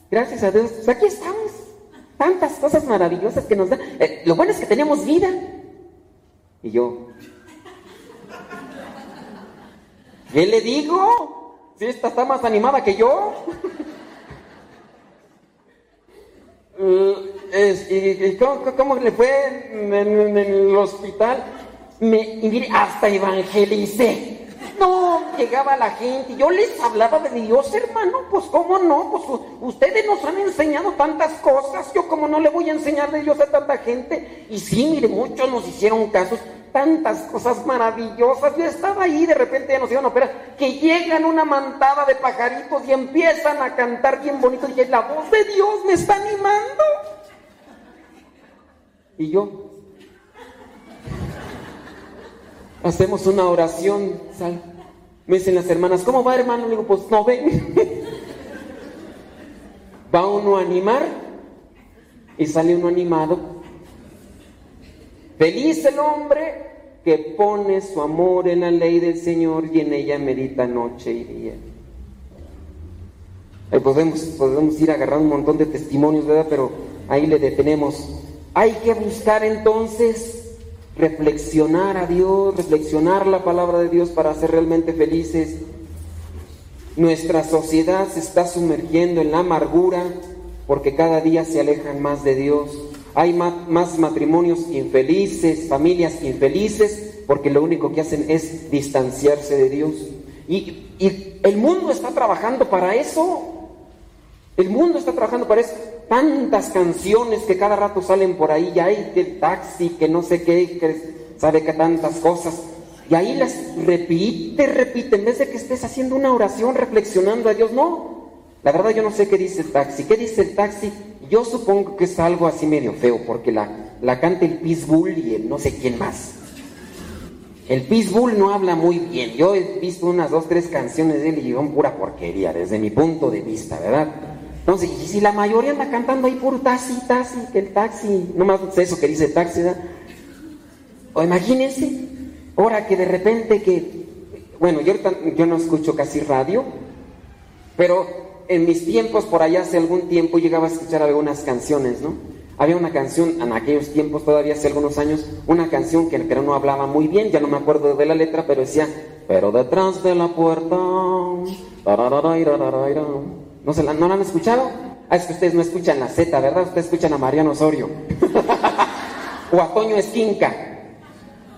Gracias a Dios, pues aquí estamos. Tantas cosas maravillosas que nos da. Eh, lo bueno es que tenemos vida. Y yo, ¿qué le digo? Si esta está más animada que yo. Eh, y, y ¿cómo, cómo le fue en- en el hospital? Me, hasta evangelicé. No, llegaba la gente, yo les hablaba de Dios, hermano, pues cómo no, pues ustedes nos han enseñado tantas cosas, yo como no le voy a enseñar de Dios a tanta gente. Y sí, mire, muchos nos hicieron casos, tantas cosas maravillosas. Yo estaba ahí, de repente ya nos iban a operar, que llegan una mantada de pajaritos y empiezan a cantar bien bonito. Y dije, la voz de Dios me está animando. Y yo, hacemos una oración. Me dicen las hermanas, ¿cómo va hermano? Le digo, pues no ven. va uno a animar y sale uno animado. Feliz el hombre que pone su amor en la ley del Señor y en ella medita noche y día. Ahí podemos, podemos ir agarrando un montón de testimonios, ¿verdad? Pero ahí le detenemos. Hay que buscar entonces reflexionar a Dios, reflexionar la palabra de Dios para ser realmente felices. Nuestra sociedad se está sumergiendo en la amargura porque cada día se alejan más de Dios. Hay más matrimonios infelices, familias infelices, porque lo único que hacen es distanciarse de Dios. Y, y el mundo está trabajando para eso. El mundo está trabajando para eso. Tantas canciones que cada rato salen por ahí, ya hay que taxi, que no sé qué, que sabe que tantas cosas. Y ahí las repite, repite, en vez de que estés haciendo una oración reflexionando a Dios, no. La verdad yo no sé qué dice el taxi. ¿Qué dice el taxi? Yo supongo que es algo así medio feo, porque la, la canta el Pitbull y el no sé quién más. El Pitbull no habla muy bien. Yo he visto unas dos, tres canciones de él y son pura porquería, desde mi punto de vista, ¿verdad? Entonces, y si la mayoría anda cantando ahí puro taxi, taxi, que el taxi, no más eso que dice el taxi. O imagínense, ahora que de repente que, bueno, yo yo no escucho casi radio, pero en mis tiempos, por allá hace algún tiempo, llegaba a escuchar algunas canciones, ¿no? Había una canción, en aquellos tiempos, todavía hace algunos años, una canción que, que no hablaba muy bien, ya no me acuerdo de la letra, pero decía, pero detrás de la puerta, tarararairararaira". ¿No, se la, ¿no la han escuchado? Ah, es que ustedes no escuchan la Z, ¿verdad? Ustedes escuchan a Mariano Osorio. o a Toño Esquinca.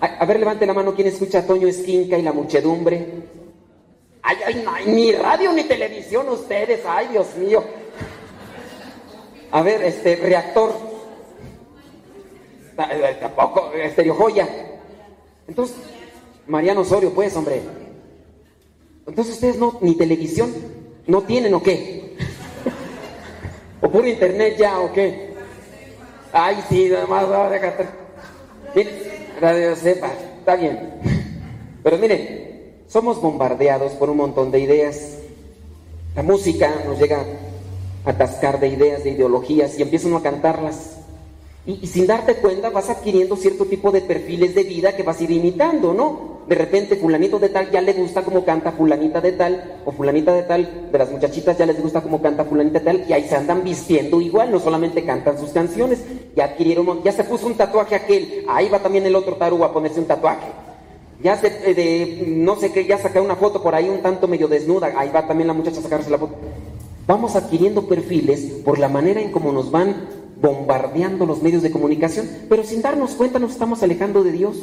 A, ver, levante la mano, ¿quién escucha a Toño Esquinca y la muchedumbre? Ay, ay, no, ni radio ni televisión ustedes, ay, Dios mío. A ver, este, reactor. Ta- eh, Tampoco, Estereo Joya. Entonces, Mariano Osorio, pues, hombre. Entonces ustedes no, ni televisión, no tienen o qué? ¿O puro internet ya o qué? Ay, sí, nada más, déjate. Mire, Radio Sepa, está bien. Pero miren, somos bombardeados por un montón de ideas. La música nos llega a atascar de ideas, de ideologías y empieza uno a cantarlas. Y, sin darte cuenta vas adquiriendo cierto tipo de perfiles de vida que vas a ir imitando, ¿no? De repente fulanito de tal ya le gusta como canta fulanita de tal, o fulanita de tal, de las muchachitas ya les gusta como canta fulanita de tal, y ahí se andan vistiendo igual, no solamente cantan sus canciones, ya adquirieron, ya se puso un tatuaje aquel, ahí va también el otro tarugo a ponerse un tatuaje. Ya se, eh, de, no sé qué, ya saca una foto por ahí un tanto medio desnuda, ahí va también la muchacha a sacarse la foto. Vamos adquiriendo perfiles por la manera en cómo nos van bombardeando los medios de comunicación, pero sin darnos cuenta nos estamos alejando de Dios.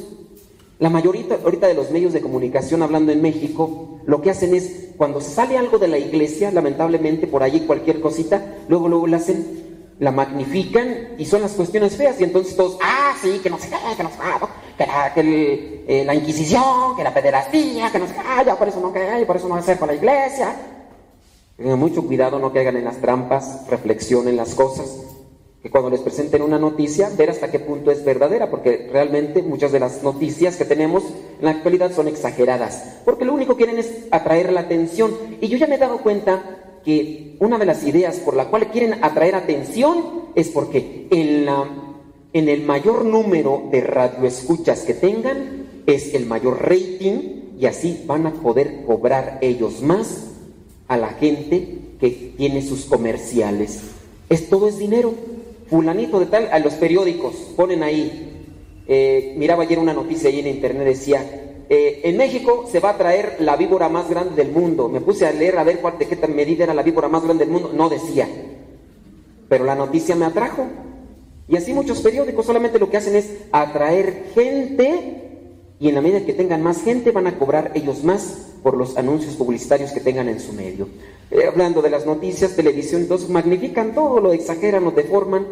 La mayoría ahorita de los medios de comunicación hablando en México, lo que hacen es, cuando se sale algo de la iglesia, lamentablemente por allí cualquier cosita, luego luego la hacen, la magnifican y son las cuestiones feas y entonces todos, ah, sí, que no sé qué, que no qué, ¿no? que, la, que eh, la Inquisición, que la pederastía, que no sé qué, ah, por eso no que, por eso no hacer con la iglesia. Tengan mucho cuidado, no caigan en las trampas, reflexionen las cosas que cuando les presenten una noticia, ver hasta qué punto es verdadera, porque realmente muchas de las noticias que tenemos en la actualidad son exageradas, porque lo único que quieren es atraer la atención. Y yo ya me he dado cuenta que una de las ideas por la cual quieren atraer atención es porque en, la, en el mayor número de radioescuchas que tengan es el mayor rating y así van a poder cobrar ellos más a la gente que tiene sus comerciales. Es todo es dinero. Fulanito de tal, a los periódicos ponen ahí. eh, miraba ayer una noticia ahí en internet, decía, eh, en México se va a traer la víbora más grande del mundo. Me puse a leer a ver cuál, de qué medida era la víbora más grande del mundo. No decía. Pero la noticia me atrajo. Y así muchos periódicos solamente lo que hacen es atraer gente y en la medida que tengan más gente van a cobrar ellos más por los anuncios publicitarios que tengan en su medio. Eh, hablando de las noticias, televisión, entonces magnifican todo, lo exageran, lo deforman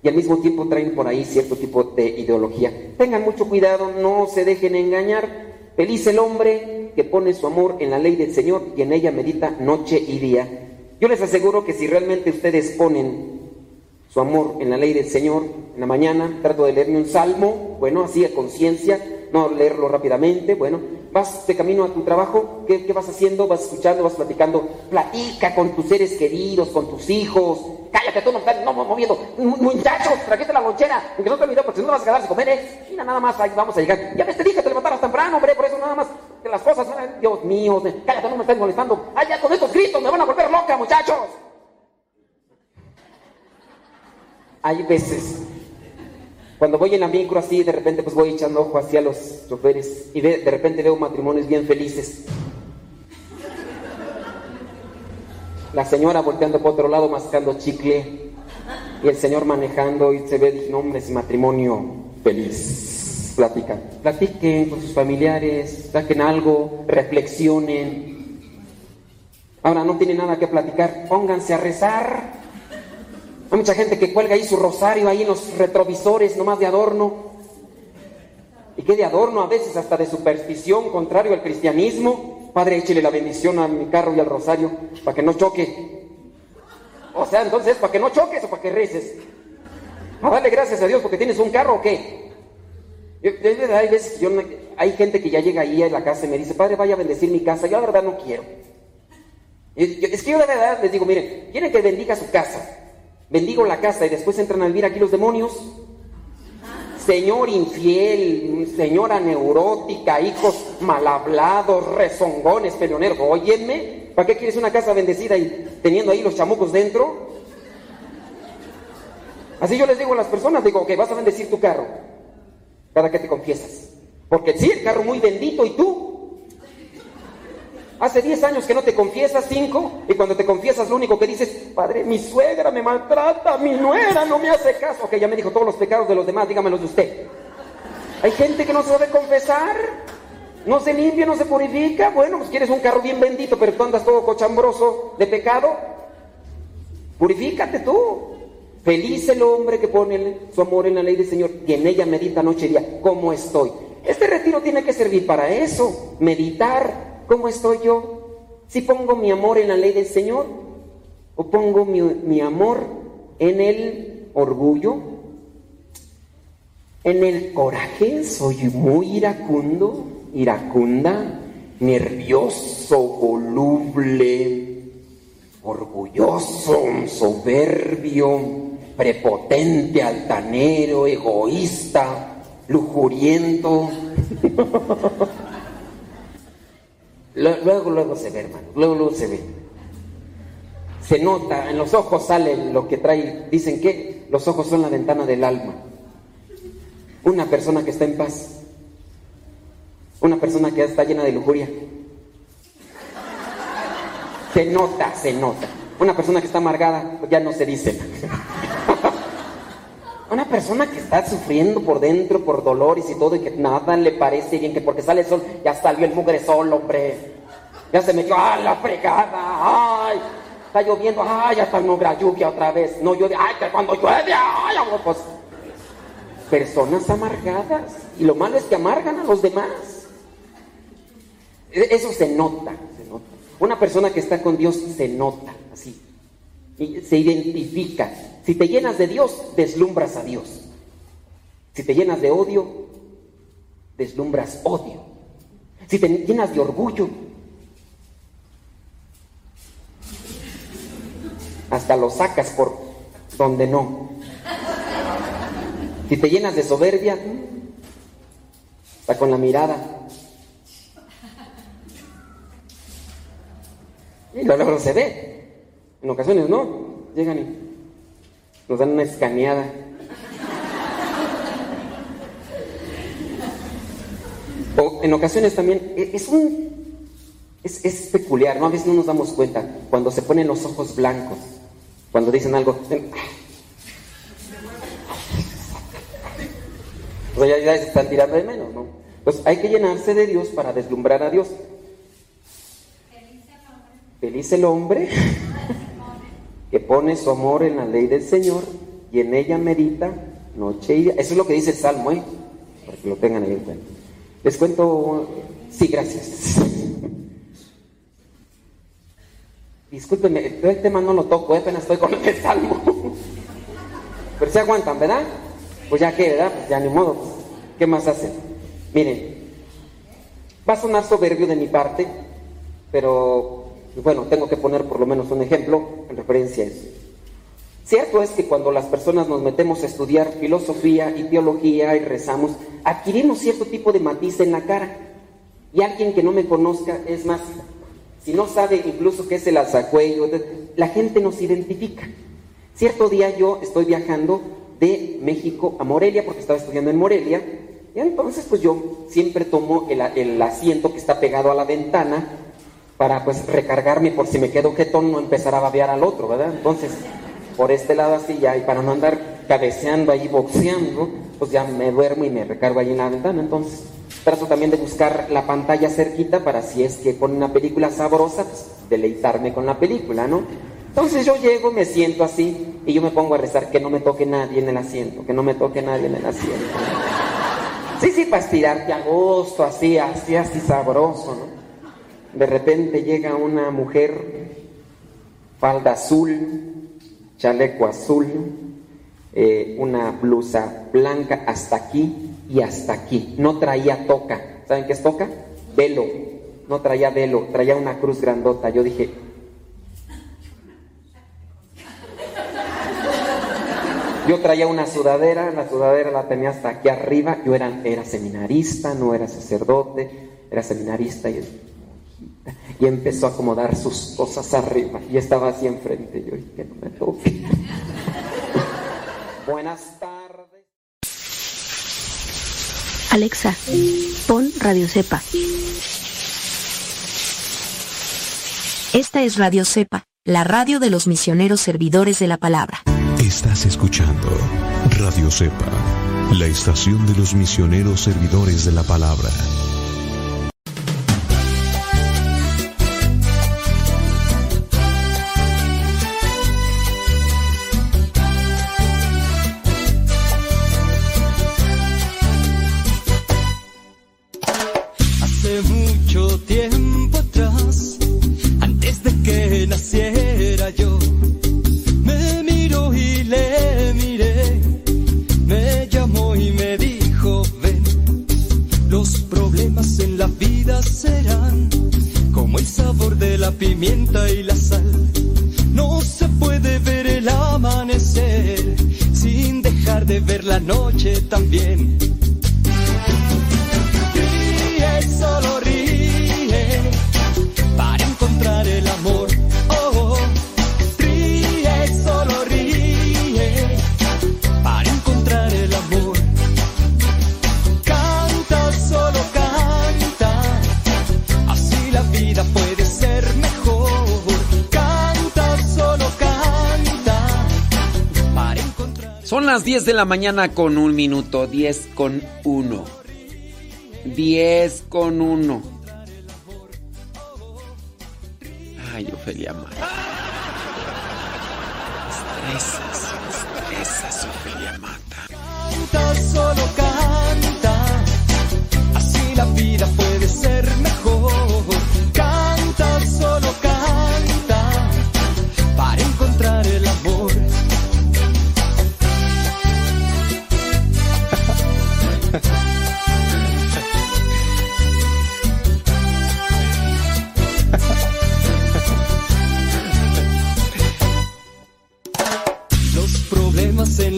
y al mismo tiempo traen por ahí cierto tipo de ideología. Tengan mucho cuidado, no se dejen engañar. Feliz el hombre que pone su amor en la ley del Señor y en ella medita noche y día. Yo les aseguro que si realmente ustedes ponen su amor en la ley del Señor en la mañana, trato de leerme un salmo, bueno, así a conciencia, no leerlo rápidamente, bueno, vas de camino a tu trabajo, ¿qué, qué vas haciendo? Vas escuchando, vas platicando, platica con tus seres queridos, con tus hijos, cállate, tú no estás no, moviendo. Mu- Muchachos, trajiste la lonchera. Que no te olvidó, porque si no vas a quedar sin comer, ¿eh? Mira, nada más, ahí vamos a llegar. Ya ves, te dije que te levantaras temprano, hombre, por eso nada más. Que las cosas, Dios mío, cállate, no me estás molestando. Ay, ya con estos gritos me van a volver loca, muchachos. Hay veces, cuando voy en la micro así, de repente pues voy echando ojo hacia los choferes y de repente veo matrimonios bien felices. La señora volteando por otro lado, mascando chicle. Y el señor manejando y se ve, dije, no, hombre, es matrimonio feliz. Platican. Platiquen con sus familiares, saquen algo, reflexionen. Ahora no tienen nada que platicar, pónganse a rezar. Hay mucha gente que cuelga ahí su rosario ahí en los retrovisores, nomás de adorno. ¿Y qué de adorno? A veces hasta de superstición, contrario al cristianismo. Padre, échele la bendición a mi carro y al rosario para que no choque. O sea, entonces, ¿para que no choques o para que reces? A darle gracias a Dios porque tienes un carro o qué. Hay veces que yo hay gente que ya llega ahí a la casa y me dice, Padre, vaya a bendecir mi casa. Yo la verdad no quiero. Es que yo de verdad les digo, miren, quieren que bendiga su casa. Bendigo la casa y después entran a vivir aquí los demonios. Señor infiel, señora neurótica, hijos mal hablados, rezongones, peleoneros. Óyeme, ¿para qué quieres una casa bendecida y teniendo ahí los chamucos dentro? Así yo les digo a las personas, digo, que vas a bendecir tu carro cada que te confiesas. Porque sí, el carro muy bendito y tú. Hace 10 años que no te confiesas, 5, y cuando te confiesas lo único que dices, padre, mi suegra me maltrata, mi nuera no me hace caso. Ok, ya me dijo todos los pecados de los demás, dígamelos de usted. Hay gente que no sabe confesar, no se limpia, no se purifica. Bueno, pues quieres un carro bien bendito, pero tú andas todo cochambroso de pecado. Purifícate tú. Feliz el hombre que pone su amor en la ley del Señor y en ella medita noche y día. ¿Cómo estoy? Este retiro tiene que servir para eso, meditar. ¿Cómo estoy yo? Si pongo mi amor en la ley del Señor o pongo mi, mi amor en el orgullo, en el coraje, soy muy iracundo, iracunda, nervioso, voluble, orgulloso, soberbio, prepotente, altanero, egoísta, lujuriento. Lu- Luego, luego se ve, hermano, luego, luego se ve. Se nota, en los ojos sale lo que trae. Dicen que los ojos son la ventana del alma. Una persona que está en paz. Una persona que está llena de lujuria. Se nota, se nota. Una persona que está amargada, ya no se dice. Una persona que está sufriendo por dentro, por dolores y todo, y que nada le parece bien, que porque sale el sol, ya salió el mugre sol, hombre. Ya se metió, ¡ah, la fregada! ¡Ay! Está lloviendo, ¡ay, ya está nublada lluvia otra vez! No llueve, ¡ay, que cuando llueve! ¡ay! Pues, personas amargadas. Y lo malo es que amargan a los demás. E- Eso se nota, se nota. Una persona que está con Dios se nota, así. Y se identifica. Si te llenas de Dios, deslumbras a Dios. Si te llenas de odio, deslumbras odio. Si te llenas de orgullo, hasta lo sacas por donde no. Si te llenas de soberbia, está con la mirada. Y luego se ve. En ocasiones no. Llegan y nos dan una escaneada. O en ocasiones también e- es un es, es peculiar, ¿no? A veces no nos damos cuenta cuando se ponen los ojos blancos, cuando dicen algo. O sea, ya, ya se están tirando de menos, ¿no? Entonces hay que llenarse de Dios para deslumbrar a Dios. Feliz el hombre que pone su amor en la ley del Señor y en ella medita noche y día. Eso es lo que dice el Salmo, ¿eh? Para que lo tengan ahí en cuenta. Les cuento, sí, gracias. Discúlpenme, el tema no lo toco, ¿eh? apenas estoy con el Salmo. Pero se aguantan, ¿verdad? Pues ya que, ¿verdad? Pues ya ni modo. ¿Qué más hacen? Miren, va a sonar soberbio de mi parte, pero bueno, tengo que poner por lo menos un ejemplo en referencia a eso. Cierto es que cuando las personas nos metemos a estudiar filosofía y teología y rezamos, adquirimos cierto tipo de matiz en la cara. Y alguien que no me conozca, es más, si no sabe incluso qué es el alzacuello, la gente nos identifica. Cierto día yo estoy viajando de México a Morelia, porque estaba estudiando en Morelia, y entonces pues yo siempre tomo el, el asiento que está pegado a la ventana para pues recargarme por si me quedo jetón no empezar a babear al otro, ¿verdad? Entonces, por este lado así ya, y para no andar cabeceando ahí, boxeando, pues ya me duermo y me recargo ahí en la ventana. Entonces, trato también de buscar la pantalla cerquita para si es que con una película sabrosa, pues deleitarme con la película, ¿no? Entonces yo llego, me siento así y yo me pongo a rezar que no me toque nadie en el asiento, que no me toque nadie en el asiento. Sí, sí, para estirarte a gusto, así, así, así sabroso, ¿no? De repente llega una mujer, falda azul, chaleco azul, eh, una blusa blanca hasta aquí y hasta aquí. No traía toca. ¿Saben qué es toca? Velo. No traía velo, traía una cruz grandota. Yo dije, Yo traía una sudadera, la sudadera la tenía hasta aquí arriba. Yo era, era seminarista, no era sacerdote, era seminarista y, y empezó a acomodar sus cosas arriba. Y estaba así enfrente. Yo dije, no me toque. Buenas tardes. Alexa, pon Radio Cepa. Esta es Radio Cepa, la radio de los misioneros servidores de la palabra. Estás escuchando Radio Cepa, la estación de los misioneros servidores de la palabra. Y la sal. No se puede ver el amanecer sin dejar de ver la noche también. Las 10 de la mañana con un minuto, 10 con 1. 10 con 1. Ay, Ofelia Mata. Estresas, estresas, Ofelia Mata. Canta, solo canta, así la vida puede ser mejor.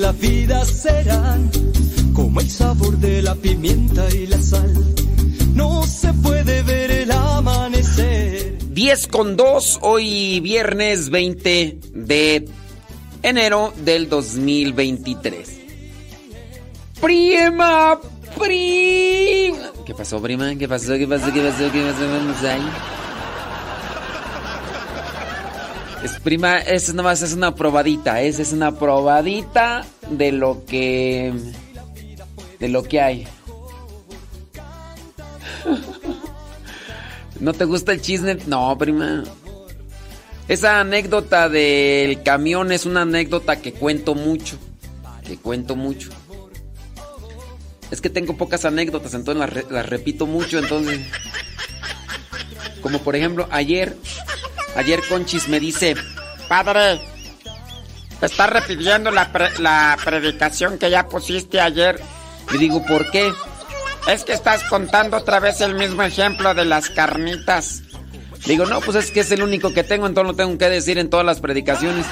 La vida serán como el sabor de la pimienta y la sal. No se puede ver el amanecer. 10 con 2, hoy viernes 20 de enero del 2023. Prima, prima. ¿Qué pasó, prima? ¿Qué pasó? ¿Qué pasó? ¿Qué pasó? ¿Qué pasó? Vamos ahí. Es prima, es nomás es una probadita, es, es una probadita de lo que de lo que hay. ¿No te gusta el chisme? No, prima. Esa anécdota del camión es una anécdota que cuento mucho. Que cuento mucho. Es que tengo pocas anécdotas, entonces las, las repito mucho, entonces... Como por ejemplo, ayer... Ayer Conchis me dice... Padre, está repitiendo la, la predicación que ya pusiste ayer. Y digo, ¿por qué? Es que estás contando otra vez el mismo ejemplo de las carnitas. Digo, no, pues es que es el único que tengo, entonces lo tengo que decir en todas las predicaciones.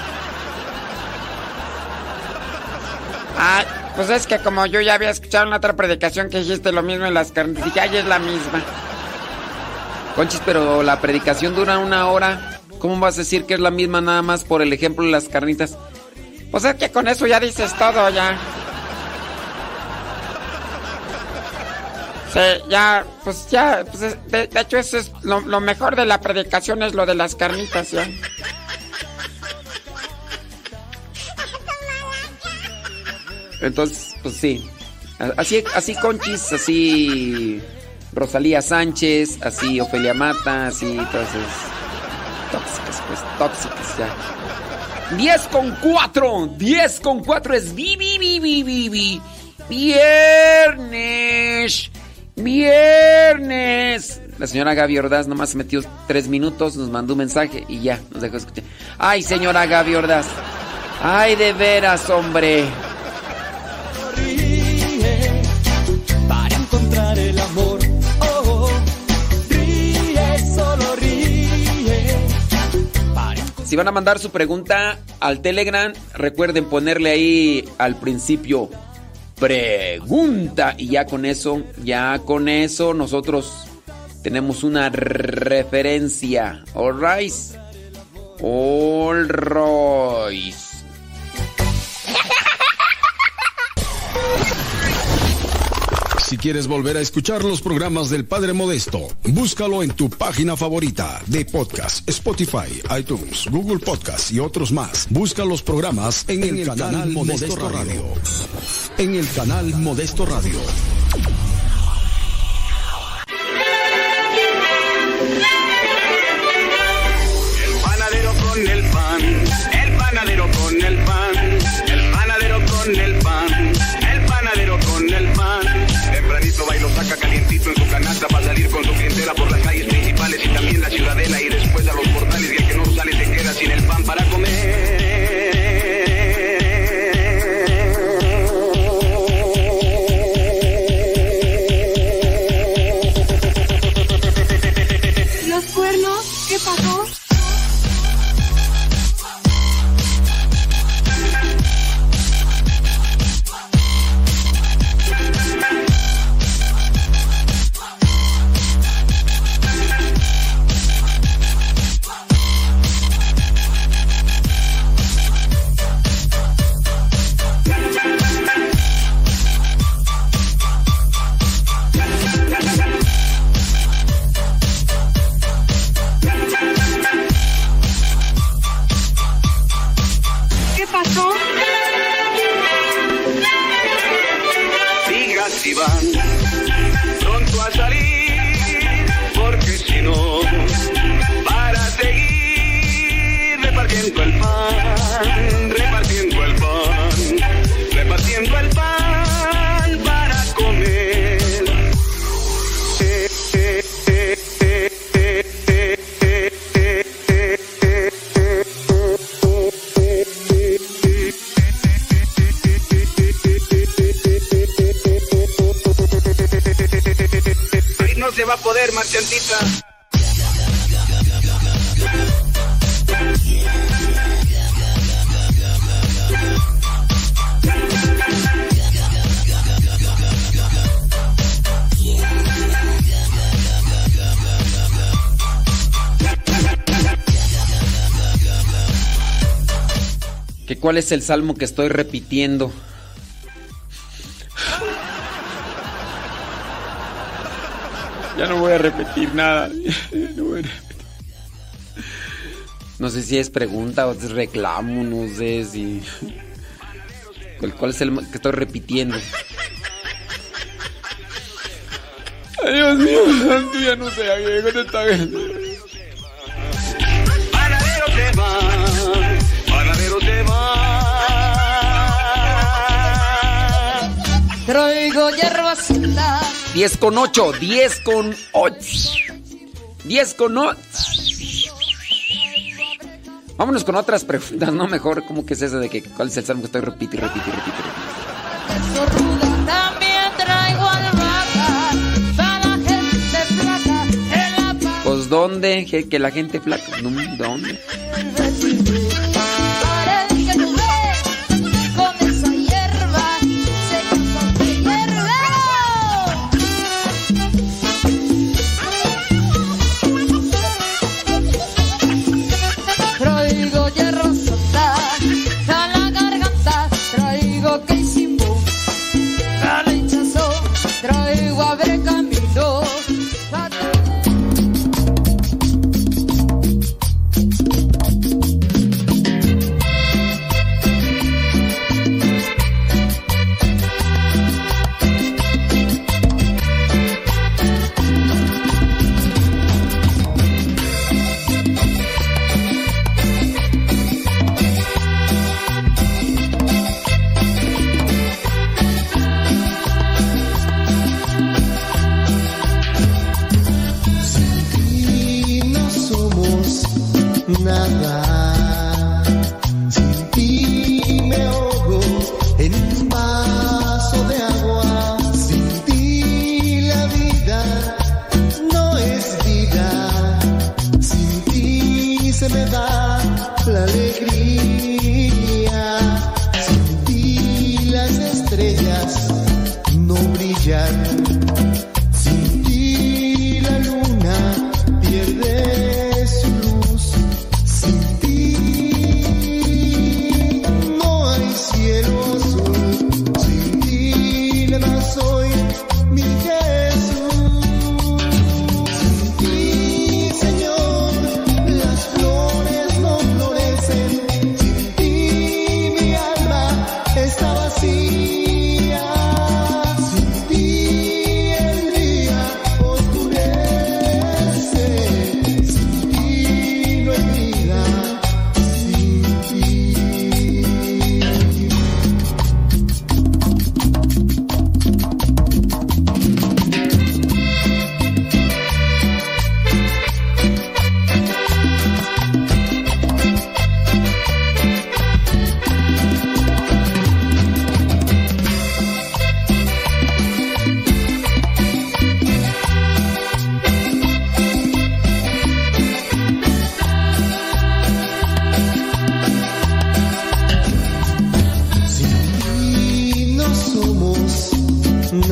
Ay, pues es que como yo ya había escuchado en otra predicación que dijiste lo mismo en las carnitas, dije, ay, es la misma. Conchis, pero la predicación dura una hora. ¿Cómo vas a decir que es la misma nada más por el ejemplo de las carnitas? Pues es que con eso ya dices todo, ya. Sí, ya, pues ya, pues es- de, de hecho eso es lo, lo mejor de la predicación es lo de las carnitas, ya. Entonces, pues sí. Así, así Conchis, así Rosalía Sánchez, así Ofelia Mata, así todas esas tóxicas, pues tóxicas ya. 10 con 4, 10 con 4 es vi, vi, vi, vi, vi, vi. Viernes, viernes. La señora Gaby Ordaz nomás se metió tres minutos, nos mandó un mensaje y ya, nos dejó escuchar. Ay, señora Gaby Ordaz. Ay, de veras, hombre. para encontrar el amor. Si van a mandar su pregunta al Telegram, recuerden ponerle ahí al principio pregunta y ya con eso, ya con eso nosotros tenemos una referencia. All right. All right. Si quieres volver a escuchar los programas del Padre Modesto, búscalo en tu página favorita de podcast, Spotify, iTunes, Google Podcast y otros más. Busca los programas en, el, canal, Modesto, Radio. En el canal Modesto Radio. Va a poder, marchantita. ¿Que ¿Cuál es el salmo que estoy repitiendo? Ya no voy a repetir nada. No voy a repetir. No sé si es pregunta o es reclamo, no sé si... ¿Cuál, cuál es el que estoy repitiendo? Ay, Dios mío, santo, ya no sé, ¿qué ¿dónde está? Panadero te va, panadero te va. Traigo hierbacita. 10 con 8, 10 con 8. 10 con 8. Vámonos con otras preguntas, ¿no? Mejor, ¿cómo que es eso de que cuál es el salmo que estoy repite, repite, repite, repite? También traigo Pues, ¿dónde? Que, la gente flaca. ¿Dónde?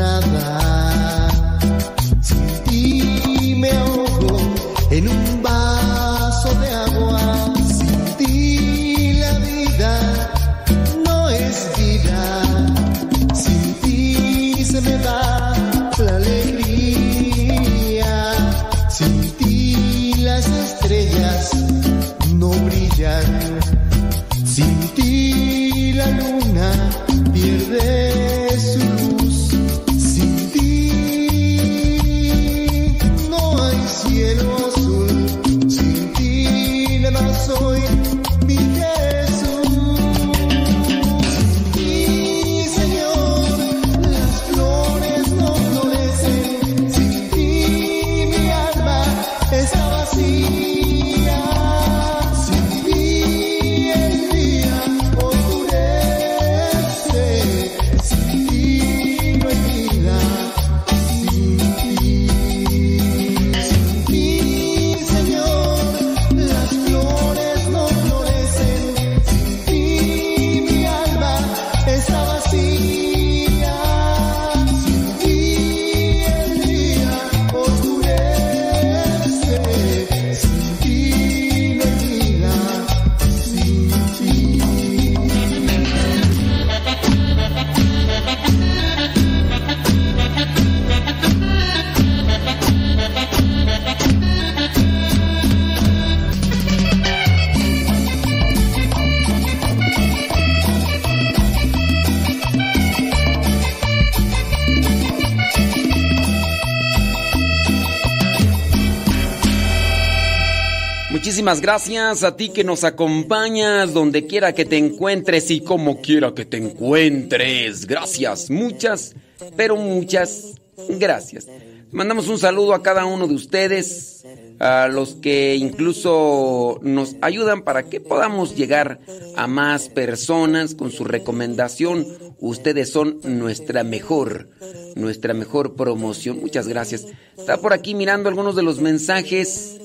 Nada. Sin ti me ahogo en un vaso Gracias a ti que nos acompañas donde quiera que te encuentres y como quiera que te encuentres. Gracias, muchas, pero muchas gracias. Mandamos un saludo a cada uno de ustedes, a los que incluso nos ayudan para que podamos llegar a más personas con su recomendación. Ustedes son nuestra mejor, nuestra mejor promoción. Muchas gracias. Está por aquí mirando algunos de los mensajes.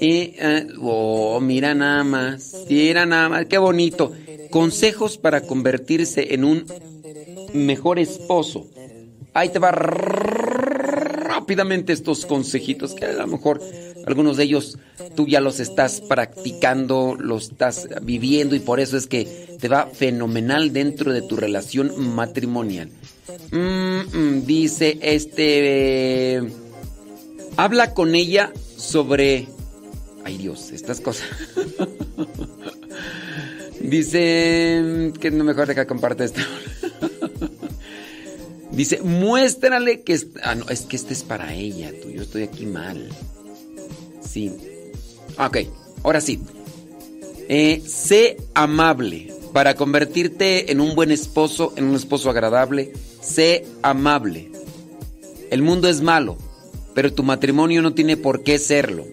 Y, eh, oh, mira nada más, mira nada más, qué bonito. Consejos para convertirse en un mejor esposo. Ahí te va rápidamente estos consejitos que a lo mejor algunos de ellos tú ya los estás practicando, los estás viviendo y por eso es que te va fenomenal dentro de tu relación matrimonial. Mm, mm, dice este... eh, habla con ella sobre... Ay Dios, estas cosas. Dice que no mejor deja comparte esto. Dice, muéstrale que... Ah, no, es que este es para ella, tú. Yo estoy aquí mal. Sí. Ok, ahora sí. Eh, sé amable. Para convertirte en un buen esposo, en un esposo agradable, sé amable. El mundo es malo, pero tu matrimonio no tiene por qué serlo.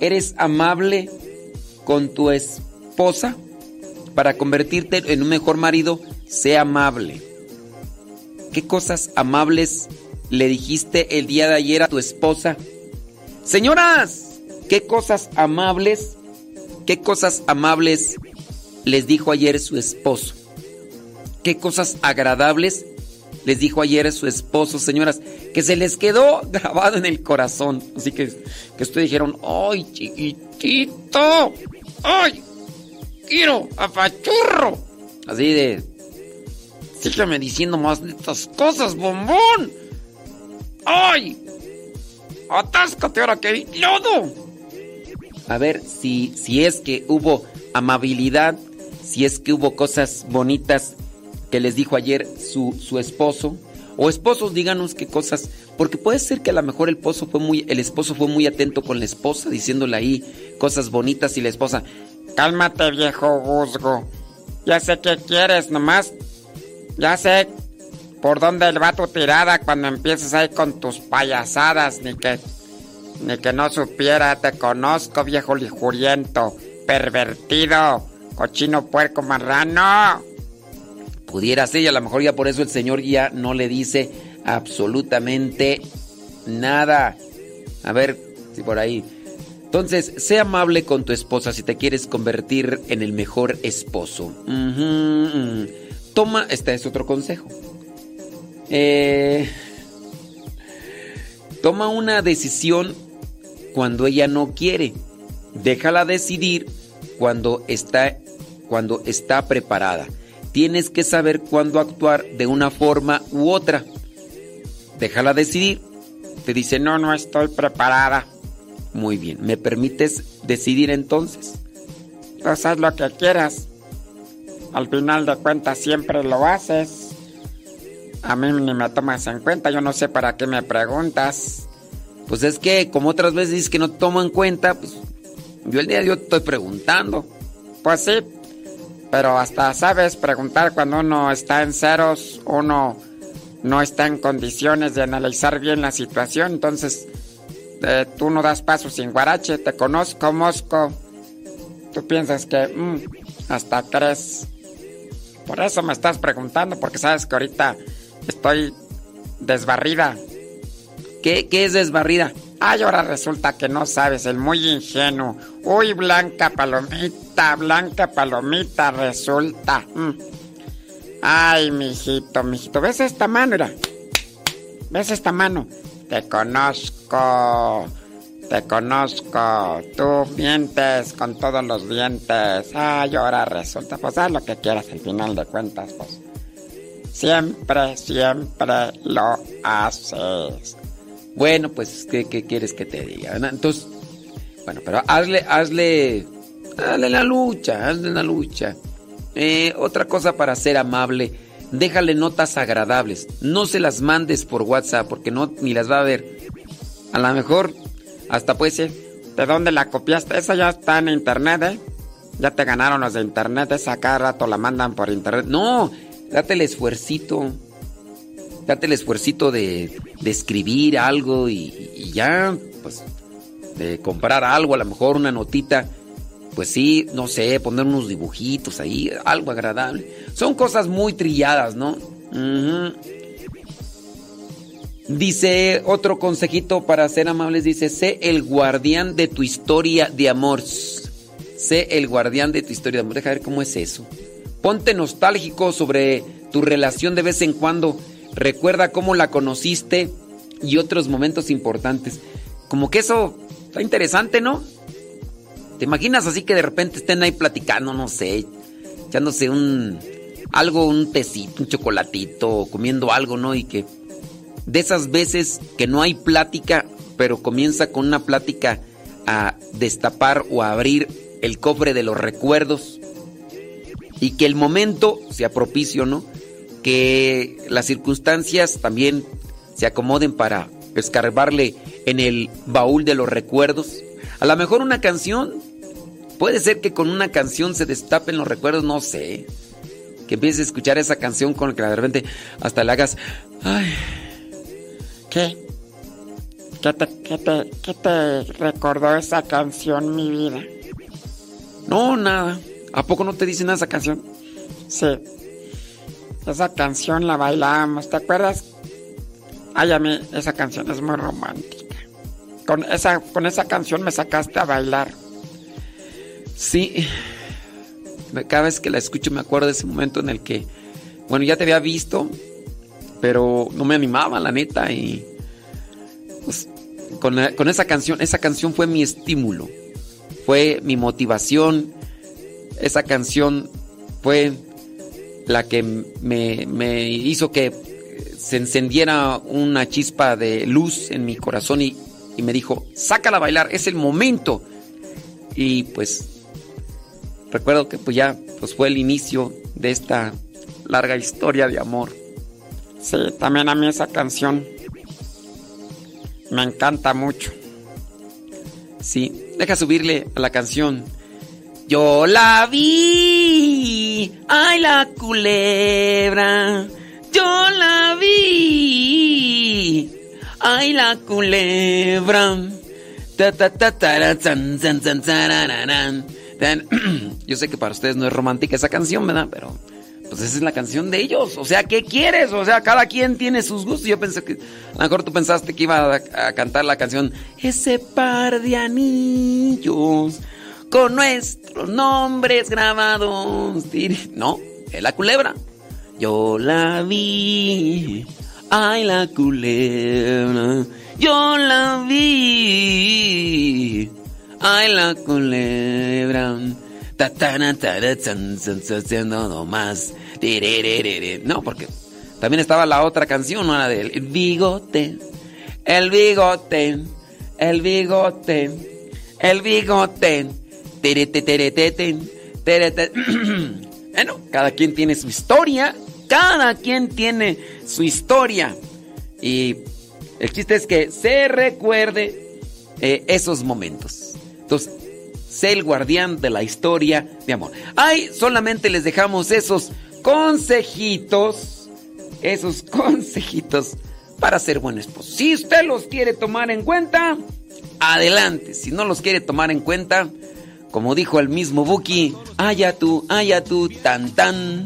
¿Eres amable con tu esposa? Para convertirte en un mejor marido, sé amable. ¿Qué cosas amables le dijiste el día de ayer a tu esposa? Señoras, ¿qué cosas amables, qué cosas amables les dijo ayer su esposo? ¿Qué cosas agradables les dijo ayer a su esposo, señoras, que se les quedó grabado en el corazón. Así que, que ustedes dijeron, ¡ay, chiquitito! ¡Ay! ¡Quiero apachurro! Así de. Sígueme diciendo más de estas cosas, bombón. ¡Ay! ¡Atáscate ahora que hay lodo! A ver si, si es que hubo amabilidad, si es que hubo cosas bonitas que les dijo ayer su, su esposo. O esposos, díganos qué cosas. Porque puede ser que a lo mejor el esposo fue muy, el esposo fue muy atento con la esposa, diciéndole ahí cosas bonitas y la esposa. Cálmate, viejo Guzgo. Ya sé qué quieres, nomás. Ya sé por dónde va tu tirada cuando empieces ahí con tus payasadas, ni que. Ni que no supiera, te conozco, viejo lijuriento, pervertido, cochino puerco marrano. Pudiera ser, y a lo mejor ya por eso el Señor ya no le dice absolutamente nada. A ver si por ahí. Entonces, sé amable con tu esposa si te quieres convertir en el mejor esposo. Toma, este es otro consejo. Eh, toma una decisión cuando ella no quiere. Déjala decidir cuando está, cuando está preparada. Tienes que saber cuándo actuar de una forma u otra. Déjala decidir. Te dice, no, no estoy preparada. Muy bien, ¿me permites decidir entonces? Pues haz lo que quieras. Al final de cuentas siempre lo haces. A mí ni me tomas en cuenta, yo no sé para qué me preguntas. Pues es que, como otras veces dices que no tomo en cuenta, pues yo el día de hoy estoy preguntando. Pues sí, pero hasta sabes preguntar cuando uno está en ceros, uno no está en condiciones de analizar bien la situación, entonces eh, tú no das paso sin guarache, te conozco, Mosco. Tú piensas que mm, hasta crees. Por eso me estás preguntando, porque sabes que ahorita estoy desbarrida. ¿Qué, qué es desbarrida? Ay, ahora resulta que no sabes, el muy ingenuo. Uy, blanca palomita, blanca palomita, resulta. Mm. Ay, mijito, mijito, ¿ves esta mano? Mira. ¿Ves esta mano? Te conozco, te conozco. Tú mientes con todos los dientes. Ay, ahora resulta, pues haz lo que quieras al final de cuentas, pues. Siempre, siempre lo haces. Bueno, pues, ¿qué, qué quieres que te diga? Entonces, bueno, pero hazle, hazle, hazle la lucha, hazle la lucha. Eh, otra cosa para ser amable, déjale notas agradables. No se las mandes por WhatsApp porque no ni las va a ver. A lo mejor hasta puede ser. ¿De dónde la copiaste? Esa ya está en internet, ¿eh? Ya te ganaron los de internet, esa cada rato la mandan por internet. No, date el esfuercito. Date el esfuercito de, escribir algo y, y ya, pues, de comprar algo, a lo mejor una notita. Pues sí, no sé, poner unos dibujitos ahí, algo agradable. Son cosas muy trilladas, ¿no? Dice otro consejito para ser amables, dice, sé el guardián de tu historia de amor. Sé el guardián de tu historia de amor. Deja ver cómo es eso. Ponte nostálgico sobre tu relación de vez en cuando. Recuerda cómo la conociste y otros momentos importantes. Como que eso está interesante, ¿no? ¿Te imaginas así que de repente estén ahí platicando, no sé, echándose un algo, un tecito, un chocolatito, comiendo algo, ¿no? Y que de esas veces que no hay plática, pero comienza con una plática a destapar o a abrir el cofre de los recuerdos y que el momento sea propicio, ¿no? Que las circunstancias también se acomoden para escarbarle en el baúl de los recuerdos. A lo mejor una canción, puede ser que con una canción se destapen los recuerdos, no sé. Que empieces a escuchar esa canción con la que de repente hasta le hagas, ay, ¿Qué? ¿Qué te, qué te, qué te recordó esa canción, mi vida? No, nada. ¿A poco no te dice nada esa canción? Sí. Esa canción la bailábamos, ¿te acuerdas? Ay, a mí esa canción es muy romántica. Con esa, con esa canción me sacaste a bailar. Sí. Cada vez que la escucho me acuerdo de ese momento en el que, bueno, ya te había visto, pero no me animaba, la neta, y pues, con, con esa canción, esa canción fue mi estímulo, fue mi motivación, esa canción fue la que me, me hizo que se encendiera una chispa de luz en mi corazón y, y me dijo, sácala a bailar, es el momento. Y pues recuerdo que pues ya pues fue el inicio de esta larga historia de amor. Sí, también a mí esa canción me encanta mucho. Sí, deja subirle a la canción. Yo la vi, ay la culebra. Yo la vi, ay la culebra. Ta, ta, ta. Tan. Yo sé que para ustedes no es romántica esa canción, ¿verdad? Pero pues esa es la canción de ellos. O sea, ¿qué quieres? O sea, cada quien tiene sus gustos. Yo pensé que a lo mejor tú pensaste que iba a cantar la canción Ese par de anillos con nuestros nombres grabados. No, es la culebra. Yo la vi. Ay, la culebra. Yo la vi. Ay, la culebra. No, más. No, porque también estaba la otra canción, ¿no? La del bigote. El bigote. El bigote. El bigote. Bueno, cada quien tiene su historia. Cada quien tiene su historia. Y el chiste es que se recuerde eh, esos momentos. Entonces, sé el guardián de la historia de amor. Ay, solamente les dejamos esos consejitos. Esos consejitos para ser buen esposo. Si usted los quiere tomar en cuenta, adelante. Si no los quiere tomar en cuenta, como dijo el mismo Buki, allá tú, allá tú, tan tan.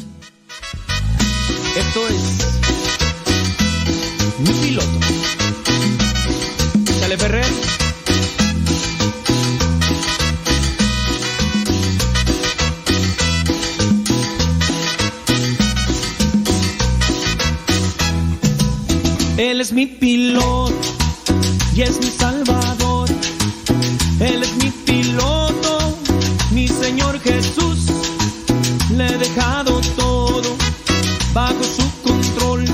Esto es mi piloto. Dale Ferrer. Él es mi piloto y es mi salvador. Él es mi piloto, Señor Jesús. Le he dejado todo bajo su control.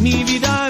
Mi vida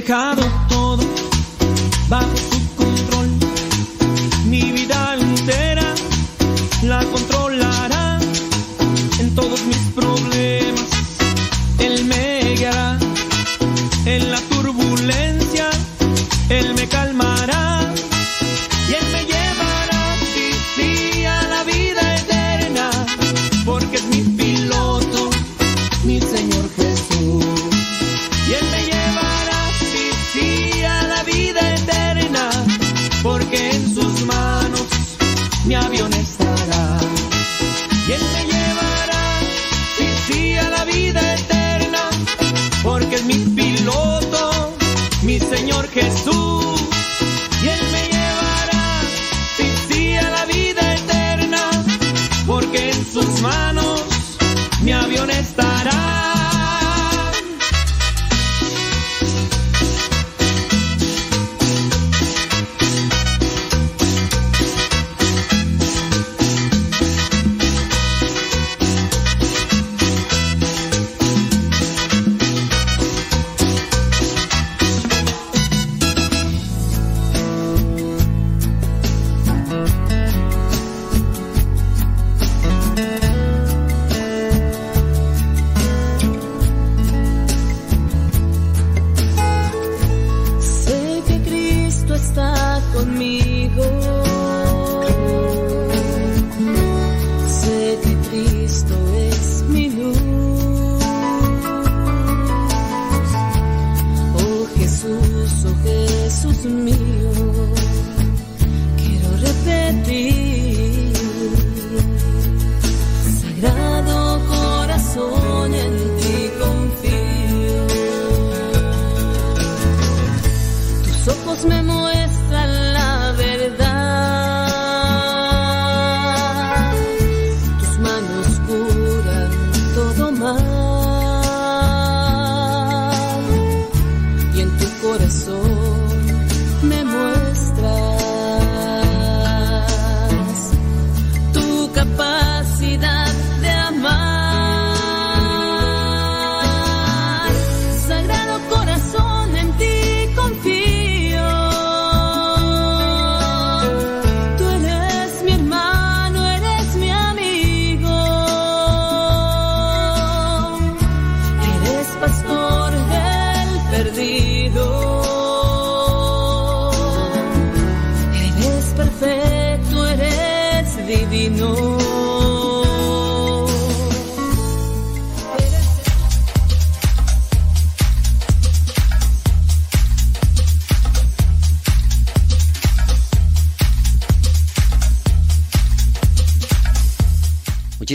Le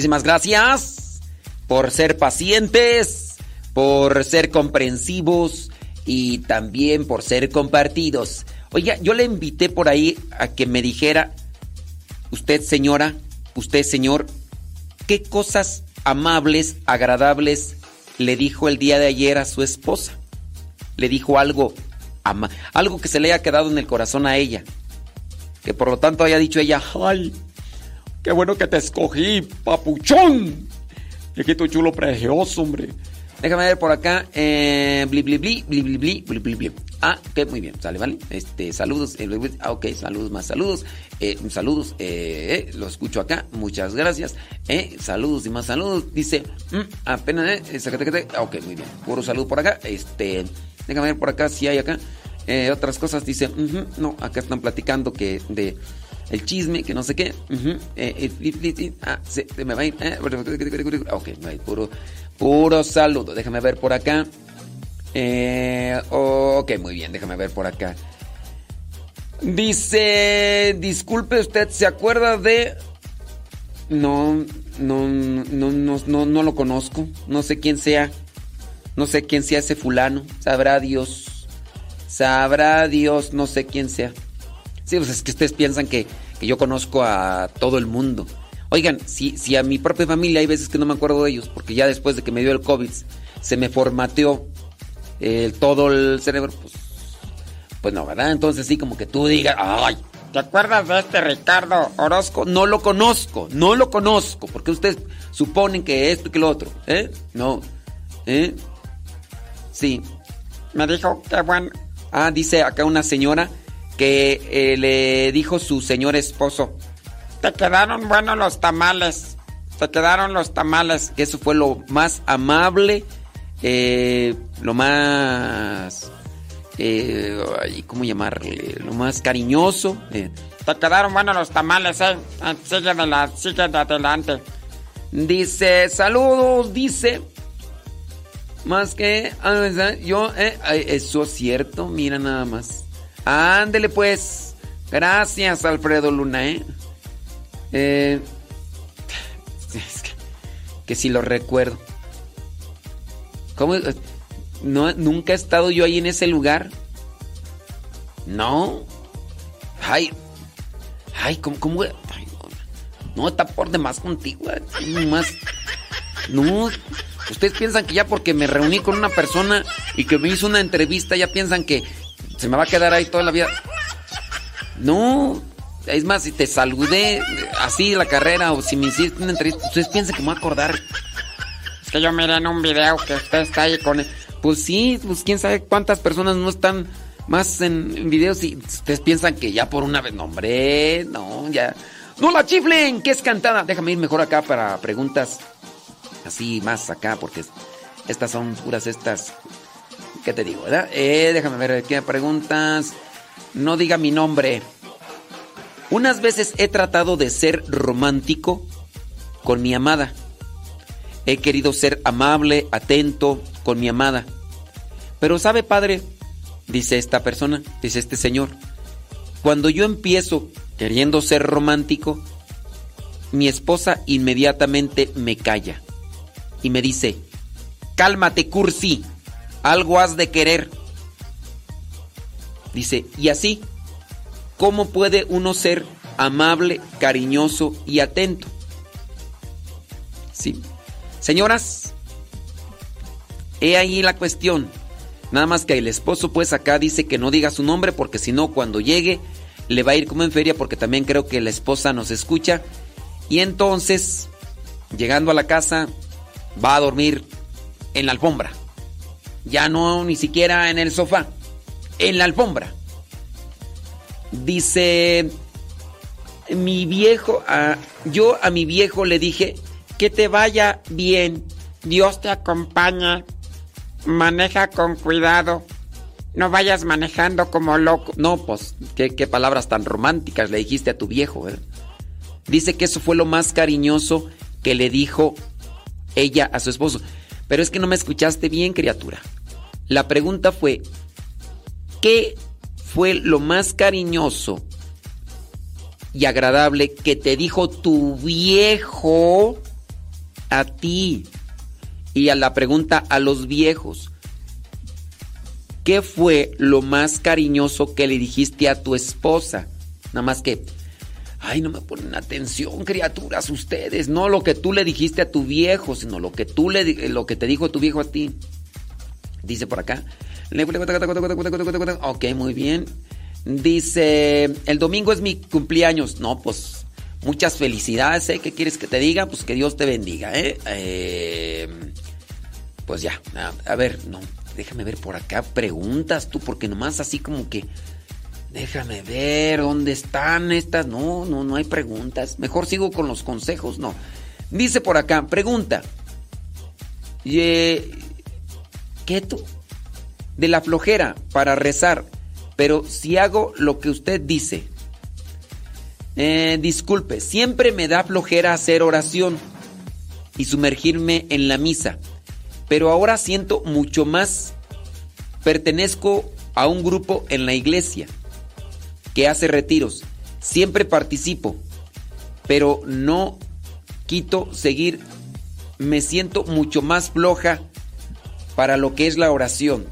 Muchísimas gracias por ser pacientes, por ser comprensivos y también por ser compartidos. Oiga, yo le invité por ahí a que me dijera, usted señora, usted señor, qué cosas amables, agradables le dijo el día de ayer a su esposa. Le dijo algo, algo que se le haya quedado en el corazón a ella. Que por lo tanto haya dicho ella, Qué bueno que te escogí, papuchón. Viejito chulo precioso, hombre. Déjame ver por acá. Eh, bli, bli, bli, bli, bli, bli, bli, bli. Ah, ok, muy bien. Sale, ¿vale? Este, saludos. eh. Ah, ok, saludos más saludos. Eh, saludos. Eh, eh, lo escucho acá. Muchas gracias. Saludos y más saludos. Dice, mm, apenas, eh. Ah, ok, muy bien. Puro salud por acá. Este, déjame ver por acá si hay acá. Otras cosas. Dice, ujú, no, acá están platicando que de el chisme, que no sé qué. eh, ah, se, se me va a ir. eh, ok, puro, puro saludo. Déjame ver por acá. Eh, ok, muy bien, déjame ver por acá. Dice, disculpe usted, ¿se acuerda de...? No, no, no, no, no, no lo conozco. No sé quién sea. No sé quién sea ese fulano. Sabrá Dios. Sabrá Dios, no sé quién sea. Sí, pues es que ustedes piensan que, que yo conozco a todo el mundo. Oigan, si, si a mi propia familia hay veces que no me acuerdo de ellos, porque ya después de que me dio el COVID se me formateó el, todo el cerebro, pues, pues no, ¿verdad? Entonces sí, como que tú digas, ay, ¿Te acuerdas de este Ricardo Orozco? no lo conozco, no lo conozco, porque ustedes suponen que esto y que lo otro, ¿eh? No, ¿eh? Sí. Me dijo que bueno. Ah, dice acá una señora que eh, le dijo su señor esposo. Te quedaron buenos los tamales. Te quedaron los tamales. Que eso fue lo más amable, eh, lo más... Eh, ¿Cómo llamarle? Lo más cariñoso. eh. Te quedaron buenos los tamales, eh. Ah, Sigue la, sigue de adelante. Dice, saludos, dice. Más que, ah, yo, eh, eso es cierto, mira nada más. Ándele pues. Gracias, Alfredo Luna, ¿eh? Eh, que, si lo recuerdo. ¿Cómo? No, nunca he estado yo ahí en ese lugar. No. Ay. Ay, ¿cómo? cómo? Ay, no, no, está por demás contigo. ay, Más. No. Ustedes piensan que ya porque me reuní con una persona y que me hizo una entrevista, ya piensan que se me va a quedar ahí toda la vida. No. Es más, si te saludé así la carrera o si me hiciste una entrevista, ustedes piensan que me voy a acordar. Es que yo miré en un video que usted está ahí con... él. Pues sí, pues quién sabe cuántas personas no están más en, en videos y ustedes piensan que ya por una vez, no hombre, no, ya. No la chiflen, que es cantada. Déjame ir mejor acá para preguntas así más acá porque estas son puras estas. ¿Qué te digo, verdad? Eh, déjame ver qué preguntas. No diga mi nombre. Unas veces he tratado de ser romántico con mi amada. He querido ser amable, atento con mi amada. Pero sabe, padre, dice esta persona, dice este señor, cuando yo empiezo queriendo ser romántico, mi esposa inmediatamente me calla y me dice, cálmate, cursi, algo has de querer. Dice, y así, ¿cómo puede uno ser amable, cariñoso y atento? Sí. Señoras, he ahí la cuestión. Nada más que el esposo pues acá dice que no diga su nombre porque si no cuando llegue le va a ir como en feria porque también creo que la esposa nos escucha. Y entonces, llegando a la casa, va a dormir en la alfombra. Ya no ni siquiera en el sofá, en la alfombra. Dice mi viejo, a- yo a mi viejo le dije que te vaya bien. Dios te acompañe. Maneja con cuidado. No vayas manejando como loco. No, pues, qué, qué palabras tan románticas le dijiste a tu viejo, ¿verdad? Dice que eso fue lo más cariñoso que le dijo ella a su esposo. Pero es que no me escuchaste bien, criatura. La pregunta fue, ¿qué fue lo más cariñoso y agradable que te dijo tu viejo a ti? Y a la pregunta a los viejos, ¿qué fue lo más cariñoso que le dijiste a tu esposa? Nada más que, ay, no me ponen atención, criaturas, ustedes, no lo que tú le dijiste a tu viejo, sino lo que tú le lo que te dijo tu viejo a ti. Dice por acá. Ok, muy bien. Dice, el domingo es mi cumpleaños. No, pues muchas felicidades, ¿eh? ¿Qué quieres que te diga? Pues que Dios te bendiga, ¿eh? Eh, pues ya, a, a ver, no, déjame ver por acá preguntas tú, porque nomás así como que... Déjame ver dónde están estas. No, no, no hay preguntas. Mejor sigo con los consejos, no. Dice por acá, pregunta. Y, De la flojera para rezar. Pero si hago lo que usted dice. Eh, disculpe, siempre me da flojera hacer oración y sumergirme en la misa. Pero ahora siento mucho más. Pertenezco a un grupo en la iglesia que hace retiros. Siempre participo, pero no quito seguir. Me siento mucho más floja para lo que es la oración.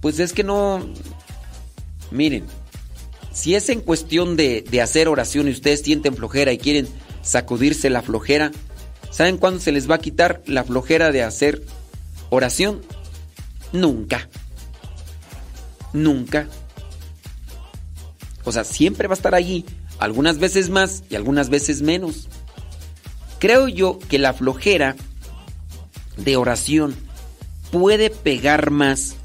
Pues es que no... Miren, si es en cuestión de, de hacer oración y ustedes sienten flojera y quieren sacudirse la flojera, ¿saben cuándo se les va a quitar la flojera de hacer oración? Nunca. Nunca. O sea, siempre va a estar allí, algunas veces más y algunas veces menos. Creo yo que la flojera de oración puede pegar más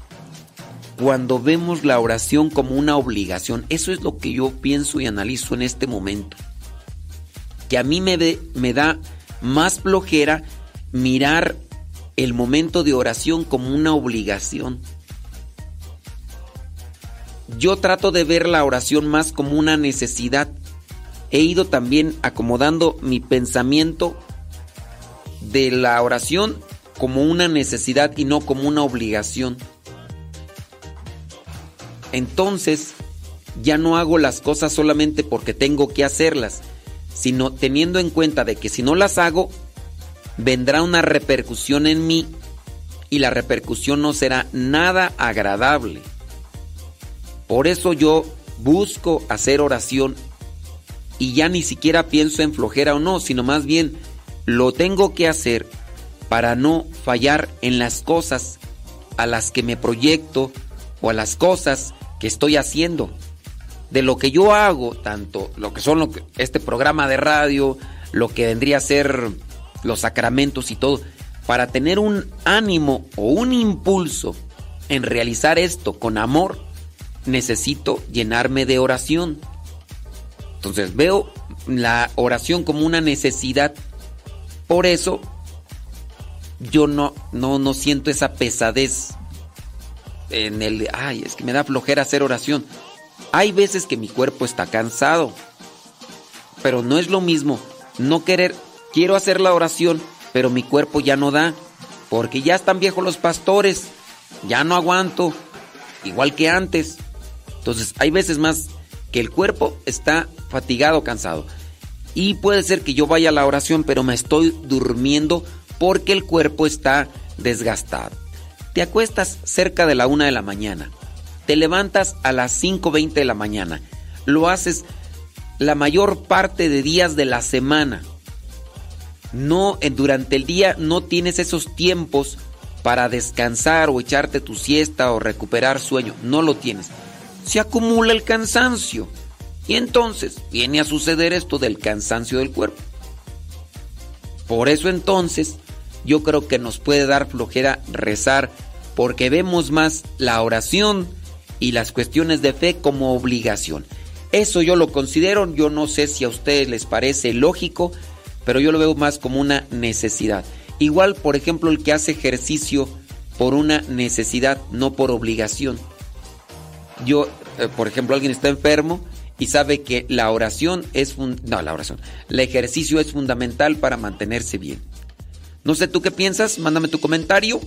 cuando vemos la oración como una obligación. Eso es lo que yo pienso y analizo en este momento. Que a mí me, da más flojera mirar el momento de oración como una obligación. Yo trato de ver la oración más como una necesidad. He ido también acomodando mi pensamiento de la oración como una necesidad y no como una obligación. Entonces, ya no hago las cosas solamente porque tengo que hacerlas, sino teniendo en cuenta de que si no las hago, vendrá una repercusión en mí y la repercusión no será nada agradable. Por eso yo busco hacer oración y ya ni siquiera pienso en flojera o no, sino más bien lo tengo que hacer para no fallar en las cosas a las que me proyecto o a las cosas que estoy haciendo. De lo que yo hago, tanto lo que son este programa de radio, lo que vendría a ser los sacramentos y todo, para tener un ánimo o un impulso en realizar esto con amor, necesito llenarme de oración. Entonces veo la oración como una necesidad. Por eso yo no, no, no siento esa pesadez en el, ay, es que me da flojera hacer oración. Hay veces que mi cuerpo está cansado, pero no es lo mismo no querer, quiero hacer la oración, pero mi cuerpo ya no da, porque ya están viejos los pastores, ya no aguanto, igual que antes. Entonces hay veces más que el cuerpo está fatigado, cansado. Y puede ser que yo vaya a la oración, pero me estoy durmiendo porque el cuerpo está desgastado. Te acuestas cerca de la una de la mañana. Te levantas a las 5.20 de la mañana. Lo haces la mayor parte de días de la semana. No, en- durante el día no tienes esos tiempos para descansar o echarte tu siesta o recuperar sueño. No lo tienes. Se acumula el cansancio. Y entonces viene a suceder esto del cansancio del cuerpo. Por eso entonces yo creo que nos puede dar flojera rezar porque vemos más la oración y las cuestiones de fe como obligación. Eso yo lo considero, yo no sé si a ustedes les parece lógico, pero yo lo veo más como una necesidad. Igual, por ejemplo, el que hace ejercicio por una necesidad, no por obligación. Yo, eh, por ejemplo, alguien está enfermo y sabe que la oración es no, la oración, el ejercicio es fundamental para mantenerse bien. No sé tú qué piensas, mándame tu comentario.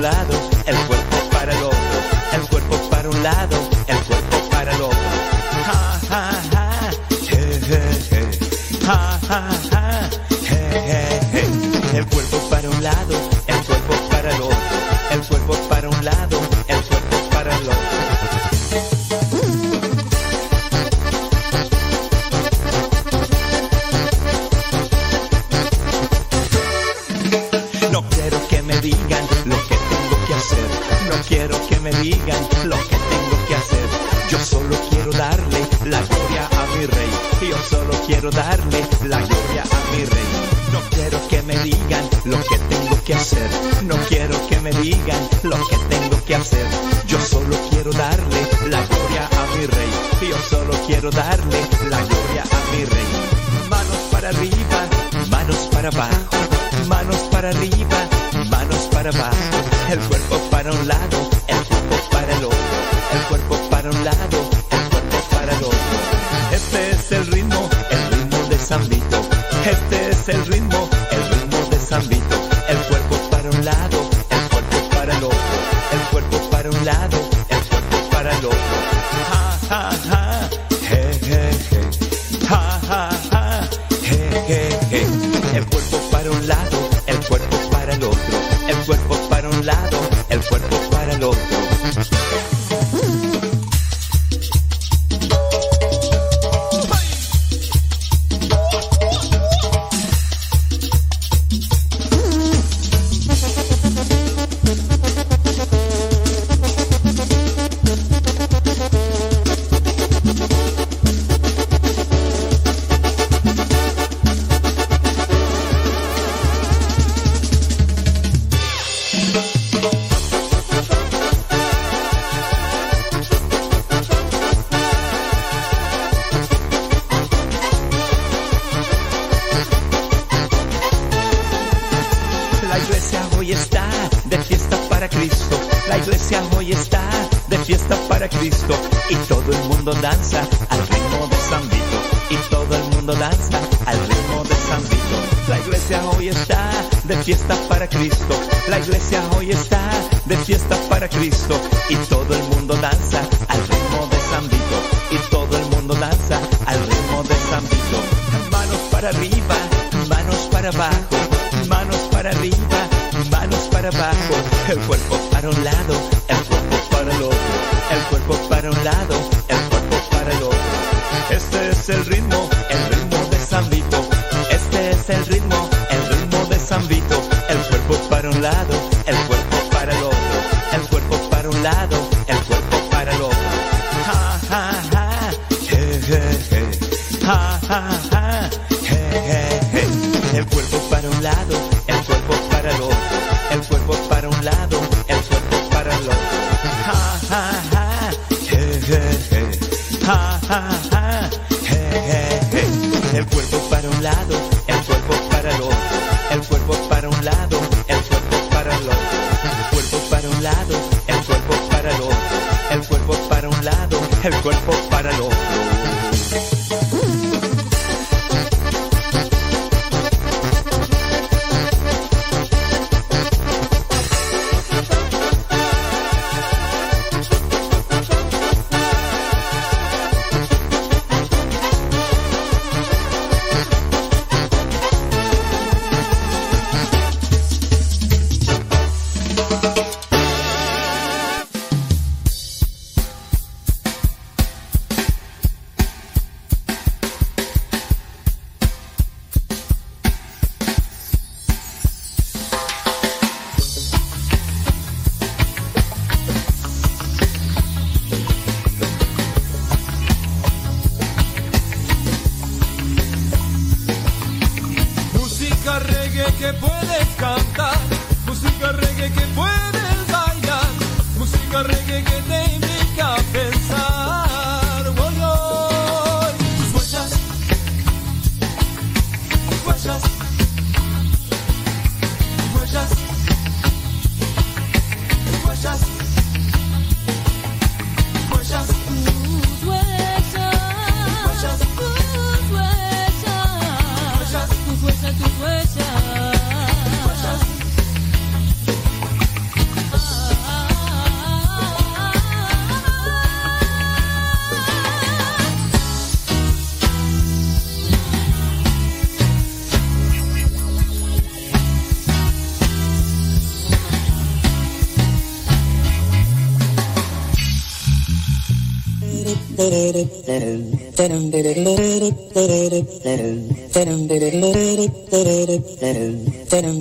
Lado,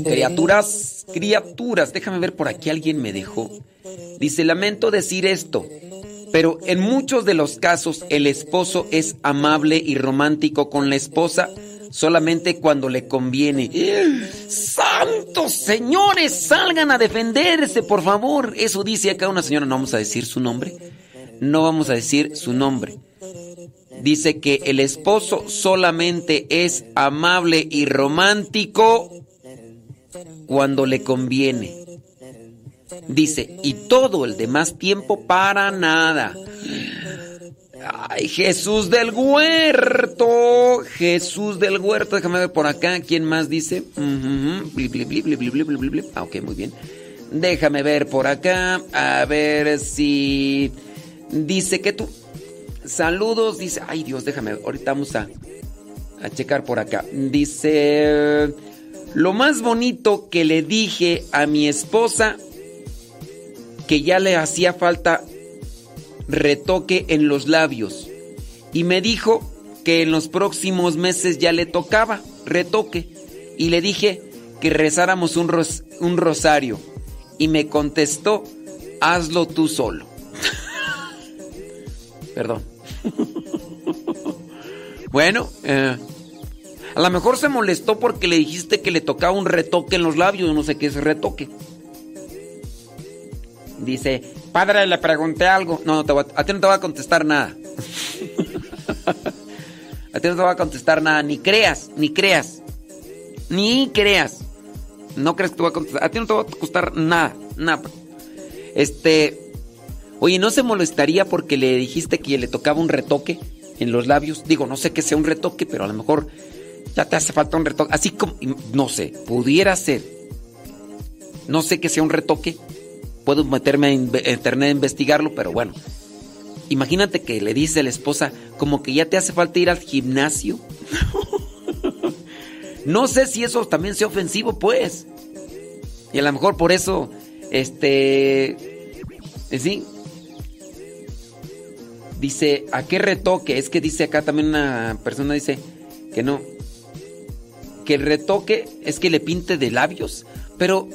Criaturas, criaturas, déjame ver por aquí alguien me dejó. Dice, lamento decir esto, pero en muchos de los casos el esposo es amable y romántico con la esposa solamente cuando le conviene. ¡Santos señores! Salgan a defenderse, por favor. Eso dice acá una señora, no vamos a decir su nombre. No vamos a decir su nombre dice que el esposo solamente es amable y romántico cuando le conviene. Dice, y todo el demás tiempo para nada. Ay, Jesús del huerto. Jesús del huerto. Déjame ver por acá. ¿Quién más dice? Ah, ok, muy bien. Déjame ver por acá. A ver si... Dice que tú... Saludos. Dice. Ay, Dios, déjame. Ahorita vamos a. A checar por acá. Dice. Lo más bonito que le dije a mi esposa. Que ya le hacía falta retoque en los labios y me dijo que en los próximos meses ya le tocaba retoque y le dije que rezáramos un, ros- un rosario y me contestó hazlo tú solo. Perdón. Bueno, eh, a lo mejor se molestó porque le dijiste que le tocaba un retoque en los labios, no sé qué es retoque. Dice, padre, le pregunté algo. No, no te voy a, a ti no te voy a contestar nada. a ti no te voy a contestar nada. Ni creas, ni creas. Ni creas. No crees que te voy a contestar. A ti no te va a costar nada. Nada. Este. Oye, ¿no se molestaría porque le dijiste que le tocaba un retoque en los labios? Digo, no sé que sea un retoque, pero a lo mejor ya te hace falta un retoque. Así como, no sé, pudiera ser. No sé que sea un retoque. Puedo meterme a internet a investigarlo, pero bueno. Imagínate que le dice a la esposa como que ya te hace falta ir al gimnasio. no sé si eso también sea ofensivo, pues. Y a lo mejor por eso, este, eh, sí. Dice, ¿a qué retoque? Es que dice acá también una persona dice que no. Que el retoque es que le pinte de labios, pero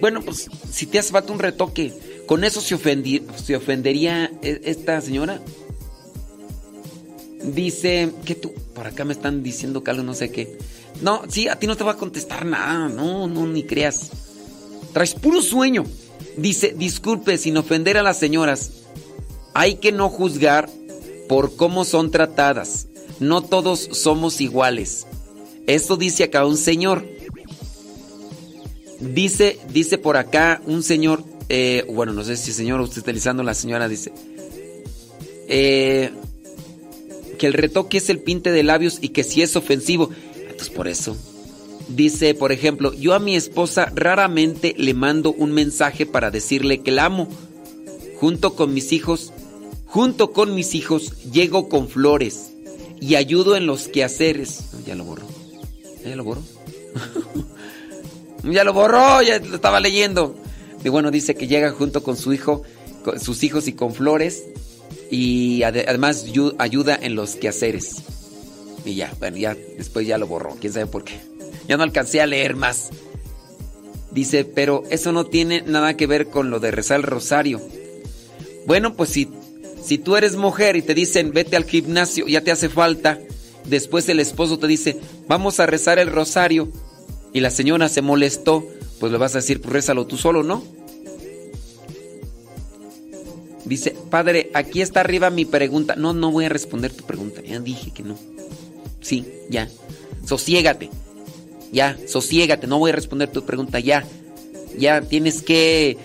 bueno, pues si te hace falta un retoque, ¿con eso se, se ofendería e- esta señora? Dice que tú, por acá me están diciendo que algo no sé qué. No, sí, a ti no te va a contestar nada, no, no, ni creas. Traes puro sueño. Dice, disculpe, sin ofender a las señoras, hay que no juzgar por cómo son tratadas. No todos somos iguales. Esto dice acá un señor. Dice, dice por acá un señor, eh, bueno, no sé si señor usted utilizando la señora, dice, eh, que el retoque es el pinte de labios y que si es ofensivo. Entonces por eso. Dice, por ejemplo, yo a mi esposa raramente le mando un mensaje para decirle que la amo. Junto con mis hijos, junto con mis hijos, llego con flores y ayudo en los quehaceres. Ya lo borró. ¿Ya lo borró? ya lo borró, ya lo estaba leyendo. Y bueno, dice que llega junto con su hijo, con sus hijos y con flores y ade- además yu- ayuda en los quehaceres. Y ya, bueno, ya después ya lo borró, quién sabe por qué. Ya no alcancé a leer más. Dice, pero eso no tiene nada que ver con lo de rezar el rosario. Bueno, pues si, si tú eres mujer y te dicen, vete al gimnasio, ya te hace falta, después el esposo te dice, vamos a rezar el rosario, y la señora se molestó, pues le vas a decir, pues rézalo tú solo, ¿no? Dice, padre, aquí está arriba mi pregunta. No, no voy a responder tu pregunta. Ya dije que no. Sí, ya. Sosiégate. Ya, sosiégate. No voy a responder tu pregunta. Ya. Ya tienes que.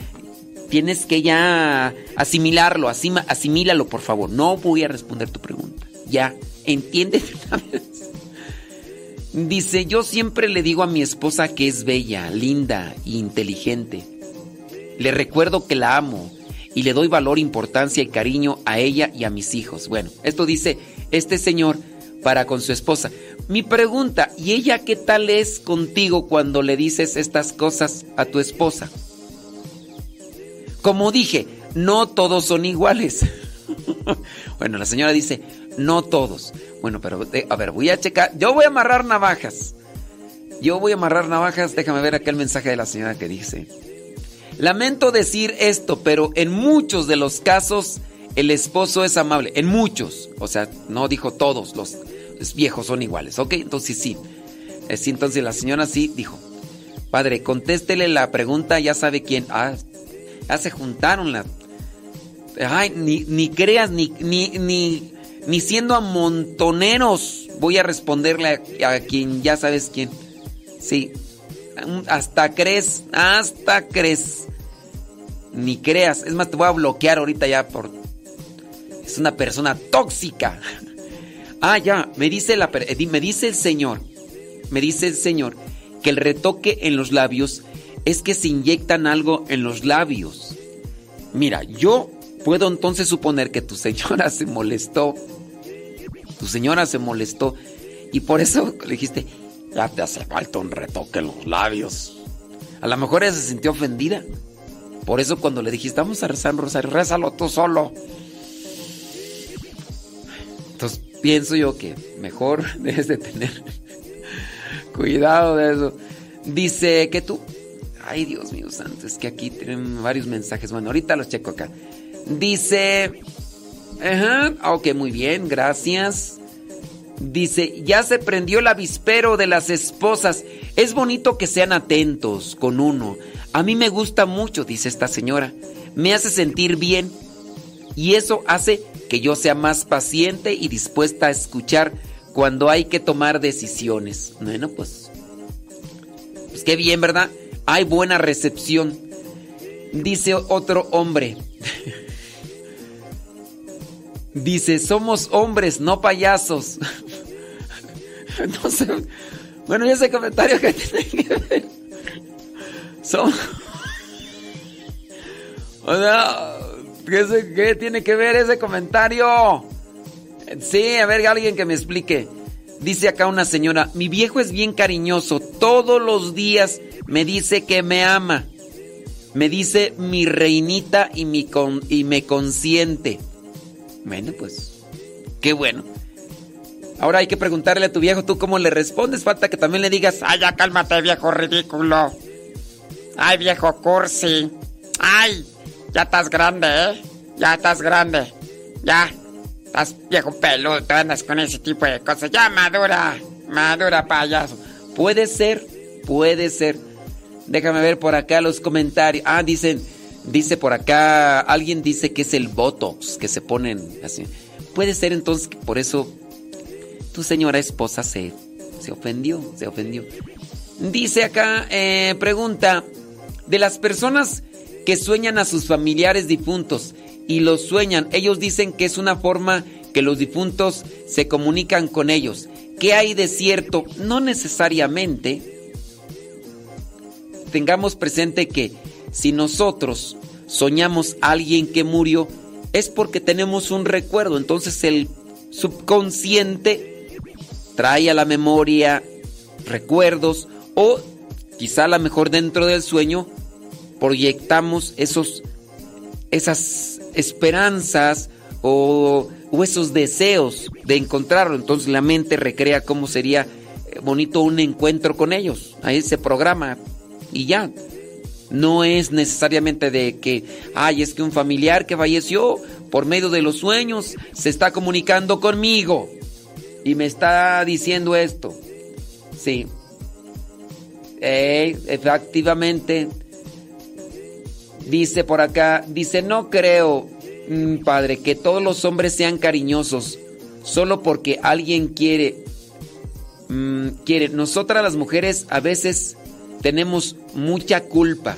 Tienes que ya asimilarlo. Asima, asimílalo, por favor. No voy a responder tu pregunta. Ya. Vez. Dice, yo siempre le digo a mi esposa que es bella, linda e inteligente. Le recuerdo que la amo y le doy valor, importancia y cariño a ella y a mis hijos. Bueno, esto dice este señor para con su esposa. Mi pregunta, ¿y ella qué tal es contigo cuando le dices estas cosas a tu esposa? Como dije, no todos son iguales. bueno, la señora dice, no todos. Bueno, pero a ver, voy a checar. Yo voy a amarrar navajas. Yo voy a amarrar navajas. Déjame ver acá el mensaje de la señora que dice. Lamento decir esto, pero en muchos de los casos el esposo es amable. En muchos. O sea, no dijo todos los, viejos son iguales. ¿Ok? Entonces sí. Eh, entonces la señora sí dijo. Padre, contéstele la pregunta, ya sabe quién. Ah, ya se juntaron las. Ay, ni, ni creas, ni, ni, ni, ni siendo amontoneros voy a responderle a, a quien ya sabes quién. Sí, hasta crees, hasta crees. Ni creas. Es más, te voy a bloquear ahorita ya por... Es una persona tóxica. Ah, ya, me dice, la, eh, me dice el Señor, me dice el Señor que el retoque en los labios es que se inyectan algo en los labios. Mira, yo puedo entonces suponer que tu señora se molestó. Tu señora se molestó y por eso le dijiste, ya te hace falta un retoque en los labios. A lo mejor ella se sintió ofendida. Por eso cuando le dijiste, vamos a rezar un rosario, tú solo. Entonces pienso yo que mejor debes de tener cuidado de eso. Dice que tú... Ay, Dios mío santo, es que aquí tienen varios mensajes. Bueno, ahorita los checo acá. Dice... Ajá, ok, muy bien, gracias. Dice, ya se prendió el avispero de las esposas. Es bonito que sean atentos con uno. A mí me gusta mucho, dice esta señora. Me hace sentir bien. Y eso hace que yo sea más paciente y dispuesta a escuchar cuando hay que tomar decisiones. Bueno, pues... Pues qué bien, ¿verdad? Hay buena recepción. Dice otro hombre. Dice, somos hombres, no payasos. sé. Bueno, ese comentario que tiene que ver. Son. O sea, ¿qué, qué tiene que ver ese comentario? Sí, a ver, alguien que me explique. Dice acá una señora, mi viejo es bien cariñoso, todos los días me dice que me ama. Me dice mi reinita y, me consiente. Bueno, pues, qué bueno. Ahora hay que preguntarle a tu viejo, ¿tú cómo le respondes? Falta que también le digas, Ay, ya cálmate, viejo ridículo. Ay, viejo cursi. Ay, ya estás grande, ¿eh? Ya estás grande. Ya. Estás viejo peludo, andas con ese tipo de cosas. Ya madura. Madura, payaso. Puede ser, puede ser. Déjame ver por acá los comentarios. Ah, dicen, dice por acá, alguien dice que es el Botox que se ponen así. Puede ser entonces que por eso tu señora esposa se, se ofendió, se ofendió. Dice acá, eh, pregunta, de las personas que sueñan a sus familiares difuntos y los sueñan, ellos dicen que es una forma que los difuntos se comunican con ellos. ¿Qué hay de cierto? No necesariamente. Tengamos presente que si nosotros soñamos a alguien que murió, es porque tenemos un recuerdo. Entonces el subconsciente trae a la memoria recuerdos o quizá a lo mejor dentro del sueño proyectamos esos esas esperanzas o, o esos deseos de encontrarlo. Entonces la mente recrea cómo sería eh, bonito un encuentro con ellos. Ahí se programa y ya. No es necesariamente de que, ay, es que un familiar que falleció por medio de los sueños se está comunicando conmigo y me está diciendo esto. Sí. Eh, efectivamente. Dice por acá, dice, no creo, mm, padre, que todos los hombres sean cariñosos solo porque alguien quiere. mm, quiere. Nosotras las mujeres a veces tenemos mucha culpa.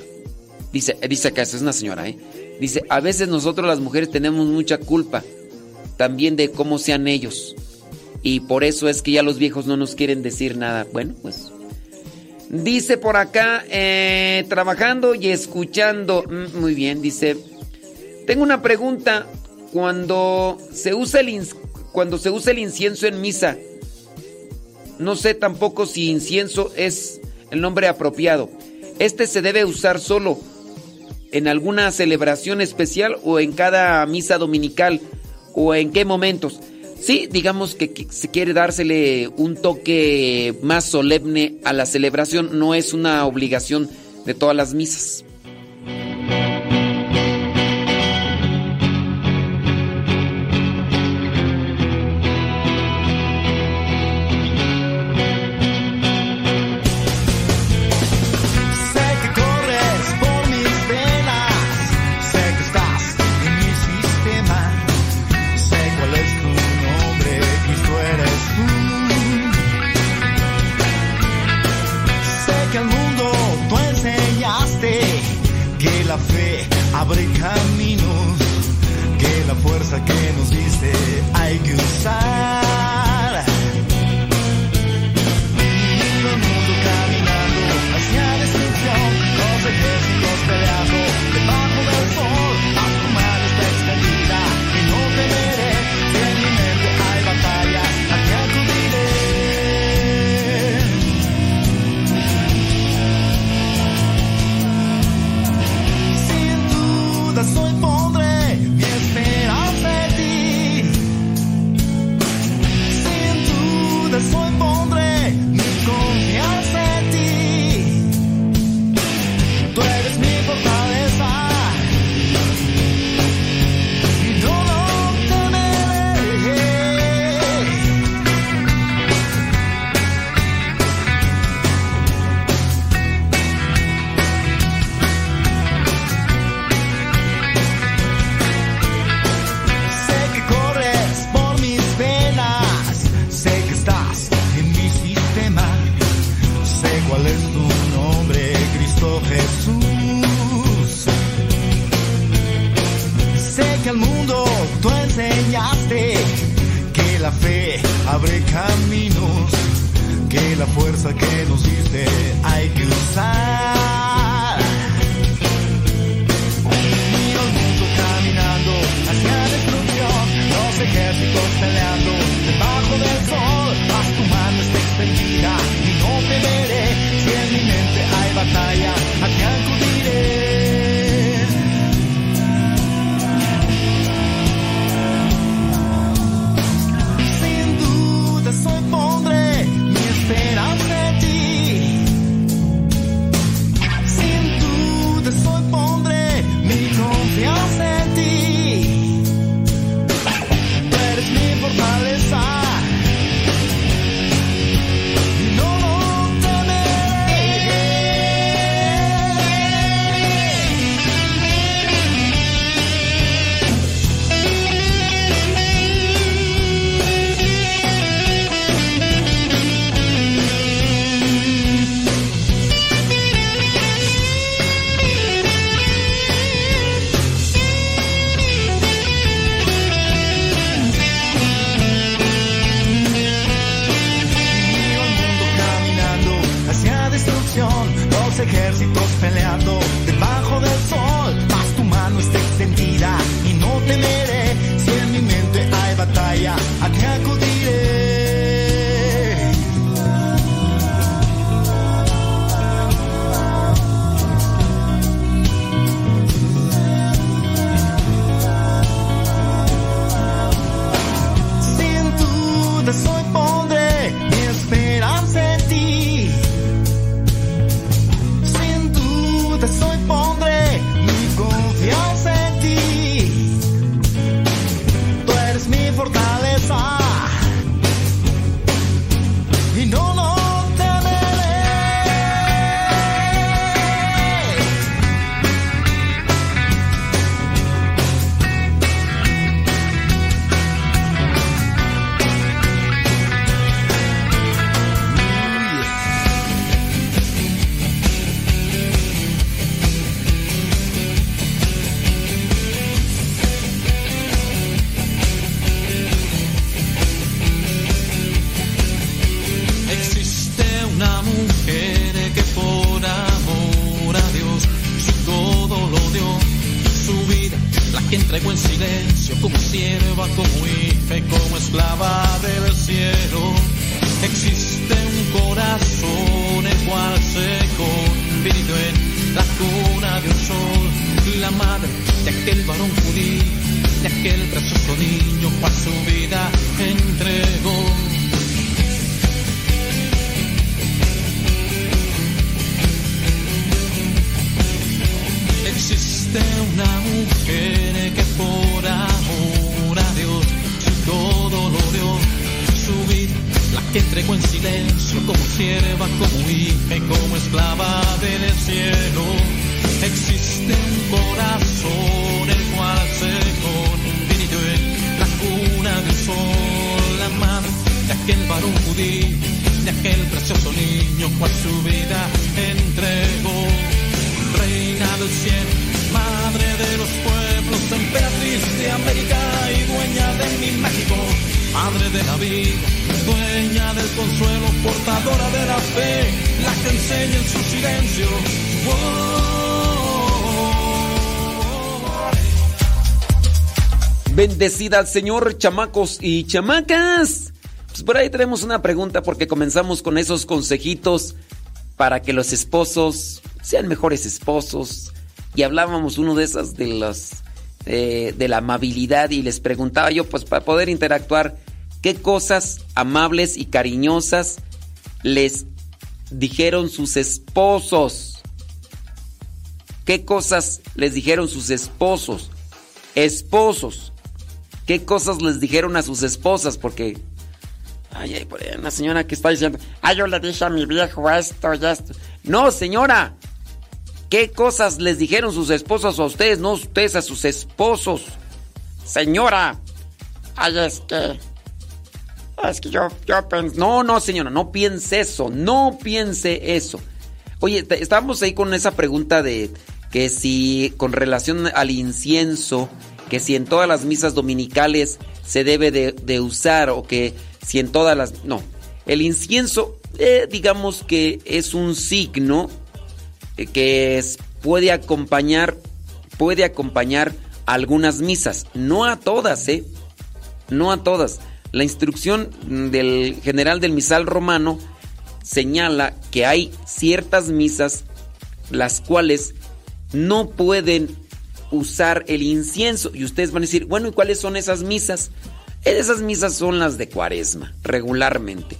Dice, dice acá, es una señora, ¿eh? Dice, a veces nosotros las mujeres tenemos mucha culpa también de cómo sean ellos. Y por eso es que ya los viejos no nos quieren decir nada. Bueno, pues Dice por acá, eh, trabajando y escuchando. Mm, Muy bien, dice. Tengo una pregunta. Cuando se usa el cuando se usa el incienso en misa, no sé tampoco si incienso es el nombre apropiado. Este se debe usar solo en alguna celebración especial o en cada misa dominical o en qué momentos. Sí, digamos que se quiere dársele un toque más solemne a la celebración, no es una obligación de todas las misas. Al Señor, chamacos y chamacas. Pues por ahí tenemos una pregunta porque comenzamos con esos consejitos para que los esposos sean mejores esposos. Y hablábamos uno de esas de las eh, de la amabilidad y les preguntaba yo pues para poder interactuar qué cosas amables y cariñosas les dijeron sus esposos. ¿Qué cosas les dijeron sus esposos? Esposos. ¿Qué cosas les dijeron a sus esposas? Porque Ay, ay, por ahí una señora que está diciendo, ay, yo le dije a mi viejo esto y esto. No, señora. ¿Qué cosas les dijeron sus esposos a ustedes? No ustedes a sus esposos. Señora. Ay, es que... Es que yo, yo pensé... No, no, señora, no piense eso. No piense eso. Oye, estábamos ahí con esa pregunta de que si con relación al incienso, que si en todas las misas dominicales se debe de, usar o que si en todas las... No, el incienso eh, digamos que es un signo eh, que puede acompañar, puede acompañar algunas misas, no a todas, ¿eh? No a todas. La instrucción del general del misal romano señala que hay ciertas misas las cuales no pueden usar el incienso. Y ustedes van a decir, bueno, ¿y cuáles son esas misas? Esas misas son las de cuaresma, regularmente.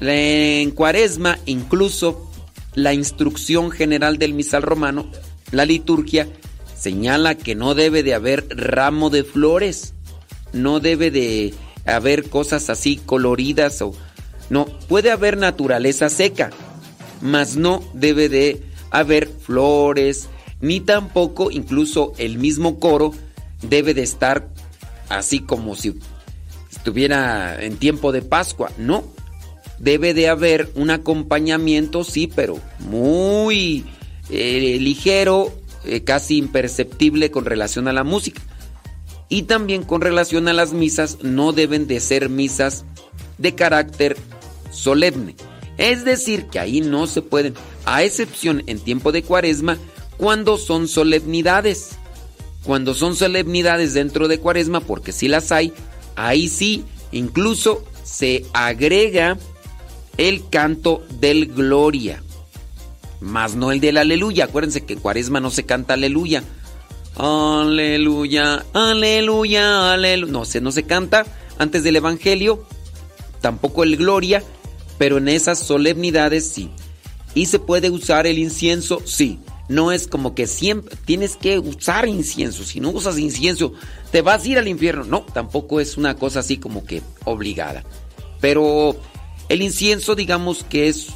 En cuaresma, incluso la instrucción general del misal romano, la liturgia, señala que no debe de haber ramo de flores, no debe de haber cosas así coloridas o... No, puede haber naturaleza seca, mas no debe de haber flores, ni tampoco incluso el mismo coro debe de estar así como si estuviera en tiempo de Pascua. No, debe de haber un acompañamiento, sí, pero muy eh, ligero, eh, casi imperceptible con relación a la música. Y también con relación a las misas, no deben de ser misas de carácter solemne. Es decir, que ahí no se pueden, a excepción en tiempo de cuaresma, cuando son solemnidades. Cuando son solemnidades dentro de cuaresma, porque si las hay, ahí sí, incluso se agrega el canto del gloria, más no el del aleluya. Acuérdense que en cuaresma no se canta aleluya. Aleluya, aleluya, aleluya. No, se, no se canta antes del evangelio, tampoco el gloria, pero en esas solemnidades sí. ¿Y se puede usar el incienso? Sí. No es como que siempre tienes que usar incienso. Si no usas incienso, te vas a ir al infierno. No, tampoco es una cosa así como que obligada. Pero el incienso, digamos que es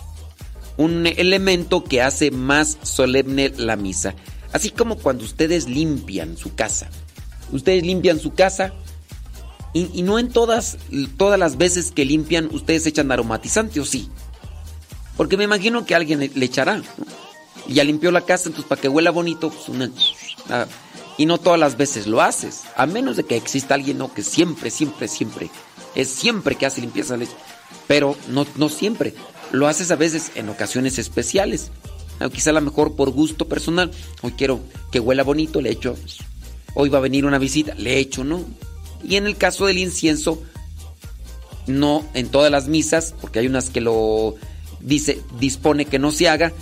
un elemento que hace más solemne la misa. Así como cuando ustedes limpian su casa. Ustedes limpian su casa y, no en todas, todas las veces que limpian ustedes echan aromatizante o sí. Porque me imagino que alguien le, echará. Y ya limpió la casa, entonces para que huela bonito, pues una... ah, y no todas las veces lo haces. A menos de que exista alguien ¿no? que siempre, siempre, siempre, es siempre que hace limpieza. le echa. Pero no, no siempre. Lo haces a veces en ocasiones especiales. Quizá a lo mejor por gusto personal. Hoy quiero que huela bonito, le echo. Hoy va a venir una visita, le echo, ¿no? Y en el caso del incienso, no en todas las misas, porque hay unas que lo dice, dispone que no se haga,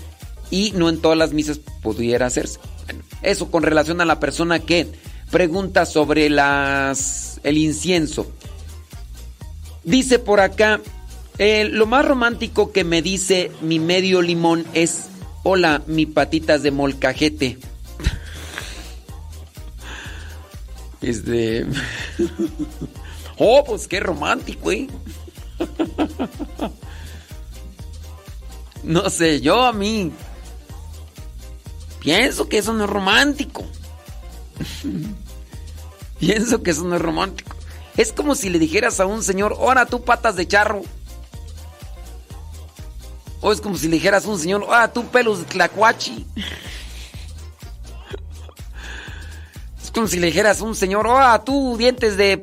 y no en todas las misas pudiera hacerse. Bueno, eso con relación a la persona que pregunta sobre las el incienso. Dice por acá, eh, lo más romántico que me dice mi medio limón es, hola, mi patitas de molcajete. Este... Oh, pues qué romántico, ¿eh? No sé, yo a mí pienso que eso no es romántico. pienso que eso no es romántico. Es como si le dijeras a un señor, ahora tú patas de charro. O es como si le dijeras a un señor, ah, tú pelos de tlacuachi. Es como si le dijeras a un señor, ah, tú dientes de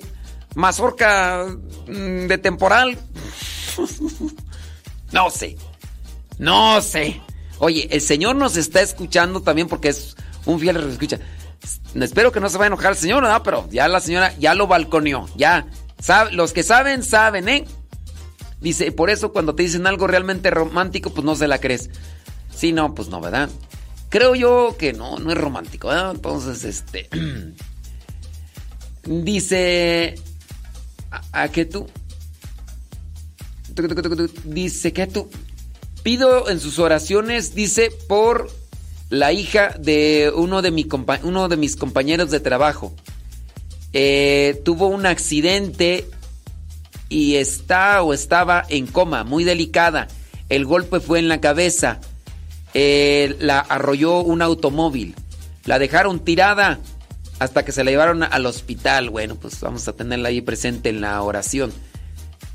mazorca mm, de temporal. No sé. No sé. Oye, el señor nos está escuchando también porque es un fiel escucha. Espero que no se vaya a enojar el señor, ¿no? Pero ya la señora ya lo balconeó. Ya. Sabe, los que saben, saben, ¿eh? Dice, por eso cuando te dicen algo realmente romántico, pues no se la crees. Sí, no, pues no, ¿verdad? Creo yo que no, no es romántico, ¿verdad? Entonces, este... dice... ¿A, a que tú? Dice que tú... Pido en sus oraciones, dice, por la hija de uno de, mi uno de mis compañeros de trabajo. Eh, tuvo un accidente y está o estaba en coma, muy delicada. El golpe fue en la cabeza. Eh, la arrolló un automóvil. La dejaron tirada hasta que se la llevaron al hospital. Bueno, pues vamos a tenerla ahí presente en la oración.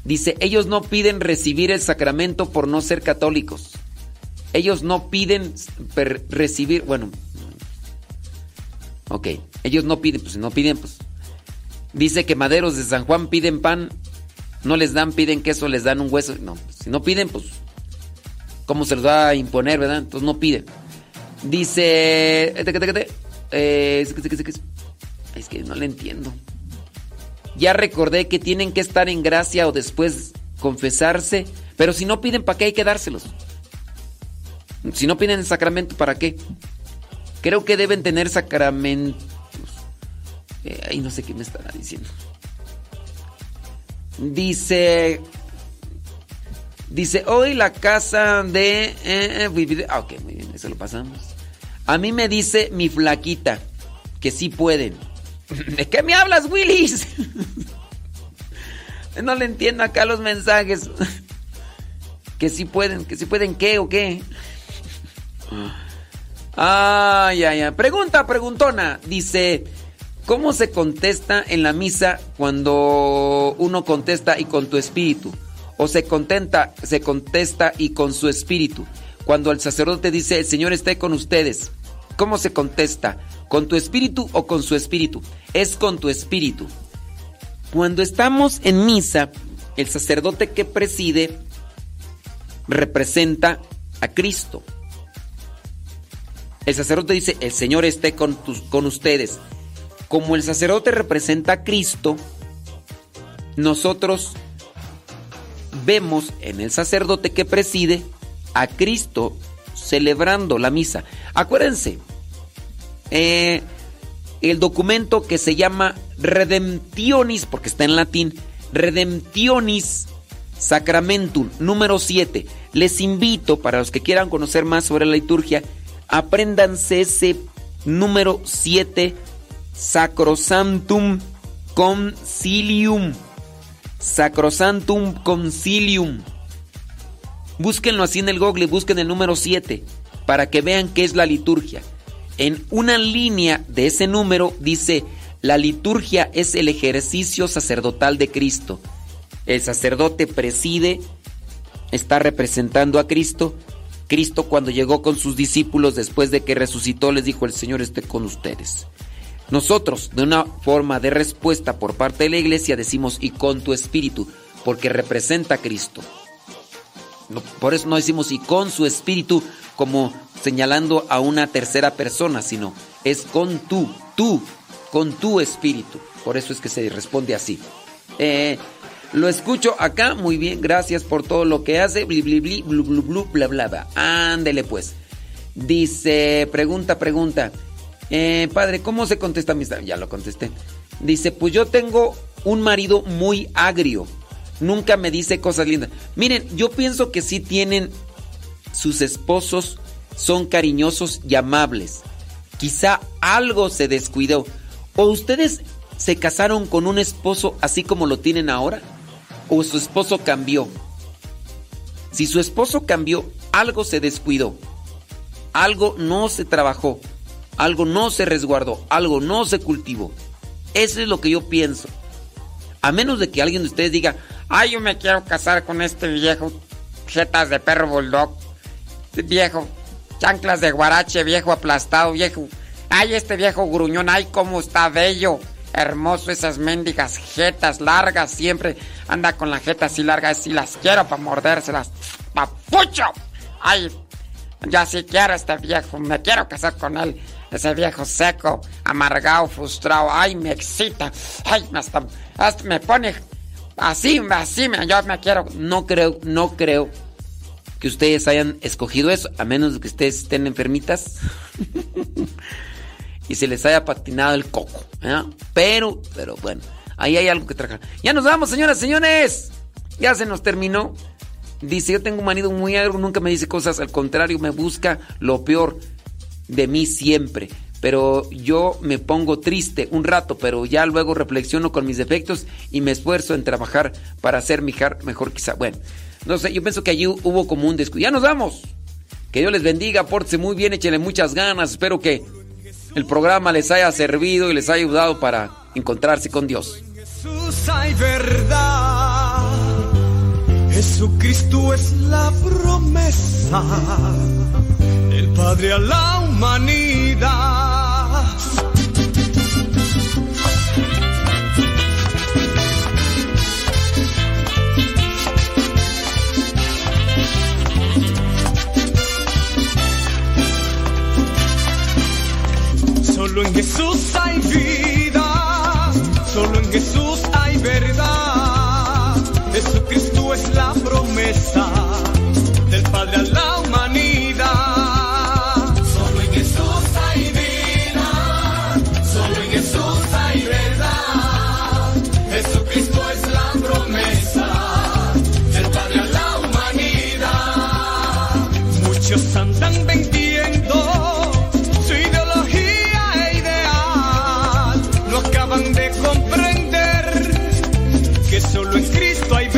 Dice, ellos no piden recibir el sacramento por no ser católicos. Ellos no piden recibir, bueno, ok, ellos no piden, pues no piden, pues. Dice que maderos de San Juan piden pan, no les dan, piden queso, les dan un hueso. No, si no piden, pues, ¿cómo se los va a imponer, verdad? Entonces no piden. Dice, eh, es que no le entiendo. Ya recordé que tienen que estar en gracia o después confesarse, pero si no piden, ¿para qué hay que dárselos? Si no piden el sacramento, ¿para qué? Creo que deben tener sacramentos. Eh, ay, no sé qué me estará diciendo. Dice. Dice, hoy la casa de... Eh, eh, ah, ok, muy bien, eso lo pasamos. A mí me dice mi flaquita que sí pueden. ¿De qué me hablas, Willis? no le entiendo acá los mensajes. que sí pueden, que sí pueden qué o qué. Ay, ay, ay. Pregunta, preguntona. Dice, ¿cómo se contesta en la misa cuando uno contesta y con tu espíritu? O se contenta, se contesta y con su espíritu. Cuando el sacerdote dice, el Señor esté con ustedes. ¿Cómo se contesta? ¿Con tu espíritu o con su espíritu? Es con tu espíritu. Cuando estamos en misa, el sacerdote que preside representa a Cristo. El sacerdote dice, el Señor esté con, con ustedes. Como el sacerdote representa a Cristo, nosotros vemos en el sacerdote que preside a Cristo celebrando la misa. Acuérdense, eh, el documento que se llama Redemptionis, porque está en latín, Redemptionis Sacramentum, número 7. Les invito, para los que quieran conocer más sobre la liturgia, apréndanse ese número 7, Sacrosantum Concilium. Sacrosantum Concilium. Búsquenlo así en el Google, busquen el número 7 para que vean qué es la liturgia. En una línea de ese número dice, la liturgia es el ejercicio sacerdotal de Cristo. El sacerdote preside, está representando a Cristo. Cristo cuando llegó con sus discípulos después de que resucitó les dijo, el Señor esté con ustedes. Nosotros, de una forma de respuesta por parte de la iglesia, decimos, y con tu espíritu, porque representa a Cristo. por eso no decimos, y con su espíritu, como señalando a una tercera persona, sino es con tú, tú, con tu espíritu. Por eso es que se responde así. Eh, lo escucho acá, muy bien, gracias por todo lo que hace. Bli, bli, bli, blu, blu, blu, bla, bla, bla. Ándele pues. Dice, pregunta, pregunta. Eh, padre, ¿cómo se contesta mi Ya lo contesté. Dice, pues yo tengo un marido muy agrio. Nunca me dice cosas lindas. Miren, yo pienso que sí tienen sus esposos, son cariñosos y amables. Quizá algo se descuidó. ¿O ustedes se casaron con un esposo así como lo tienen ahora? ¿O su esposo cambió? Si su esposo cambió, algo se descuidó. Algo no se trabajó. Algo no se resguardó. Algo no se cultivó. Eso es lo que yo pienso. A menos de que alguien de ustedes diga, Ay, yo me quiero casar con este viejo. Jetas de perro bulldog. Viejo. Chanclas de guarache, viejo aplastado, viejo. Ay, este viejo gruñón, ay, cómo está bello. Hermoso esas mendigas jetas largas, siempre anda con la jeta así larga, así las quiero para mordérselas. ¡Papucho! Ay, ya sí quiero a este viejo, me quiero casar con él. Ese viejo seco, amargado, frustrado, ay, me excita. Ay, hasta, hasta me pone así, así, yo me quiero. No creo, no creo que ustedes hayan escogido eso, a menos de que ustedes estén enfermitas y se les haya patinado el coco. ¿eh? Pero, pero bueno, ahí hay algo que trabajar. Ya nos vamos, señoras, señores. Ya se nos terminó. Dice, yo tengo un marido muy agro, nunca me dice cosas, al contrario, me busca lo peor de mí siempre. Pero yo me pongo triste un rato, pero ya luego reflexiono con mis defectos y me esfuerzo en trabajar para ser mejor quizá. Bueno, no sé, yo pienso que allí hubo como un descuido. Ya nos vamos. Que Dios les bendiga, pórtese muy bien, échenle muchas ganas. Espero que el programa les haya servido y les haya ayudado para encontrarse con Dios. Jesús hay verdad. Jesucristo es la promesa. El Padre a la humanidad. Solo en Jesús hay vida, solo en Jesús hay verdad. Jesucristo es la promesa de comprender que solo en Cristo hay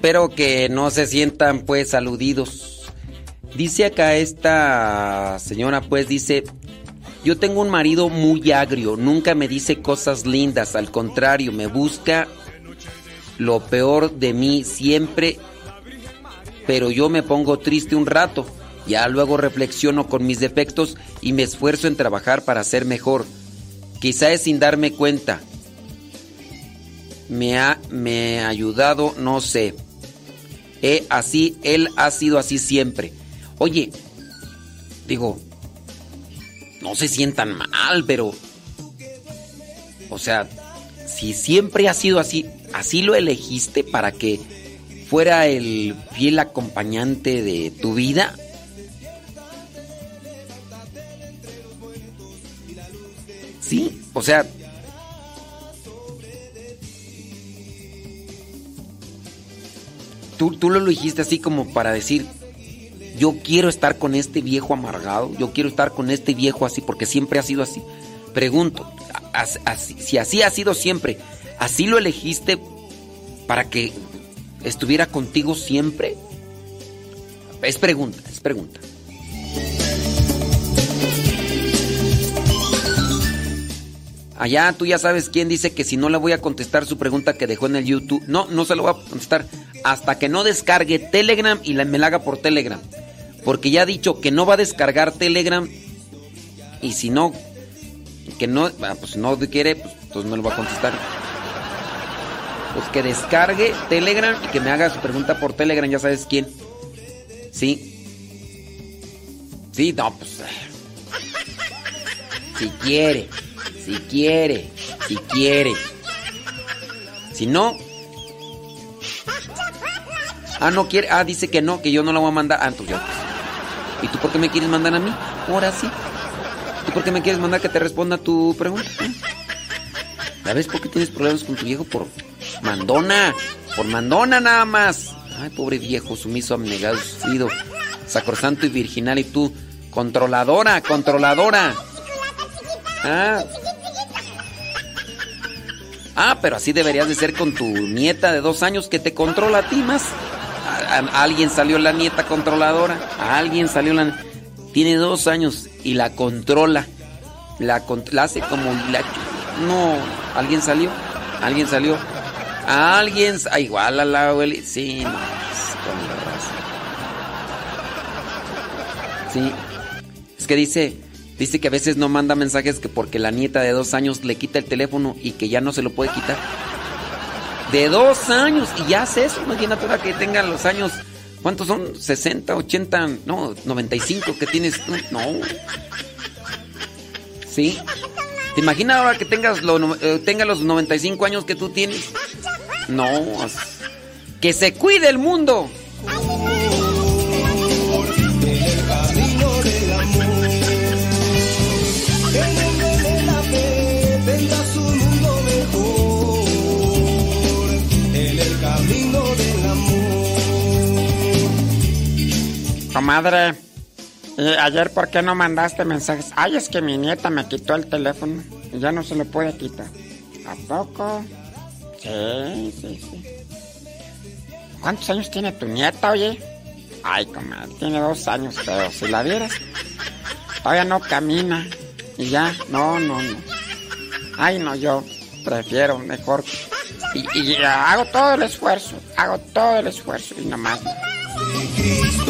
espero que no se sientan pues aludidos. Dice acá esta señora pues dice, yo tengo un marido muy agrio, nunca me dice cosas lindas, al contrario, me busca lo peor de mí siempre, pero yo me pongo triste un rato, ya luego reflexiono con mis defectos y me esfuerzo en trabajar para ser mejor. Quizá es sin darme cuenta. Me ha, me ha ayudado, no sé. Así, él ha sido así siempre. Oye, digo, no se sientan mal, pero... O sea, si siempre ha sido así, así lo elegiste para que fuera el fiel acompañante de tu vida. Sí, o sea... Tú, tú lo elegiste así como para decir, yo quiero estar con este viejo amargado, yo quiero estar con este viejo así, porque siempre ha sido así. Pregunto, si así ha sido siempre, ¿así lo elegiste para que estuviera contigo siempre? Es pregunta, es pregunta. Allá tú ya sabes quién dice que si no le voy a contestar su pregunta que dejó en el YouTube. No, no se lo voy a contestar hasta que no descargue Telegram y me la haga por Telegram. Porque ya ha dicho que no va a descargar Telegram. Y si no, que no, ah, pues no quiere, pues no le va a contestar. Pues que descargue Telegram y que me haga su pregunta por Telegram, ya sabes quién. Sí. Sí, no, pues. Si quiere, si quiere, si quiere. Si no. Ah, no quiere. Ah, dice que no, que yo no la voy a mandar. Ah, entonces. ¿Y tú por qué me quieres mandar a mí? Ahora sí. ¿Tú por qué me quieres mandar que te responda tu pregunta? ¿Ya ves por qué tienes problemas con tu viejo? Por mandona. Por mandona nada más. Ay, pobre viejo, sumiso, abnegado, sufrido, sacrosanto y virginal. Y tú, controladora, controladora. Ah. Ah, pero así deberías de ser con tu nieta de dos años que te controla a ti más. Alguien salió la nieta controladora. Alguien salió la... Tiene dos años y la controla. La, la hace como... La, no, alguien salió. Alguien salió. Alguien... Ah, igual a la abuela. Sí, no. con razón. Sí. Es que dice... Dice que a veces no manda mensajes que porque la nieta de dos años le quita el teléfono y que ya no se lo puede quitar. De dos años y ya hace eso. Imagínate ahora que tenga los años. ¿Cuántos son? ¿60, 80? No, 95 que tienes. No. ¿Sí? ¿Te imaginas ahora que tengas lo, eh, tenga los 95 años que tú tienes? No. Que se cuide el mundo. Comadre, ¿y ayer por qué no mandaste mensajes? Ay, es que mi nieta me quitó el teléfono y ya no se lo puede quitar. ¿A poco? Sí, sí, sí. ¿Cuántos años tiene tu nieta, oye? Ay, comadre, tiene dos años, pero si la vieras, todavía no camina. Y ya, no, no, no. Ay, no, yo prefiero mejor. Y, y hago todo el esfuerzo, hago todo el esfuerzo y nomás. no. Cristo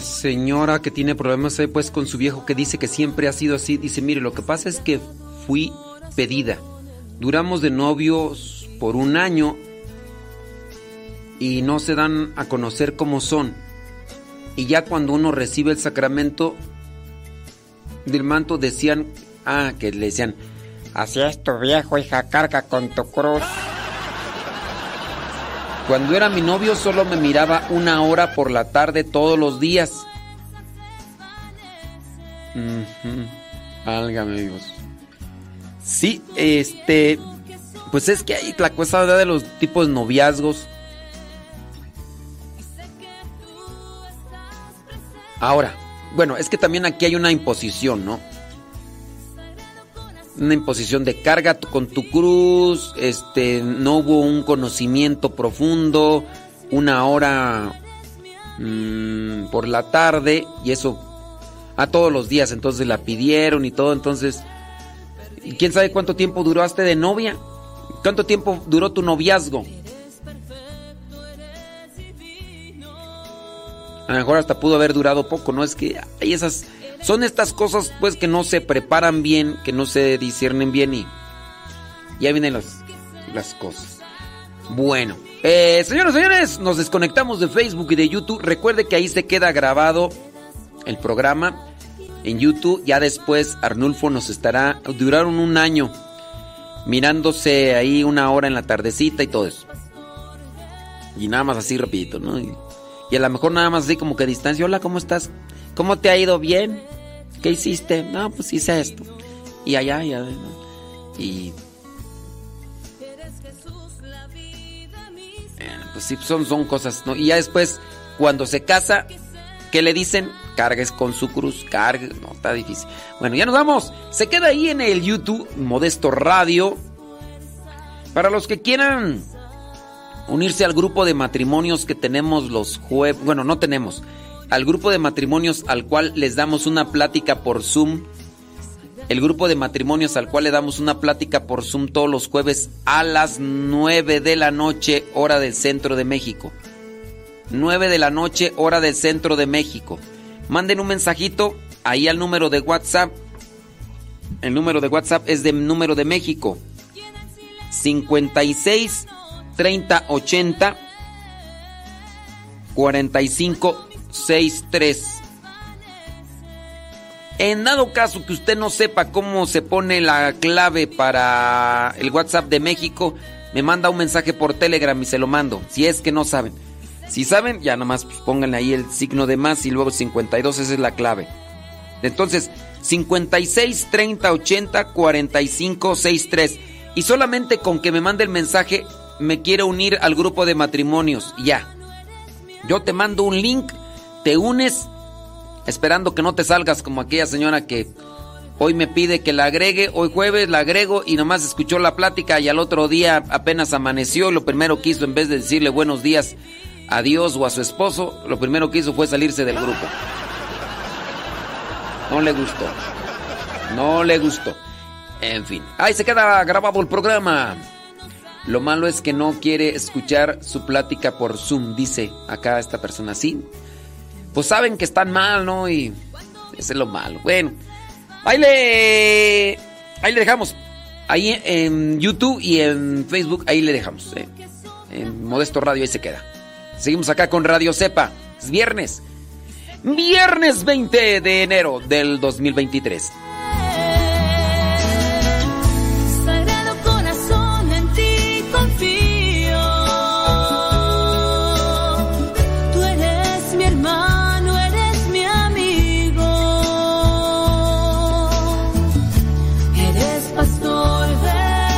señora que tiene problemas ahí pues con su viejo que dice que siempre ha sido así. Dice, mire, lo que pasa es que fui pedida. Duramos de novios por un año y no se dan a conocer cómo son. Y ya cuando uno recibe el sacramento del manto decían, ah, que le decían, Así es tu viejo, hija, carga con tu cruz. Cuando era mi novio solo me miraba una hora por la tarde todos los días. Ujú. Válgame Dios. Sí, este. Pues es que hay la cosa de los tipos de noviazgos. Ahora, bueno, es que también aquí hay una imposición, ¿no? Una imposición de carga con tu cruz, este, no hubo un conocimiento profundo, una hora mm, por la tarde, y eso a todos los días, entonces la pidieron y todo, entonces, ¿y ¿quién sabe cuánto tiempo duraste de novia? ¿Cuánto tiempo duró tu noviazgo? A lo mejor hasta pudo haber durado poco, ¿no? Es que hay esas. Son estas cosas, pues, que no se preparan bien, que no se disciernen bien y. Ya vienen las, las cosas. Bueno, eh, señores, señores, nos desconectamos de Facebook y de YouTube. Recuerde que ahí se queda grabado el programa en YouTube. Ya después Arnulfo nos estará. Duraron un año mirándose ahí una hora en la tardecita y todo eso. Y nada más así rapidito, ¿no? Y, y a lo mejor nada más así como que a distancia. Hola, ¿cómo estás? ¿Cómo te ha ido? ¿Bien? ¿Qué hiciste? No, pues hice esto. Y allá, y allá. Y... Eh, Pues sí, son, son cosas, ¿no? Y ya después, cuando se casa, ¿qué le dicen? Cargues con su cruz, cargue. No, está difícil. Bueno, ya nos vamos. Se queda ahí en el YouTube, Modesto Radio. Para los que quieran unirse al grupo de matrimonios que tenemos los jueves, bueno, no tenemos, al grupo de matrimonios al cual les damos una plática por Zoom, el grupo de matrimonios al cual le damos una plática por Zoom todos los jueves a las 9 de la noche, hora del centro de México. 9 de la noche, hora del centro de México. Manden un mensajito ahí al número de WhatsApp. El número de WhatsApp es de número de México. 56 30 80 45 63. En dado caso que usted no sepa cómo se pone la clave para el WhatsApp de México, me manda un mensaje por Telegram y se lo mando. Si es que no saben. Si saben, ya nomás pues, pónganle ahí el signo de más y luego 52, esa es la clave. Entonces, 56 30 80 45 63. Y solamente con que me mande el mensaje, me quiero unir al grupo de matrimonios. Ya. Yo te mando un link, te unes, esperando que no te salgas como aquella señora que hoy me pide que la agregue, hoy jueves la agrego y nomás escuchó la plática y al otro día apenas amaneció lo primero que hizo en vez de decirle buenos días a Dios o a su esposo, lo primero que hizo fue salirse del grupo. No le gustó. No le gustó. En fin, ahí se queda grabado el programa. Lo malo es que no quiere escuchar su plática por Zoom, dice acá esta persona así. Pues saben que están mal, ¿no? Y ese es lo malo. Bueno, ahí le, ahí le dejamos. Ahí en YouTube y en Facebook, ahí le dejamos. ¿eh? En Modesto Radio, ahí se queda. Seguimos acá con Radio Cepa. Es viernes. Viernes 20 de enero del 2023.